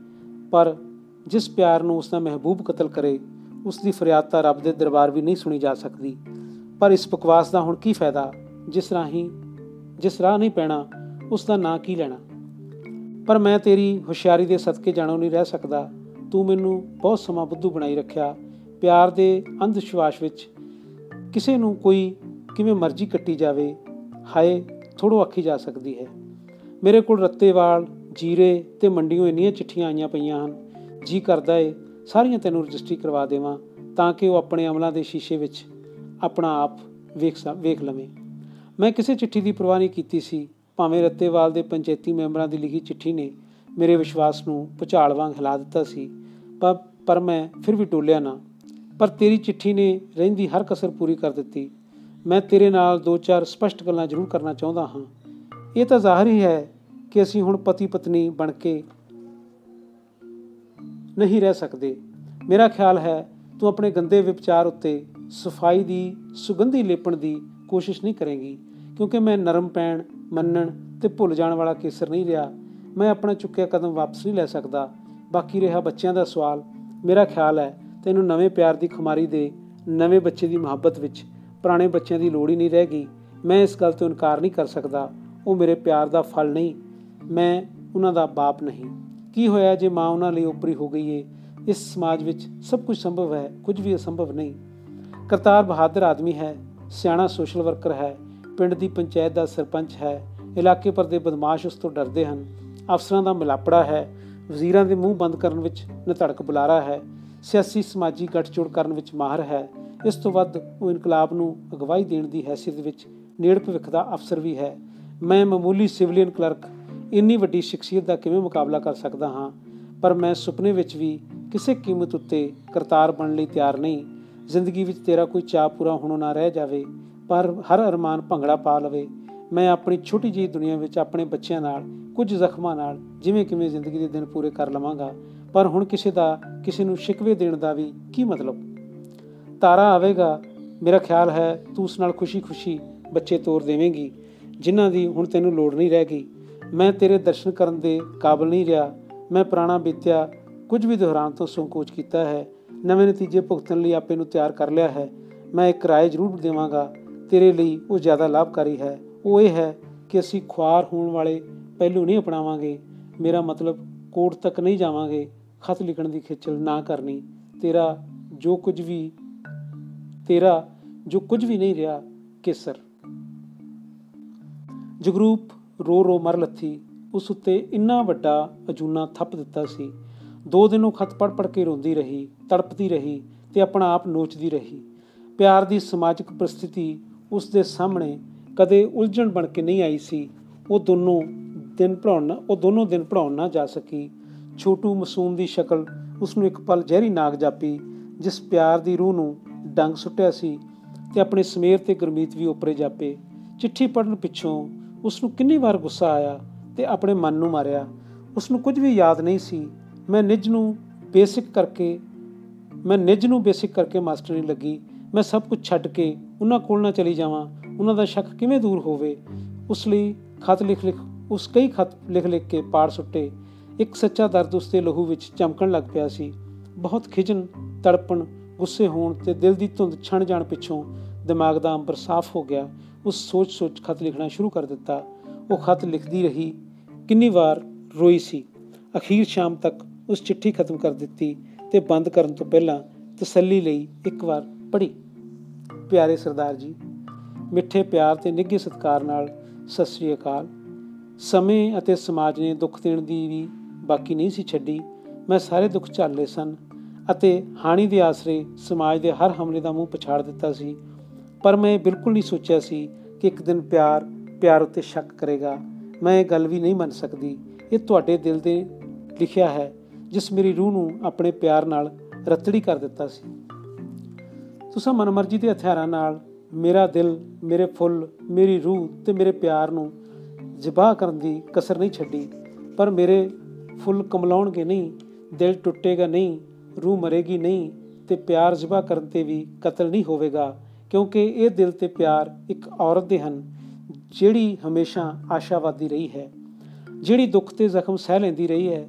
ਪਰ ਜਿਸ ਪਿਆਰ ਨੂੰ ਉਸ ਦਾ ਮਹਿਬੂਬ ਕਤਲ ਕਰੇ ਉਸ ਦੀ ਫਰਿਆਦ ਤਾਂ ਰੱਬ ਦੇ ਦਰਬਾਰ ਵੀ ਨਹੀਂ ਸੁਣੀ ਜਾ ਸਕਦੀ। ਪਰ ਇਸ ਬਕਵਾਸ ਦਾ ਹੁਣ ਕੀ ਫਾਇਦਾ? ਜਿਸ ਰਾਹੀਂ ਜਿਸ ਰਾਹ ਨਹੀਂ ਪੈਣਾ ਉਸ ਦਾ ਨਾਂ ਕੀ ਲੈਣਾ? ਪਰ ਮੈਂ ਤੇਰੀ ਹੁਸ਼ਿਆਰੀ ਦੇ ਸਦਕੇ ਜਾਣੋ ਨਹੀਂ ਰਹਿ ਸਕਦਾ। ਤੂੰ ਮੈਨੂੰ ਬਹੁਤ ਸਮਾਂ ਬੁੱਧੂ ਬਣਾਈ ਰੱਖਿਆ। ਪਿਆਰ ਦੇ ਅੰਧ ਵਿਸ਼ਵਾਸ ਵਿੱਚ ਕਿਸੇ ਨੂੰ ਕੋਈ ਕਿਵੇਂ ਮਰਜ਼ੀ ਕੱਟੀ ਜਾਵੇ, ਹਾਏ ਥੋੜੋ ਆਖੀ ਜਾ ਸਕਦੀ ਹੈ। ਮੇਰੇ ਕੋਲ ਰੱਤੇਵਾਲ ਜੀਰੇ ਤੇ ਮੰਡੀਆਂ ਇੰਨੀਆਂ ਚਿੱਠੀਆਂ ਆਈਆਂ ਪਈਆਂ ਹਨ। ਜੀ ਕਰਦਾ ਏ, ਸਾਰੀਆਂ ਤੈਨੂੰ ਰਜਿਸਟਰੀ ਕਰਵਾ ਦੇਵਾਂ, ਤਾਂ ਕਿ ਉਹ ਆਪਣੇ ਅਮਲਾਂ ਦੇ ਸ਼ੀਸ਼ੇ ਵਿੱਚ ਆਪਣਾ ਆਪ ਵੇਖ ਵੇਖ ਲਵੇ। ਮੈਂ ਕਿਸੇ ਚਿੱਠੀ ਦੀ ਪਰਵਾਹ ਨਹੀਂ ਕੀਤੀ ਸੀ। ਭਾਵੇਂ ਰੱਤੇਵਾਲ ਦੇ ਪੰਚਾਇਤੀ ਮੈਂਬਰਾਂ ਦੀ ਲਿਖੀ ਚਿੱਠੀ ਨੇ ਮੇਰੇ ਵਿਸ਼ਵਾਸ ਨੂੰ ਭੁਚਾਲ ਵਾਂਗ ਹਿਲਾ ਦਿੱਤਾ ਸੀ, ਪਰ ਪਰ ਮੈਂ ਫਿਰ ਵੀ ਟੋਲਿਆ ਨਾ। ਪਰ ਤੇਰੀ ਚਿੱਠੀ ਨੇ ਰਹਿੰਦੀ ਹਰ ਕਸਰ ਪੂਰੀ ਕਰ ਦਿੱਤੀ। ਮੈਂ ਤੇਰੇ ਨਾਲ ਦੋ ਚਾਰ ਸਪਸ਼ਟ ਗੱਲਾਂ ਜ਼ਰੂਰ ਕਰਨਾ ਚਾਹੁੰਦਾ ਹਾਂ। ਇਹ ਤਾਂ ਜ਼ਾਹਰ ਹੀ ਹੈ ਕਿ ਅਸੀਂ ਹੁਣ ਪਤੀ ਪਤਨੀ ਬਣ ਕੇ ਨਹੀਂ ਰਹਿ ਸਕਦੇ। ਮੇਰਾ ਖਿਆਲ ਹੈ ਤੂੰ ਆਪਣੇ ਗੰਦੇ ਵਿਚਾਰ ਉੱਤੇ ਸਫ਼ਾਈ ਦੀ, ਸੁਗੰਧੀ ਲੇਪਣ ਦੀ ਕੋਸ਼ਿਸ਼ ਨਹੀਂ ਕਰੇਂਗੀ। ਕਿਉਂਕਿ ਮੈਂ ਨਰਮ ਪੈਣ, ਮੰਨਣ ਤੇ ਭੁੱਲ ਜਾਣ ਵਾਲਾ ਕੇਸਰ ਨਹੀਂ ਰਿਹਾ, ਮੈਂ ਆਪਣਾ ਚੁੱਕਿਆ ਕਦਮ ਵਾਪਸ ਨਹੀਂ ਲੈ ਸਕਦਾ। ਬਾਕੀ ਰਿਹਾ ਬੱਚਿਆਂ ਦਾ ਸਵਾਲ, ਮੇਰਾ ਖਿਆਲ ਹੈ ਤੈਨੂੰ ਨਵੇਂ ਪਿਆਰ ਦੀ ਖੁਮਾਰੀ ਦੇ, ਨਵੇਂ ਬੱਚੇ ਦੀ ਮੁਹੱਬਤ ਵਿੱਚ ਪੁਰਾਣੇ ਬੱਚਿਆਂ ਦੀ ਲੋੜ ਹੀ ਨਹੀਂ ਰਹਿ ਗਈ। ਮੈਂ ਇਸ ਗੱਲ ਤੋਂ ਇਨਕਾਰ ਨਹੀਂ ਕਰ ਸਕਦਾ, ਉਹ ਮੇਰੇ ਪਿਆਰ ਦਾ ਫਲ ਨਹੀਂ, ਮੈਂ ਉਹਨਾਂ ਦਾ ਬਾਪ ਨਹੀਂ। ਕੀ ਹੋਇਆ ਜੇ ਮਾਂ ਉਹਨਾਂ ਲਈ ਉਪਰੀ ਹੋ ਗਈ ਏ? ਇਸ ਸਮਾਜ ਵਿੱਚ ਸਭ ਕੁਝ ਸੰਭਵ ਹੈ, ਕੁਝ ਵੀ ਅਸੰਭਵ ਨਹੀਂ। ਕਰਤਾਰ ਬਹਾਦਰ ਆਦਮੀ ਹੈ, ਸਿਆਣਾ ਸੋਸ਼ਲ ਵਰਕਰ ਹੈ ਪਿੰਡ ਦੀ ਪੰਚਾਇਤ ਦਾ ਸਰਪੰਚ ਹੈ, ਇਲਾਕੇ ਪਰ ਦੇ ਬਦਮਾਸ਼ ਉਸ ਤੋਂ ਡਰਦੇ ਹਨ। ਅਫਸਰਾਂ ਦਾ ਮਿਲਾਪੜਾ ਹੈ, ਵਜ਼ੀਰਾਂ ਦੇ ਮੂੰਹ ਬੰਦ ਕਰਨ ਵਿੱਚ ਨਤੜਕ ਬੁਲਾਰਾ ਹੈ, ਸਿਆਸੀ ਸਮਾਜੀ ਗੱਠਜੋੜ ਕਰਨ ਵਿੱਚ ਮਾਹਰ ਹੈ। ਇਸ ਤੋਂ ਵੱਧ ਉਹ ਇਨਕਲਾਬ ਨੂੰ ਅਗਵਾਈ ਦੇਣ ਦੀ ਹੈਸੀਅਤ ਵਿੱਚ ਨੇੜ ਭਵਿੱਖ ਦਾ ਅਫਸਰ ਵੀ ਹੈ। ਮੈਂ ਮਾਮੂਲੀ ਸਿਵਲੀਅਨ ਕਲਰਕ ਇੰਨੀ ਵੱਡੀ ਸ਼ਖਸੀਅਤ ਦਾ ਕਿਵੇਂ ਮੁਕਾਬਲਾ ਕਰ ਸਕਦਾ ਹਾਂ? ਪਰ ਮੈਂ ਸੁਪਨੇ ਵਿੱਚ ਵੀ ਕਿਸੇ ਕੀਮਤ ਉੱਤੇ ਕਰਤਾਰ ਬਣਨ ਲਈ ਤਿਆਰ ਨਹੀਂ। ਜ਼ਿੰਦਗੀ ਵਿੱਚ ਤੇਰਾ ਕੋਈ ਚਾਹ ਪੂਰਾ ਹੋਣਾ ਨਾ ਰਹਿ ਜਾਵੇ। ਪਰ ਹਰ ਅਰਮਾਨ ਭੰਗੜਾ ਪਾ ਲਵੇ। ਮੈਂ ਆਪਣੀ ਛੋਟੀ ਜਿਹੀ ਦੁਨੀਆ ਵਿੱਚ ਆਪਣੇ ਬੱਚਿਆਂ ਨਾਲ, ਕੁਝ ਜ਼ਖਮਾਂ ਨਾਲ ਜਿਵੇਂ ਕਿਵੇਂ ਜ਼ਿੰਦਗੀ ਦੇ ਦਿਨ ਪੂਰੇ ਕਰ ਲਵਾਂਗਾ, ਪਰ ਹੁਣ ਕਿਸੇ ਦਾ, ਕਿਸੇ ਨੂੰ ਸ਼ਿਕਵੇ ਦੇਣ ਦਾ ਵੀ ਕੀ ਮਤਲਬ? ਤਾਰਾ ਆਵੇਗਾ, ਮੇਰਾ ਖਿਆਲ ਹੈ ਤੂੰ ਉਸ ਨਾਲ ਖੁਸ਼ੀ-ਖੁਸ਼ੀ ਬੱਚੇ ਤੋਰ ਦੇਵੇਂਗੀ, ਜਿਨ੍ਹਾਂ ਦੀ ਹੁਣ ਤੈਨੂੰ ਲੋੜ ਨਹੀਂ ਰਹਿ ਗਈ। ਮੈਂ ਤੇਰੇ ਦਰਸ਼ਨ ਕਰਨ ਦੇ ਕਾਬਿਲ ਨਹੀਂ ਰਿਹਾ। ਮੈਂ ਪੁਰਾਣਾ ਬੀਤਿਆ, ਕੁਝ ਵੀ ਦੁਹਰਾਉਣ ਤੋਂ ਸੰਕੋਚ ਕੀਤਾ ਹੈ। ਨਵੇਂ ਨਤੀਜੇ ਭੁਗਤਣ ਲਈ ਆਪੇ ਨੂੰ ਤਿਆਰ ਕਰ ਲਿਆ ਹੈ। ਮੈਂ ਇੱਕ ਰਾਏ ਜ਼ਰੂਰ ਦੇਵਾਂਗਾ ਤੇਰੇ ਲਈ ਉਹ ਜ਼ਿਆਦਾ ਲਾਭਕਾਰੀ ਹੈ। ਉਹ ਇਹ ਹੈ ਕਿ ਅਸੀਂ ਖੁਆਰ ਹੋਣ ਵਾਲੇ ਪਹਿਲੂ ਨਹੀਂ ਅਪਣਾਵਾਂਗੇ। ਮੇਰਾ ਮਤਲਬ ਕੋਰਟ ਤੱਕ ਨਹੀਂ ਜਾਵਾਂਗੇ। ਖਤ ਲਿਖਣ ਦੀ ਖੇਚਲ ਨਾ ਕਰਨੀ। ਤੇਰਾ ਜੋ ਕੁਝ ਵੀ, ਤੇਰਾ ਜੋ ਕੁਝ ਵੀ ਨਹੀਂ ਰਿਹਾ, ਕੇਸਰ। ਜਗਰੂਪ ਰੋ ਰੋ ਮਰ ਲੱਥੀ। ਉਸ ਉੱਤੇ ਇੰਨਾ ਵੱਡਾ ਅਜੂਨਾ ਥੱਪ ਦਿੱਤਾ ਸੀ। ਦੋ ਦਿਨ ਉਹ ਖਤ ਪੜ ਪੜ ਕੇ ਰੋਂਦੀ ਰਹੀ, ਤੜਪਦੀ ਰਹੀ ਤੇ ਆਪਣਾ ਆਪ ਨੋਚਦੀ ਰਹੀ। ਪਿਆਰ ਦੀ ਸਮਾਜਿਕ ਪ੍ਰਸਥਿਤੀ ਉਸ ਦੇ ਸਾਹਮਣੇ ਕਦੇ ਉਲਝਣ ਬਣ ਕੇ ਨਹੀਂ ਆਈ ਸੀ। ਉਹ ਦੋਨੋਂ ਦਿਨ ਪੜਾਉਣ ਉਹ ਦੋਨੋਂ ਦਿਨ ਪੜਾਉਣ ਨਾ ਜਾ ਸਕੀ। ਛੋਟੂ ਮਾਸੂਮ ਦੀ ਸ਼ਕਲ ਉਸ ਨੂੰ ਇੱਕ ਪਲ ਜ਼ਹਿਰੀ ਨਾਗ ਜਾਪੀ, ਜਿਸ ਪਿਆਰ ਦੀ ਰੂਹ ਨੂੰ ਡੰਗ ਸੁੱਟਿਆ ਸੀ ਤੇ ਆਪਣੇ ਸਮੇਰ ਤੇ ਗੁਰਮੀਤ ਵੀ ਉਪਰੇ ਜਾਪੇ। ਚਿੱਠੀ ਪੜਨ ਪਿੱਛੋਂ ਉਸ ਨੂੰ ਕਿੰਨੀ ਵਾਰ ਗੁੱਸਾ ਆਇਆ ਤੇ ਆਪਣੇ ਮਨ ਨੂੰ ਮਾਰਿਆ। ਉਸ ਨੂੰ ਕੁਝ ਵੀ ਯਾਦ ਨਹੀਂ ਸੀ। ਮੈਂ ਨਿਜ ਨੂੰ ਬੇਸਿਕ ਕਰਕੇ ਮੈਂ ਨਿਜ ਨੂੰ ਬੇਸਿਕ ਕਰਕੇ ਮਾਸਟਰੀ ਲੱਗੀ। ਮੈਂ ਸਭ ਕੁਝ ਛੱਡ ਕੇ ਉਹਨਾਂ ਕੋਲ ਨਾ ਚਲੀ ਜਾਵਾਂ, ਉਹਨਾਂ ਦਾ ਸ਼ੱਕ ਕਿਵੇਂ ਦੂਰ ਹੋਵੇ? ਉਸ ਲਈ ਖਤ ਲਿਖ ਲਿਖ, ਉਸ ਕਈ ਖਤ ਲਿਖ ਲਿਖ ਕੇ ਪਾੜ ਸੁੱਟੇ। ਇੱਕ ਸੱਚਾ ਦਰਦ ਉਸ ਦੇ ਲਹੂ ਵਿੱਚ ਚਮਕਣ ਲੱਗ ਪਿਆ ਸੀ। ਬਹੁਤ ਖਿਜਣ ਤੜਪਣ, ਗੁੱਸੇ ਹੋਣ ਤੇ ਦਿਲ ਦੀ ਧੁੰਦ ਛਣ ਜਾਣ ਪਿੱਛੋਂ ਦਿਮਾਗ ਦਾ ਅੰਬਰ ਸਾਫ਼ ਹੋ ਗਿਆ। ਉਸ ਸੋਚ-ਸੋਚ ਖਤ ਲਿਖਣਾ ਸ਼ੁਰੂ ਕਰ ਦਿੱਤਾ। ਉਹ ਖਤ ਲਿਖਦੀ ਰਹੀ। ਕਿੰਨੀ ਵਾਰ ਰੋਈ ਸੀ। ਅਖੀਰ ਸ਼ਾਮ ਤੱਕ ਉਸ ਚਿੱਠੀ ਖਤਮ ਕਰ ਦਿੱਤੀ ਤੇ ਬੰਦ ਕਰਨ ਤੋਂ ਪਹਿਲਾਂ ਤਸੱਲੀ ਲਈ ਇੱਕ ਵਾਰ ਪੜ੍ਹੀ। ਪਿਆਰੇ ਸਰਦਾਰ ਜੀ, ਮਿੱਠੇ ਪਿਆਰ ਤੇ ਨਿੱਘੇ ਸਤਿਕਾਰ ਨਾਲ ਸਤਿ ਸ੍ਰੀ ਅਕਾਲ। ਸਮੇਂ ਅਤੇ ਸਮਾਜ ਨੇ ਦੁੱਖ ਦੇਣ ਦੀ ਵੀ ਬਾਕੀ ਨਹੀਂ ਸੀ ਛੱਡੀ। ਮੈਂ ਸਾਰੇ ਦੁੱਖ ਝੱਲੇ ਸਨ ਅਤੇ ਹਾਨੀ ਦੇ ਆਸਰੇ ਸਮਾਜ ਦੇ ਹਰ ਹਮਲੇ ਦਾ ਮੂੰਹ ਪਛਾੜ ਦਿੱਤਾ ਸੀ। ਪਰ ਮੈਂ ਬਿਲਕੁਲ ਨਹੀਂ ਸੋਚਿਆ ਸੀ ਕਿ ਇੱਕ ਦਿਨ ਪਿਆਰ ਪਿਆਰ ਉੱਤੇ ਸ਼ੱਕ ਕਰੇਗਾ। ਮੈਂ ਇਹ ਗੱਲ ਵੀ ਨਹੀਂ ਮੰਨ ਸਕਦੀ। ਇਹ ਤੁਹਾਡੇ ਦਿਲ ਦੇ ਲਿਖਿਆ ਹੈ, ਜਿਸ ਮੇਰੀ ਰੂਹ ਨੂੰ ਆਪਣੇ ਪਿਆਰ ਨਾਲ ਰਤੜੀ ਕਰ ਦਿੱਤਾ ਸੀ। ਤੁਸੀਂ ਮਨਮਰਜ਼ੀ ਦੇ ਹਥਿਆਰਾਂ ਨਾਲ ਮੇਰਾ ਦਿਲ, ਮੇਰੇ ਫੁੱਲ, ਮੇਰੀ ਰੂਹ ਤੇ ਮੇਰੇ ਪਿਆਰ ਨੂੰ ਜ਼ਬਾਹ ਕਰਨ ਦੀ ਕਸਰ ਨਹੀਂ ਛੱਡੀ। ਪਰ ਮੇਰੇ ਫੁੱਲ ਕਮਲਾਉਣਗੇ ਨਹੀਂ, ਦਿਲ ਟੁੱਟੇਗਾ ਨਹੀਂ, ਰੂਹ ਮਰੇਗੀ ਨਹੀਂ ਤੇ ਪਿਆਰ ਜ਼ਬਾਹ ਕਰਨ ਤੇ ਵੀ ਕਤਲ ਨਹੀਂ ਹੋਵੇਗਾ, ਕਿਉਂਕਿ ਇਹ ਦਿਲ ਤੇ ਪਿਆਰ ਇੱਕ ਔਰਤ ਦੇ ਹਨ, ਜਿਹੜੀ ਹਮੇਸ਼ਾ ਆਸ਼ਾਵਾਦੀ ਰਹੀ ਹੈ। ਜਿਹੜੀ ਦੁੱਖ ਤੇ ਜ਼ਖਮ ਸਹਿ ਲੈਂਦੀ ਰਹੀ ਹੈ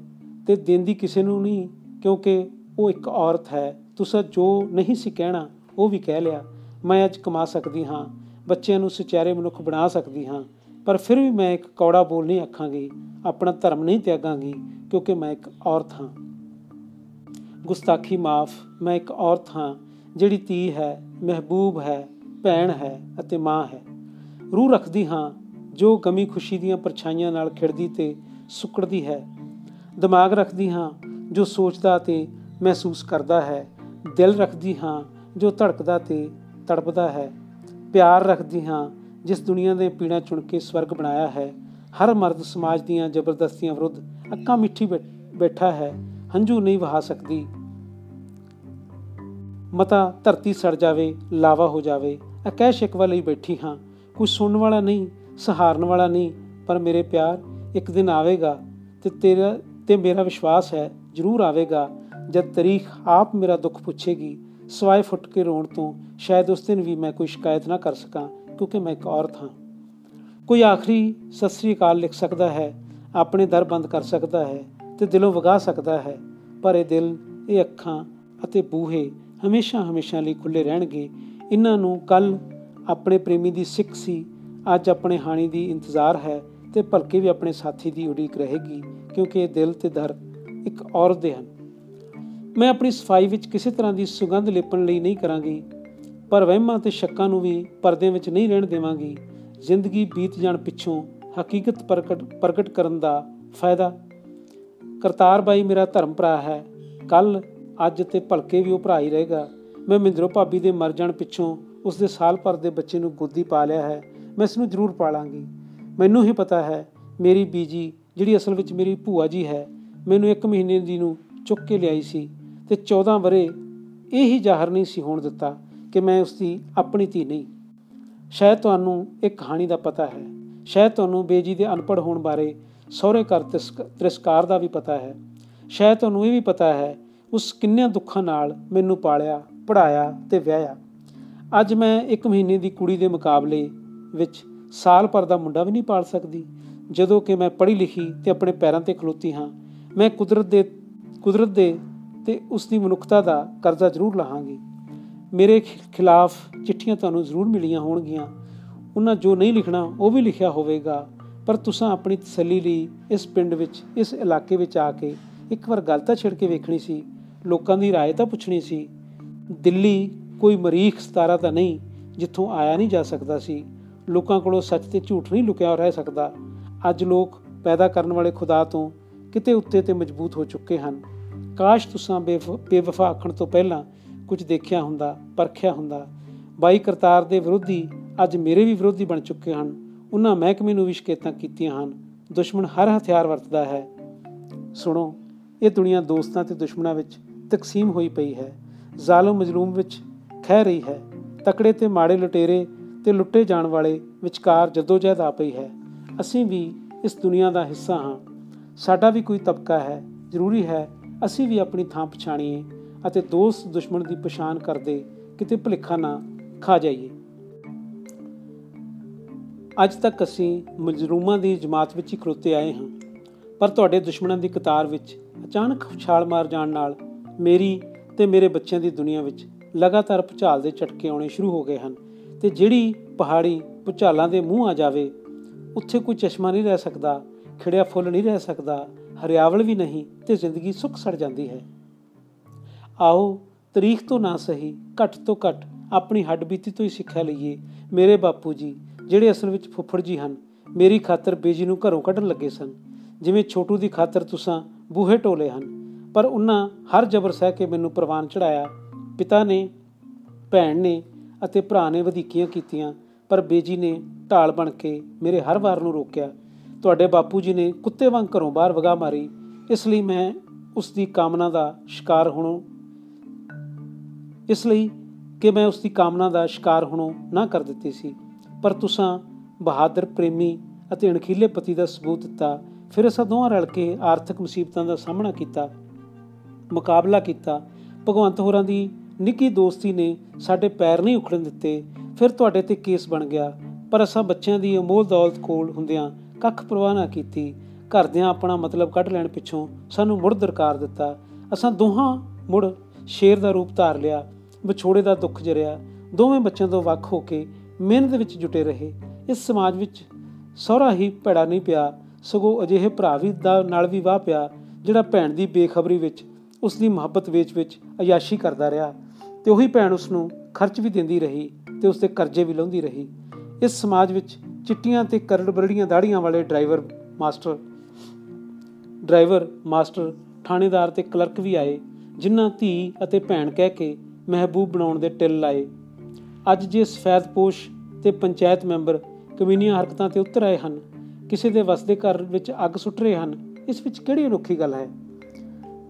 ਤੇ ਦਿੰਦੀ ਕਿਸੇ ਨੂੰ ਨਹੀਂ, ਕਿਉਂਕਿ ਉਹ ਇੱਕ ਔਰਤ ਹੈ। ਤੁਸੀਂ ਜੋ ਨਹੀਂ ਸੀ ਕਹਿਣਾ ਉਹ ਵੀ ਕਹਿ ਲਿਆ, ਮੈਂ ਅੱਜ ਕਮਾ ਸਕਦੀ ਹਾਂ, ਬੱਚਿਆਂ ਨੂੰ ਸੁਚਾਰੇ ਮਨੁੱਖ ਬਣਾ ਸਕਦੀ ਹਾਂ, ਪਰ ਫਿਰ ਵੀ ਮੈਂ ਇੱਕ ਕੌੜਾ ਬੋਲ ਨਹੀਂ ਆਖਾਂਗੀ, ਆਪਣਾ ਧਰਮ ਨਹੀਂ ਤਿਆਗਾਂਗੀ, ਕਿਉਂਕਿ ਮੈਂ ਇੱਕ ਔਰਤ ਹਾਂ। ਗੁਸਤਾਖੀ ਮਾਫ, ਮੈਂ ਇੱਕ ਔਰਤ ਹਾਂ, ਜਿਹੜੀ ਧੀ ਹੈ, ਮਹਿਬੂਬ ਹੈ, ਭੈਣ ਹੈ ਅਤੇ ਮਾਂ ਹੈ। ਰੂਹ ਰੱਖਦੀ ਹਾਂ, ਜੋ ਗਮੀ ਖੁਸ਼ੀ ਦੀਆਂ ਪਰਛਾਈਆਂ ਨਾਲ ਖਿੜਦੀ ਤੇ ਸੁੱਕੜਦੀ ਹੈ। ਦਿਮਾਗ ਰੱਖਦੀ ਹਾਂ, ਜੋ ਸੋਚਦਾ ਤੇ ਮਹਿਸੂਸ ਕਰਦਾ ਹੈ। ਦਿਲ ਰੱਖਦੀ ਹਾਂ ਜੋ ਧੜਕਦਾ ਤੇ ਤੜਪਦਾ ਹੈ। ਪਿਆਰ ਰੱਖਦੀ ਹਾਂ, ਜਿਸ ਦੁਨੀਆ ਦੇ ਪੀਣਾ ਚੁਣ ਕੇ ਸਵਰਗ ਬਣਾਇਆ ਹੈ। ਹਰ ਮਰਦ ਸਮਾਜ ਦੀਆਂ ਜ਼ਬਰਦਸਤੀਆਂ ਵਿਰੁੱਧ ਅੱਖਾਂ ਮਿੱਠੀ ਬੈਠਾ ਹੈ। ਹੰਝੂ ਨਹੀਂ ਵਹਾ ਸਕਦੀ। ਮਤਾ ਧਰਤੀ ਸੜ ਜਾਵੇ, ਲਾਵਾ ਹੋ ਜਾਵੇ। ਅਕੈ ਸ਼ਿਕਵਾ ਲਈ ਬੈਠੀ ਹਾਂ। ਕੋਈ ਸੁਣਨ ਵਾਲਾ ਨਹੀਂ, ਸਹਾਰਨ ਵਾਲਾ ਨਹੀਂ, ਪਰ ਮੇਰੇ ਪਿਆਰ ਇੱਕ ਦਿਨ ਆਵੇਗਾ ਤੇ ਤੇਰਾ ਤੇ ਮੇਰਾ ਵਿਸ਼ਵਾਸ ਹੈ, ਜ਼ਰੂਰ ਆਵੇਗਾ। ਜਦ ਤਾਰੀਖ ਆਪ ਮੇਰਾ ਦੁੱਖ ਪੁੱਛੇਗੀ ਸਵਾਏ ਫੁੱਟ ਕੇ ਰੋਣ ਤੋਂ ਸ਼ਾਇਦ ਉਸ ਦਿਨ ਵੀ ਮੈਂ ਕੋਈ ਸ਼ਿਕਾਇਤ ਨਾ ਕਰ ਸਕਾਂ, ਕਿਉਂਕਿ ਮੈਂ ਇੱਕ ਔਰਤ ਹਾਂ। ਕੋਈ ਆਖਰੀ ਸਤਿ ਸ੍ਰੀ ਅਕਾਲ ਲਿਖ ਸਕਦਾ ਹੈ, ਆਪਣੇ ਦਰ ਬੰਦ ਕਰ ਸਕਦਾ ਹੈ ਤੇ ਦਿਲੋਂ ਵਗਾ ਸਕਦਾ ਹੈ, ਪਰ ਇਹ ਦਿਲ, ਇਹ ਅੱਖਾਂ ਅਤੇ ਬੂਹੇ ਹਮੇਸ਼ਾ ਹਮੇਸ਼ਾ ਲਈ ਖੁੱਲੇ ਰਹਿਣਗੇ। ਇਹਨਾਂ ਨੂੰ ਕੱਲ ਆਪਣੇ ਪ੍ਰੇਮੀ ਦੀ ਸਿੱਖ ਸੀ, ਅੱਜ ਆਪਣੇ ਹਾਣੀ ਦੀ ਇੰਤਜ਼ਾਰ ਹੈ ਤੇ ਭਲਕੇ ਵੀ ਆਪਣੇ ਸਾਥੀ ਦੀ ਉਡੀਕ ਰਹੇਗੀ, ਕਿਉਂਕਿ ਇਹ ਦਿਲ ਤੇ ਦਰ ਇੱਕ ਔਰਤ ਦੇ ਹਨ। ਮੈਂ ਆਪਣੀ ਸਫ਼ਾਈ ਵਿੱਚ ਕਿਸੇ ਤਰ੍ਹਾਂ ਦੀ ਸੁਗੰਧ ਲੇਪਣ ਲਈ ਨਹੀਂ ਕਰਾਂਗੀ, ਪਰ ਵਹਿਮਾਂ ਤੇ ਸ਼ੱਕਾਂ ਨੂੰ ਵੀ ਪਰਦੇ ਵਿੱਚ ਨਹੀਂ ਰਹਿਣ ਦੇਵਾਂਗੀ। ਜ਼ਿੰਦਗੀ ਬੀਤ ਜਾਣ ਪਿੱਛੋਂ ਹਕੀਕਤ ਪ੍ਰਗਟ ਪ੍ਰਗਟ ਕਰਨ ਦਾ ਫਾਇਦਾ। ਕਰਤਾਰ ਬਾਈ ਮੇਰਾ ਧਰਮ ਭਰਾ ਹੈ। ਕੱਲ, ਅੱਜ ਤੇ ਭਲਕੇ ਵੀ ਉਹ ਭਰਾ ਹੀ ਰਹੇਗਾ। ਮੈਂ ਮਿੰਦਰੋ ਭਾਬੀ ਦੇ ਮਰ ਜਾਣ ਪਿੱਛੋਂ ਉਸ ਦੇ ਸਾਲ ਭਰ ਦੇ ਬੱਚੇ ਨੂੰ ਗੋਦੀ ਪਾ ਲਿਆ ਹੈ। ਮੈਂ ਇਸ ਨੂੰ ਜ਼ਰੂਰ ਪਾਲਾਂਗੀ। ਮੈਨੂੰ ਹੀ ਪਤਾ ਹੈ, ਮੇਰੀ ਬੀਜੀ, ਜਿਹੜੀ ਅਸਲ ਵਿੱਚ ਮੇਰੀ ਭੂਆ ਜੀ ਹੈ, ਮੈਨੂੰ ਇੱਕ ਮਹੀਨੇ ਦੀ ਨੂੰ ਚੁੱਕ ਕੇ ਲਿਆਈ ਸੀ। ਤੇ 14 ਬਰੇ ਇਹ ਹੀ ਜ਼ਾਹਰ ਨਹੀਂ ਸੀ ਹੋਣ ਦਿੱਤਾ ਕਿ ਮੈਂ ਉਸ ਦੀ ਆਪਣੀ ਧੀ ਨਹੀਂ। ਸ਼ਾਇਦ ਤੁਹਾਨੂੰ ਇੱਕ ਕਹਾਣੀ ਦਾ ਪਤਾ ਹੈ। ਸ਼ਾਇਦ ਤੁਹਾਨੂੰ ਬੇਜੀ ਦੇ ਅਨਪੜ ਹੋਣ ਬਾਰੇ ਸਹੁਰੇ ਘਰ ਤਿਰਸਕਾਰ ਦਾ ਵੀ ਪਤਾ ਹੈ। ਸ਼ਾਇਦ ਤੁਹਾਨੂੰ ਇਹ ਵੀ ਪਤਾ ਹੈ, ਉਸ ਕਿੰਨੇ ਦੁੱਖਾਂ ਨਾਲ ਮੈਨੂੰ ਪਾਲਿਆ ਪੜਾਇਆ ਤੇ ਵਿਆਹਿਆ। ਅੱਜ ਮੈਂ ਇੱਕ ਮਹੀਨੇ ਦੀ ਕੁੜੀ ਦੇ ਮੁਕਾਬਲੇ ਵਿੱਚ ਸਾਲ ਭਰ ਦਾ ਮੁੰਡਾ ਵੀ ਨਹੀਂ ਪਾਲ ਸਕਦੀ। ਜਦੋਂ ਕਿ ਮੈਂ ਪੜ੍ਹੀ ਲਿਖੀ ਤੇ ਆਪਣੇ ਪੈਰਾਂ ਤੇ ਖਲੋਤੀ ਹਾਂ, ਮੈਂ ਕੁਦਰਤ ਦੇ ਕੁਦਰਤ ਦੇ ਤੇ ਉਸ ਦੀ ਮਨੁੱਖਤਾ ਦਾ ਕਰਜ਼ਾ ਜ਼ਰੂਰ ਲਾਹਾਂਗੀ ਮੇਰੇ ਖਿਲਾਫ ਚਿੱਠੀਆਂ ਤੁਹਾਨੂੰ ਜ਼ਰੂਰ ਮਿਲੀਆਂ ਹੋਣਗੀਆਂ ਉਹਨਾਂ ਜੋ ਨਹੀਂ ਲਿਖਣਾ ਉਹ ਵੀ ਲਿਖਿਆ ਹੋਵੇਗਾ ਪਰ ਤੁਸੀਂ ਆਪਣੀ ਤਸੱਲੀ ਲਈ ਇਸ ਪਿੰਡ ਵਿੱਚ ਇਸ ਇਲਾਕੇ ਵਿੱਚ ਆ ਕੇ ਇੱਕ ਵਾਰ ਗੱਲ ਤਾਂ ਛਿੜ ਕੇ ਵੇਖਣੀ ਸੀ ਲੋਕਾਂ ਦੀ رائے ਤਾਂ ਪੁੱਛਣੀ ਸੀ ਦਿੱਲੀ ਕੋਈ ਮਰੀਖ ਸਤਾਰਾ ਤਾਂ ਨਹੀਂ ਜਿੱਥੋਂ ਆਇਆ ਨਹੀਂ ਜਾ ਸਕਦਾ ਸੀ ਲੋਕਾਂ ਕੋਲੋਂ ਸੱਚ ਤੇ ਝੂਠ ਨਹੀਂ ਲੁਕਿਆ ਰਹਿ ਸਕਦਾ ਅੱਜ ਲੋਕ ਪੈਦਾ ਕਰਨ ਵਾਲੇ ਖੁਦਾ ਤੋਂ ਕਿਤੇ ਉੱਤੇ ਤੇ ਮਜ਼ਬੂਤ ਹੋ ਚੁੱਕੇ ਹਨ ਕਾਸ਼ ਤੁਸੀਂ ਬੇਵਫਾ ਆਖਣ ਤੋਂ ਪਹਿਲਾਂ ਕੁਝ ਦੇਖਿਆ ਹੁੰਦਾ, ਪਰਖਿਆ ਹੁੰਦਾ। ਬਾਈ ਕਰਤਾਰ ਦੇ ਵਿਰੋਧੀ ਅੱਜ ਮੇਰੇ ਵੀ ਵਿਰੋਧੀ ਬਣ ਚੁੱਕੇ ਹਨ। ਉਹਨਾਂ ਮਹਿਕਮੇ ਨੂੰ ਵੀ ਸ਼ਿਕਾਇਤਾਂ ਕੀਤੀਆਂ ਹਨ। ਦੁਸ਼ਮਣ ਹਰ ਹਥਿਆਰ ਵਰਤਦਾ ਹੈ। ਸੁਣੋ, ਇਹ ਦੁਨੀਆ ਦੋਸਤਾਂ ਤੇ ਦੁਸ਼ਮਣਾਂ ਵਿੱਚ ਤਕਸੀਮ ਹੋਈ ਪਈ ਹੈ। ਜ਼ਾਲਮ ਮਜ਼ਲੂਮ ਵਿੱਚ ਖਹਿ ਰਹੀ ਹੈ। ਤਕੜੇ ਤੇ ਮਾੜੇ ਲੁਟੇਰੇ ਤੇ ਲੁੱਟੇ ਜਾਣ ਵਾਲੇ ਵਿਚਕਾਰ ਜਦੋਜਹਿਦ ਆ ਪਈ ਹੈ। ਅਸੀਂ ਵੀ ਇਸ ਦੁਨੀਆ ਦਾ ਹਿੱਸਾ ਹਾਂ। ਸਾਡਾ ਵੀ ਕੋਈ ਤਬਕਾ ਹੈ। ਜ਼ਰੂਰੀ ਹੈ ਅਸੀਂ ਵੀ ਆਪਣੀ ਥਾਂ ਪਛਾਣੀਏ ਅਤੇ ਦੋਸਤ ਦੁਸ਼ਮਣ ਦੀ ਪਛਾਣ ਕਰਦੇ ਕਿਤੇ ਭੁਲੇਖਾ ਨਾ ਖਾ ਜਾਈਏ। ਅੱਜ ਤੱਕ ਅਸੀਂ ਮਜਰੂਮਾਂ ਦੀ ਜਮਾਤ ਵਿੱਚ ਹੀ ਖਲੋਤੇ ਆਏ ਹਾਂ, ਪਰ ਤੁਹਾਡੇ ਦੁਸ਼ਮਣਾਂ ਦੀ ਕਤਾਰ ਵਿੱਚ ਅਚਾਨਕ ਛਾਲ ਮਾਰ ਜਾਣ ਨਾਲ ਮੇਰੀ ਤੇ ਮੇਰੇ ਬੱਚਿਆਂ ਦੀ ਦੁਨੀਆ ਵਿੱਚ ਲਗਾਤਾਰ ਭੁਚਾਲ ਦੇ ਝਟਕੇ ਆਉਣੇ ਸ਼ੁਰੂ ਹੋ ਗਏ ਹਨ ਤੇ ਜਿਹੜੀ ਪਹਾੜੀ ਭੁਚਾਲਾਂ ਦੇ ਮੂੰਹ ਆ ਜਾਵੇ, ਉੱਥੇ ਕੋਈ ਚਸ਼ਮਾ ਨਹੀਂ ਰਹਿ ਸਕਦਾ ਖਿੜਿਆ ਫੁੱਲ ਨਹੀਂ ਰਹਿ ਸਕਦਾ, ਹਰਿਆਵਲ ਵੀ ਨਹੀਂ ਤੇ ਜ਼ਿੰਦਗੀ ਸੁੱਕ ਸੜ ਜਾਂਦੀ ਹੈ। ਆਓ ਤਰੀਖ ਤੋਂ ਨਾ ਸਹੀ, ਘੱਟ ਤੋਂ ਘੱਟ ਆਪਣੀ ਹੱਡਬੀਤੀ ਤੋਂ ਹੀ ਸਿੱਖਿਆ ਲਈਏ। ਮੇਰੇ ਬਾਪੂ ਜੀ, ਜਿਹੜੇ ਅਸਲ ਵਿੱਚ ਫੁੱਫੜ ਜੀ ਹਨ, ਮੇਰੀ ਖਾਤਰ ਬੇਜੀ ਨੂੰ ਘਰੋਂ ਕੱਢਣ ਲੱਗੇ ਸਨ। ਜਿਵੇਂ ਛੋਟੂ ਦੀ ਖਾਤਰ ਤੁਸਾਂ ਬੂਹੇ ਟੋਲੇ ਹਨ, ਪਰ ਉਹਨਾਂ ਹਰ ਜ਼ਬਰ ਸਹਿ ਕੇ ਮੈਨੂੰ ਪ੍ਰਵਾਨ ਚੜਾਇਆ ਪਿਤਾ ਨੇ, ਭੈਣ ਨੇ ਅਤੇ ਭਰਾ ਨੇ ਵਧੀਕੀਆਂ ਕੀਤੀਆਂ, ਪਰ ਬੇਜੀ ਨੇ ਢਾਲ ਬਣ ਕੇ ਮੇਰੇ ਹਰ ਵਾਰ ਨੂੰ ਰੋਕਿਆ। ਤੁਹਾਡੇ ਬਾਪੂ ਜੀ ਨੇ ਕੁੱਤੇ ਵਾਂਗ ਘਰੋਂ ਬਾਹਰ ਵਗਾ ਮਾਰੀ, ਇਸ ਲਈ ਮੈਂ ਉਸ ਦੀ ਕਾਮਨਾ ਦਾ ਸ਼ਿਕਾਰ ਹੋਣੋਂ, ਇਸ ਲਈ ਕਿ ਮੈਂ ਉਸ ਦੀ ਕਾਮਨਾ ਦਾ ਸ਼ਿਕਾਰ ਹੋਣੋਂ ਨਾ ਕਰ ਦਿੱਤੀ ਸੀ। ਪਰ ਤੁਸੀਂ ਬਹਾਦਰ, ਪ੍ਰੇਮੀ ਅਤੇ ਅਣਖੀਲੇ ਪਤੀ ਦਾ ਸਬੂਤ ਦਿੱਤਾ, ਫਿਰ ਅਸਾਂ ਦੋਹਾਂ ਰਲ ਕੇ ਆਰਥਿਕ ਮੁਸੀਬਤਾਂ ਦਾ ਸਾਹਮਣਾ ਕੀਤਾ, ਮੁਕਾਬਲਾ ਕੀਤਾ। ਭਗਵੰਤ ਹੋਰਾਂ ਦੀ ਨਿੱਕੀ ਦੋਸਤੀ ਨੇ ਸਾਡੇ ਪੈਰ ਨਹੀਂ ਉਖੜਨ ਦਿੱਤੇ, ਫਿਰ ਤੁਹਾਡੇ ਤੇ ਕੇਸ ਬਣ ਗਿਆ। ਪਰ ਅਸਾਂ ਬੱਚਿਆਂ ਦੀ ਅਮੋਲ ਦੌਲਤ ਕੋਲ ਹੁੰਦਿਆਂ ਕੱਖ ਪਰਵਾਹ ਨਾ ਕੀਤੀ। ਘਰਦਿਆਂ ਆਪਣਾ ਮਤਲਬ ਕੱਢ ਲੈਣ ਪਿੱਛੋਂ ਸਾਨੂੰ ਮੁੜ ਦਰਕਾਰ ਦਿੱਤਾ। ਅਸਾਂ ਦੋਹਾਂ ਮੁੜ ਸ਼ੇਰ ਦਾ ਰੂਪ ਧਾਰ ਲਿਆ। ਵਿਛੋੜੇ ਦਾ ਦੁੱਖ ਜਰਿਆ। ਦੋਵੇਂ ਬੱਚਿਆਂ ਤੋਂ ਵੱਖ ਹੋ ਕੇ ਮਿਹਨਤ ਵਿੱਚ ਜੁਟੇ ਰਹੇ। ਇਸ ਸਮਾਜ ਵਿੱਚ ਸਹੁਰਾ ਹੀ ਭੜਾ ਨਹੀਂ ਪਿਆ। ਸਗੋਂ ਅਜਿਹੇ ਭਰਾ ਵੀ ਦਾ ਨਾਲ ਵੀ ਵਾਹ ਪਿਆ, ਜਿਹੜਾ ਭੈਣ ਦੀ ਬੇਖਬਰੀ ਵਿੱਚ ਉਸ ਦੀ ਮੁਹੱਬਤ ਵੇਚ ਵਿੱਚ ਅਯਾਸ਼ੀ ਕਰਦਾ ਰਿਹਾ। ਤੇ ਉਹੀ ਭੈਣ ਉਸ ਨੂੰ ਖਰਚ ਵੀ ਦਿੰਦੀ ਰਹੀ ਤੇ ਉਸ ਦੇ ਕਰਜ਼ੇ ਵੀ ਲਾਉਂਦੀ ਰਹੀ। ਇਸ ਸਮਾਜ ਵਿੱਚ ਚਿੱਟੀਆਂ ਤੇ ਕਰੜ ਬਰੜੀਆਂ ਦਾੜੀਆਂ ਵਾਲੇ ਡਰਾਈਵਰ ਮਾਸਟਰ ਡਰਾਈਵਰ ਮਾਸਟਰ, ਥਾਣੇਦਾਰ ਤੇ ਕਲਰਕ ਵੀ ਆਏ, ਜਿਨ੍ਹਾਂ ਧੀ ਅਤੇ ਭੈਣ ਕਹਿ ਕੇ ਮਹਿਬੂਬ ਬਣਾਉਣ ਦੇ ਟਿਲ ਲਾਏ। ਅੱਜ ਜੇ ਸਫੈਦਪੋਸ਼ ਤੇ ਪੰਚਾਇਤ ਮੈਂਬਰ ਕਮਿਊਨੀਆਂ ਹਰਕਤਾਂ ਤੇ ਉਤਰ ਆਏ ਹਨ, ਕਿਸੇ ਦੇ ਵਸਦੇ ਘਰ ਵਿੱਚ ਅੱਗ ਸੁੱਟ ਰਹੇ ਹਨ, ਇਸ ਵਿੱਚ ਕਿਹੜੀ ਅਨੋਖੀ ਗੱਲ ਹੈ?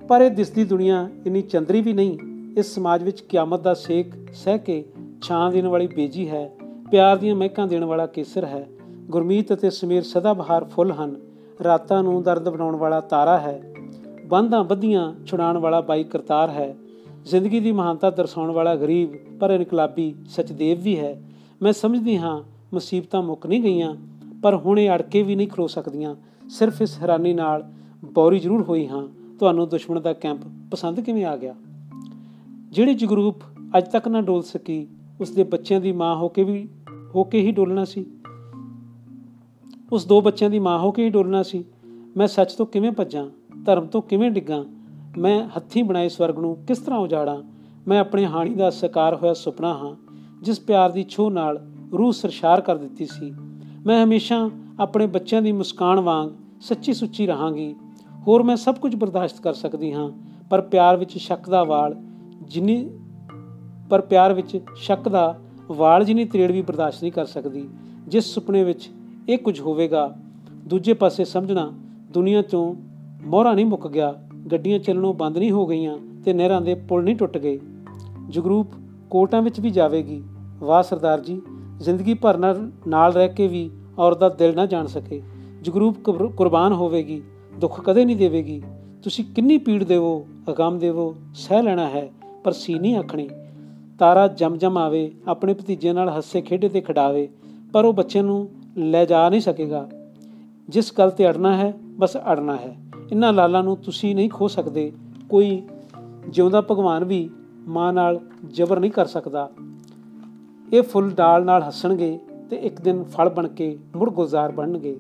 ਪਰ ਇਹ ਦਿਸਦੀ ਦੁਨੀਆ ਇੰਨੀ ਚੰਦਰੀ ਵੀ ਨਹੀਂ, ਇਸ ਸਮਾਜ ਵਿੱਚ ਕਿਆਮਤ ਦਾ ਸੇਕ ਸਹਿ ਕੇ ਛਾਂ ਦੇਣ ਵਾਲੀ ਬੇਜੀ ਹੈ ਪਿਆਰ ਦੀਆਂ ਮਹਿਕਾਂ ਦੇਣ ਵਾਲਾ ਕੇਸਰ ਹੈ। ਗੁਰਮੀਤ ਅਤੇ ਸਮੀਰ ਸਦਾ ਬਹਾਰ ਫੁੱਲ ਹਨ। ਰਾਤਾਂ ਨੂੰ ਦਰਦ ਬਣਾਉਣ ਵਾਲਾ ਤਾਰਾ ਹੈ। ਬੰਦਾਂ ਬੱਧੀਆਂ ਛੁਡਾਉਣ ਵਾਲਾ ਬਾਈ ਕਰਤਾਰ ਹੈ। ਜ਼ਿੰਦਗੀ ਦੀ ਮਹਾਨਤਾ ਦਰਸਾਉਣ ਵਾਲਾ ਗਰੀਬ ਪਰ ਇਨਕਲਾਬੀ ਸਚਦੇਵ ਵੀ ਹੈ। ਮੈਂ ਸਮਝਦੀ ਹਾਂ, ਮੁਸੀਬਤਾਂ ਮੁੱਕ ਨਹੀਂ ਗਈਆਂ, ਪਰ ਹੁਣ ਇਹ ਅੜਕੇ ਵੀ ਨਹੀਂ ਖਲੋ ਸਕਦੀਆਂ। ਸਿਰਫ ਇਸ ਹੈਰਾਨੀ ਨਾਲ ਬੌਰੀ ਜ਼ਰੂਰ ਹੋਈ ਹਾਂ। ਤੁਹਾਨੂੰ ਦੁਸ਼ਮਣ ਦਾ ਕੈਂਪ ਪਸੰਦ ਕਿਵੇਂ ਆ ਗਿਆ? ਜਿਹੜੀ ਜਗਰੂਪ ਅੱਜ ਤੱਕ ਨਾ ਡੋਲ ਸਕੀ ਉਸ ਦੇ ਬੱਚਿਆਂ ਦੀ ਮਾਂ ਹੋ ਕੇ ਵੀ ਹੋ ਕੇ ਹੀ ਡੋਲਣਾ ਸੀ। ਉਸ ਦੋ ਬੱਚਿਆਂ ਦੀ ਮਾਂ ਹੋ ਕੇ ਹੀ ਡੋਲਣਾ ਸੀ। ਮੈਂ ਸੱਚ ਤੋਂ ਕਿਵੇਂ ਭੱਜਾਂ, ਧਰਮ ਤੋਂ ਕਿਵੇਂ ਡਿੱਗਾਂ, ਮੈਂ ਹੱਥੀਂ ਬਣਾਏ ਸਵਰਗ ਨੂੰ ਕਿਸ ਤਰ੍ਹਾਂ ਉਜਾੜਾਂ, ਮੈਂ ਆਪਣੇ ਹਾਣੀ ਦਾ ਸਾਕਾਰ ਹੋਇਆ ਸੁਪਨਾ ਹਾਂ, ਜਿਸ ਪਿਆਰ ਦੀ ਛੋਹ ਨਾਲ ਰੂਹ ਸਰਸ਼ਾਰ ਕਰ ਦਿੱਤੀ ਸੀ। ਮੈਂ ਹਮੇਸ਼ਾ ਆਪਣੇ ਬੱਚਿਆਂ ਦੀ ਮੁਸਕਾਨ ਵਾਂਗ ਸੱਚੀ ਸੁੱਚੀ ਰਹਾਂਗੀ। ਹੋਰ ਮੈਂ ਸਭ ਕੁਝ ਬਰਦਾਸ਼ਤ ਕਰ ਸਕਦੀ ਹਾਂ, ਪਰ ਪਿਆਰ ਵਿੱਚ ਸ਼ੱਕ ਦਾ ਵਾਲ ਜਿੰਨੀ, ਪਰ ਪਿਆਰ ਵਿੱਚ ਸ਼ੱਕ ਦਾ ਵਾਲ ਜਿੰਨੀ ਤਰੇੜ ਵੀ ਬਰਦਾਸ਼ਤ ਨਹੀਂ ਕਰ ਸਕਦੀ, ਜਿਸ ਸੁਪਨੇ ਵਿੱਚ ਇਹ ਕੁਝ ਹੋਵੇਗਾ, ਦੂਜੇ ਪਾਸੇ ਸਮਝਣਾ ਦੁਨੀਆ ਤੋਂ ਮੋਹਰਾ ਨਹੀਂ ਮੁੱਕ ਗਿਆ, ਗੱਡੀਆਂ ਚੱਲਣੋਂ ਬੰਦ ਨਹੀਂ ਹੋ ਗਈਆਂ ਤੇ ਨਹਿਰਾਂ ਦੇ ਪੁਲ ਨਹੀਂ ਟੁੱਟ ਗਏ। ਜਗਰੂਪ ਕੋਟਾਂ ਵਿੱਚ ਵੀ ਜਾਵੇਗੀ। ਵਾਹ ਸਰਦਾਰ ਜੀ, ਜ਼ਿੰਦਗੀ ਭਰ ਨਾਲ ਨਾਲ ਰਹਿ ਕੇ ਵੀ ਔਰਤ ਦਾ ਦਿਲ ਨਾ ਜਾਣ ਸਕੇ। ਜਗਰੂਪ ਕੁਰ- ਕੁਰਬਾਨ ਹੋਵੇਗੀ, ਦੁੱਖ ਕਦੇ ਨਹੀਂ ਦੇਵੇਗੀ। ਤੁਸੀਂ ਕਿੰਨੀ ਪੀੜ ਦੇਵੋ, ਅਗਮ ਦੇਵੋ, ਸਹਿ ਲੈਣਾ ਹੈ, ਪਰ ਸੀ ਨਹੀਂ ਆਖਣੀ। ਤਾਰਾ ਜਮ ਜਮ ਆਵੇ, ਆਪਣੇ ਭਤੀਜੇ ਨਾਲ ਹੱਸੇ ਖੇਡੇ ਤੇ ਖਿਡਾਵੇ, ਪਰ ਉਹ ਬੱਚੇ ਨੂੰ ਲੈ ਜਾ ਨਹੀਂ ਸਕੇਗਾ। ਜਿਸ ਗੱਲ ਤੇ ਅੜਨਾ ਹੈ, ਬਸ ਅੜਨਾ ਹੈ। ਇਹਨਾਂ ਲਾਲਾਂ ਨੂੰ ਤੁਸੀਂ ਨਹੀਂ ਖੋ ਸਕਦੇ। ਕੋਈ ਜਿਉਂਦਾ ਭਗਵਾਨ ਵੀ ਮਾਂ ਨਾਲ ਜ਼ਬਰ ਨਹੀਂ ਕਰ ਸਕਦਾ। ਇਹ ਫੁੱਲ ਡਾਲ ਨਾਲ ਹੱਸਣਗੇ ਤੇ ਇੱਕ ਦਿਨ ਫਲ ਬਣ ਕੇ ਮੁੜ ਗੁਲਜ਼ਾਰ ਬਣਨਗੇ।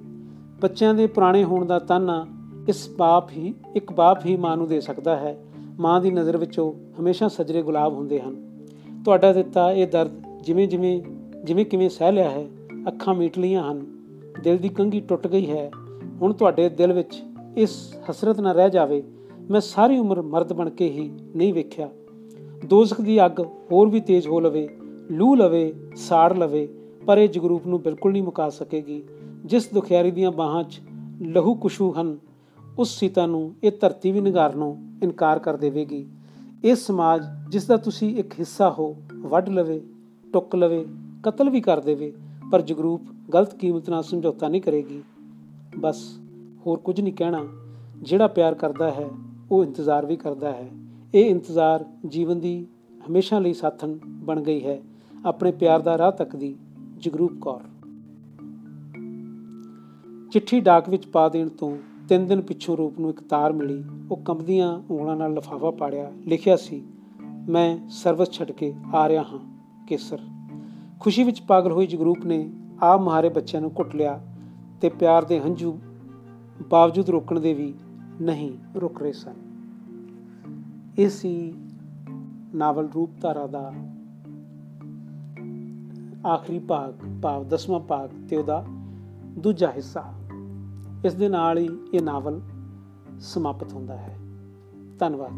ਬੱਚਿਆਂ ਦੇ ਪੁਰਾਣੇ ਹੋਣ ਦਾ ਤਾਨਾ ਇਸ ਬਾਪ ਹੀ, ਇੱਕ ਬਾਪ ਹੀ ਮਾਂ ਨੂੰ ਦੇ ਸਕਦਾ ਹੈ। ਮਾਂ ਦੀ ਨਜ਼ਰ ਵਿੱਚੋਂ ਹਮੇਸ਼ਾ ਸਜਰੇ ਗੁਲਾਬ ਹੁੰਦੇ ਹਨ। ਤੁਹਾਡਾ ਦਿੱਤਾ ਇਹ ਦਰਦ ਜਿਵੇਂ ਜਿਵੇਂ ਜਿਵੇਂ ਕਿਵੇਂ ਸਹਿ ਲਿਆ ਹੈ, ਅੱਖਾਂ ਮੀਟ ਲਈਆਂ ਹਨ, ਦਿਲ ਦੀ ਕੰਘੀ ਟੁੱਟ ਗਈ ਹੈ, ਹੁਣ ਤੁਹਾਡੇ ਦਿਲ ਵਿੱਚ ਇਸ ਹਸਰਤ ਨਾ ਰਹਿ ਜਾਵੇ, ਮੈਂ ਸਾਰੀ ਉਮਰ ਮਰਦ ਬਣ ਕੇ ਹੀ ਨਹੀਂ ਵੇਖਿਆ। ਦੋਜ਼ਖ ਦੀ ਅੱਗ ਹੋਰ ਵੀ ਤੇਜ਼ ਹੋ ਲਵੇ, ਲੂ ਲਵੇ, ਸਾੜ ਲਵੇ, ਪਰ ਇਹ ਜਗਰੂਪ ਨੂੰ ਬਿਲਕੁਲ ਨਹੀਂ ਮੁਕਾ ਸਕੇਗੀ। ਜਿਸ ਦੁਖਿਆਰੀ ਦੀਆਂ ਬਾਹਾਂ 'ਚ ਲਹੂ ਕੁਸ਼ੂ ਹਨ, ਉਸ ਸੀਤਾ ਨੂੰ ਇਹ ਧਰਤੀ ਵੀ ਨਿਗਾਰਨੋਂ ਇਨਕਾਰ ਕਰ ਦੇਵੇਗੀ। ਇਹ ਸਮਾਜ ਜਿਸ ਦਾ ਤੁਸੀਂ ਇੱਕ ਹਿੱਸਾ ਹੋ, ਵੱਢ ਲਵੇ, ਟੁੱਕ ਲਵੇ, ਕਤਲ ਵੀ ਕਰ ਦੇਵੇ, ਪਰ ਜਗਰੂਪ ਗਲਤ ਕੀਮਤ ਨਾਲ ਸਮਝੌਤਾ ਨਹੀਂ ਕਰੇਗੀ। ਬਸ ਹੋਰ ਕੁਝ ਨਹੀਂ ਕਹਿਣਾ। ਜਿਹੜਾ ਪਿਆਰ ਕਰਦਾ ਹੈ, ਉਹ ਇੰਤਜ਼ਾਰ ਵੀ ਕਰਦਾ ਹੈ। ਇਹ ਇੰਤਜ਼ਾਰ ਜੀਵਨ ਦੀ ਹਮੇਸ਼ਾ ਲਈ ਸਾਥਣ ਬਣ ਗਈ ਹੈ। ਆਪਣੇ ਪਿਆਰ ਦਾ ਰਾਹ ਤੱਕਦੀ ਜਗਰੂਪ ਕੌਰ। ਚਿੱਠੀ ਡਾਕ ਵਿੱਚ ਪਾ ਦੇਣ ਤੋਂ ਤਿੰਨ ਦਿਨ ਪਿੱਛੋਂ ਰੂਪ ਨੂੰ ਇੱਕ ਤਾਰ ਮਿਲੀ। ਉਹ ਕੰਬਦੀਆਂ ਉਂਗਲਾਂ ਨਾਲ ਲਫਾਫਾ ਪਾੜਿਆ, ਲਿਖਿਆ ਸੀ, ਮੈਂ ਸਰਵਿਸ ਛੱਡ ਕੇ ਆ ਰਿਹਾ ਹਾਂ, ਕੇਸਰ। ਖੁਸ਼ੀ ਵਿੱਚ ਪਾਗਲ ਹੋਈ ਜਗਰੂਪ ਨੇ ਆਪ ਮਹਾਰੇ ਬੱਚਿਆਂ ਨੂੰ ਘੁੱਟ ਲਿਆ ਤੇ ਪਿਆਰ ਦੇ ਹੰਝੂ ਬਾਵਜੂਦ ਰੋਕਣ ਦੇ ਵੀ ਨਹੀਂ ਰੁਕ ਰਹੇ ਸਨ। ਇਹ ਸੀ ਨਾਵਲ ਰੂਪਧਾਰਾ ਦਾ ਆਖਰੀ ਭਾਗ, ਭਾਵ ਦਸਵਾਂ ਭਾਗ ਤੇ ਉਹਦਾ ਦੂਜਾ ਹਿੱਸਾ। ਇਸ ਦੇ ਨਾਲ ਹੀ ਇਹ ਨਾਵਲ ਸਮਾਪਤ ਹੁੰਦਾ ਹੈ। ਧੰਨਵਾਦ।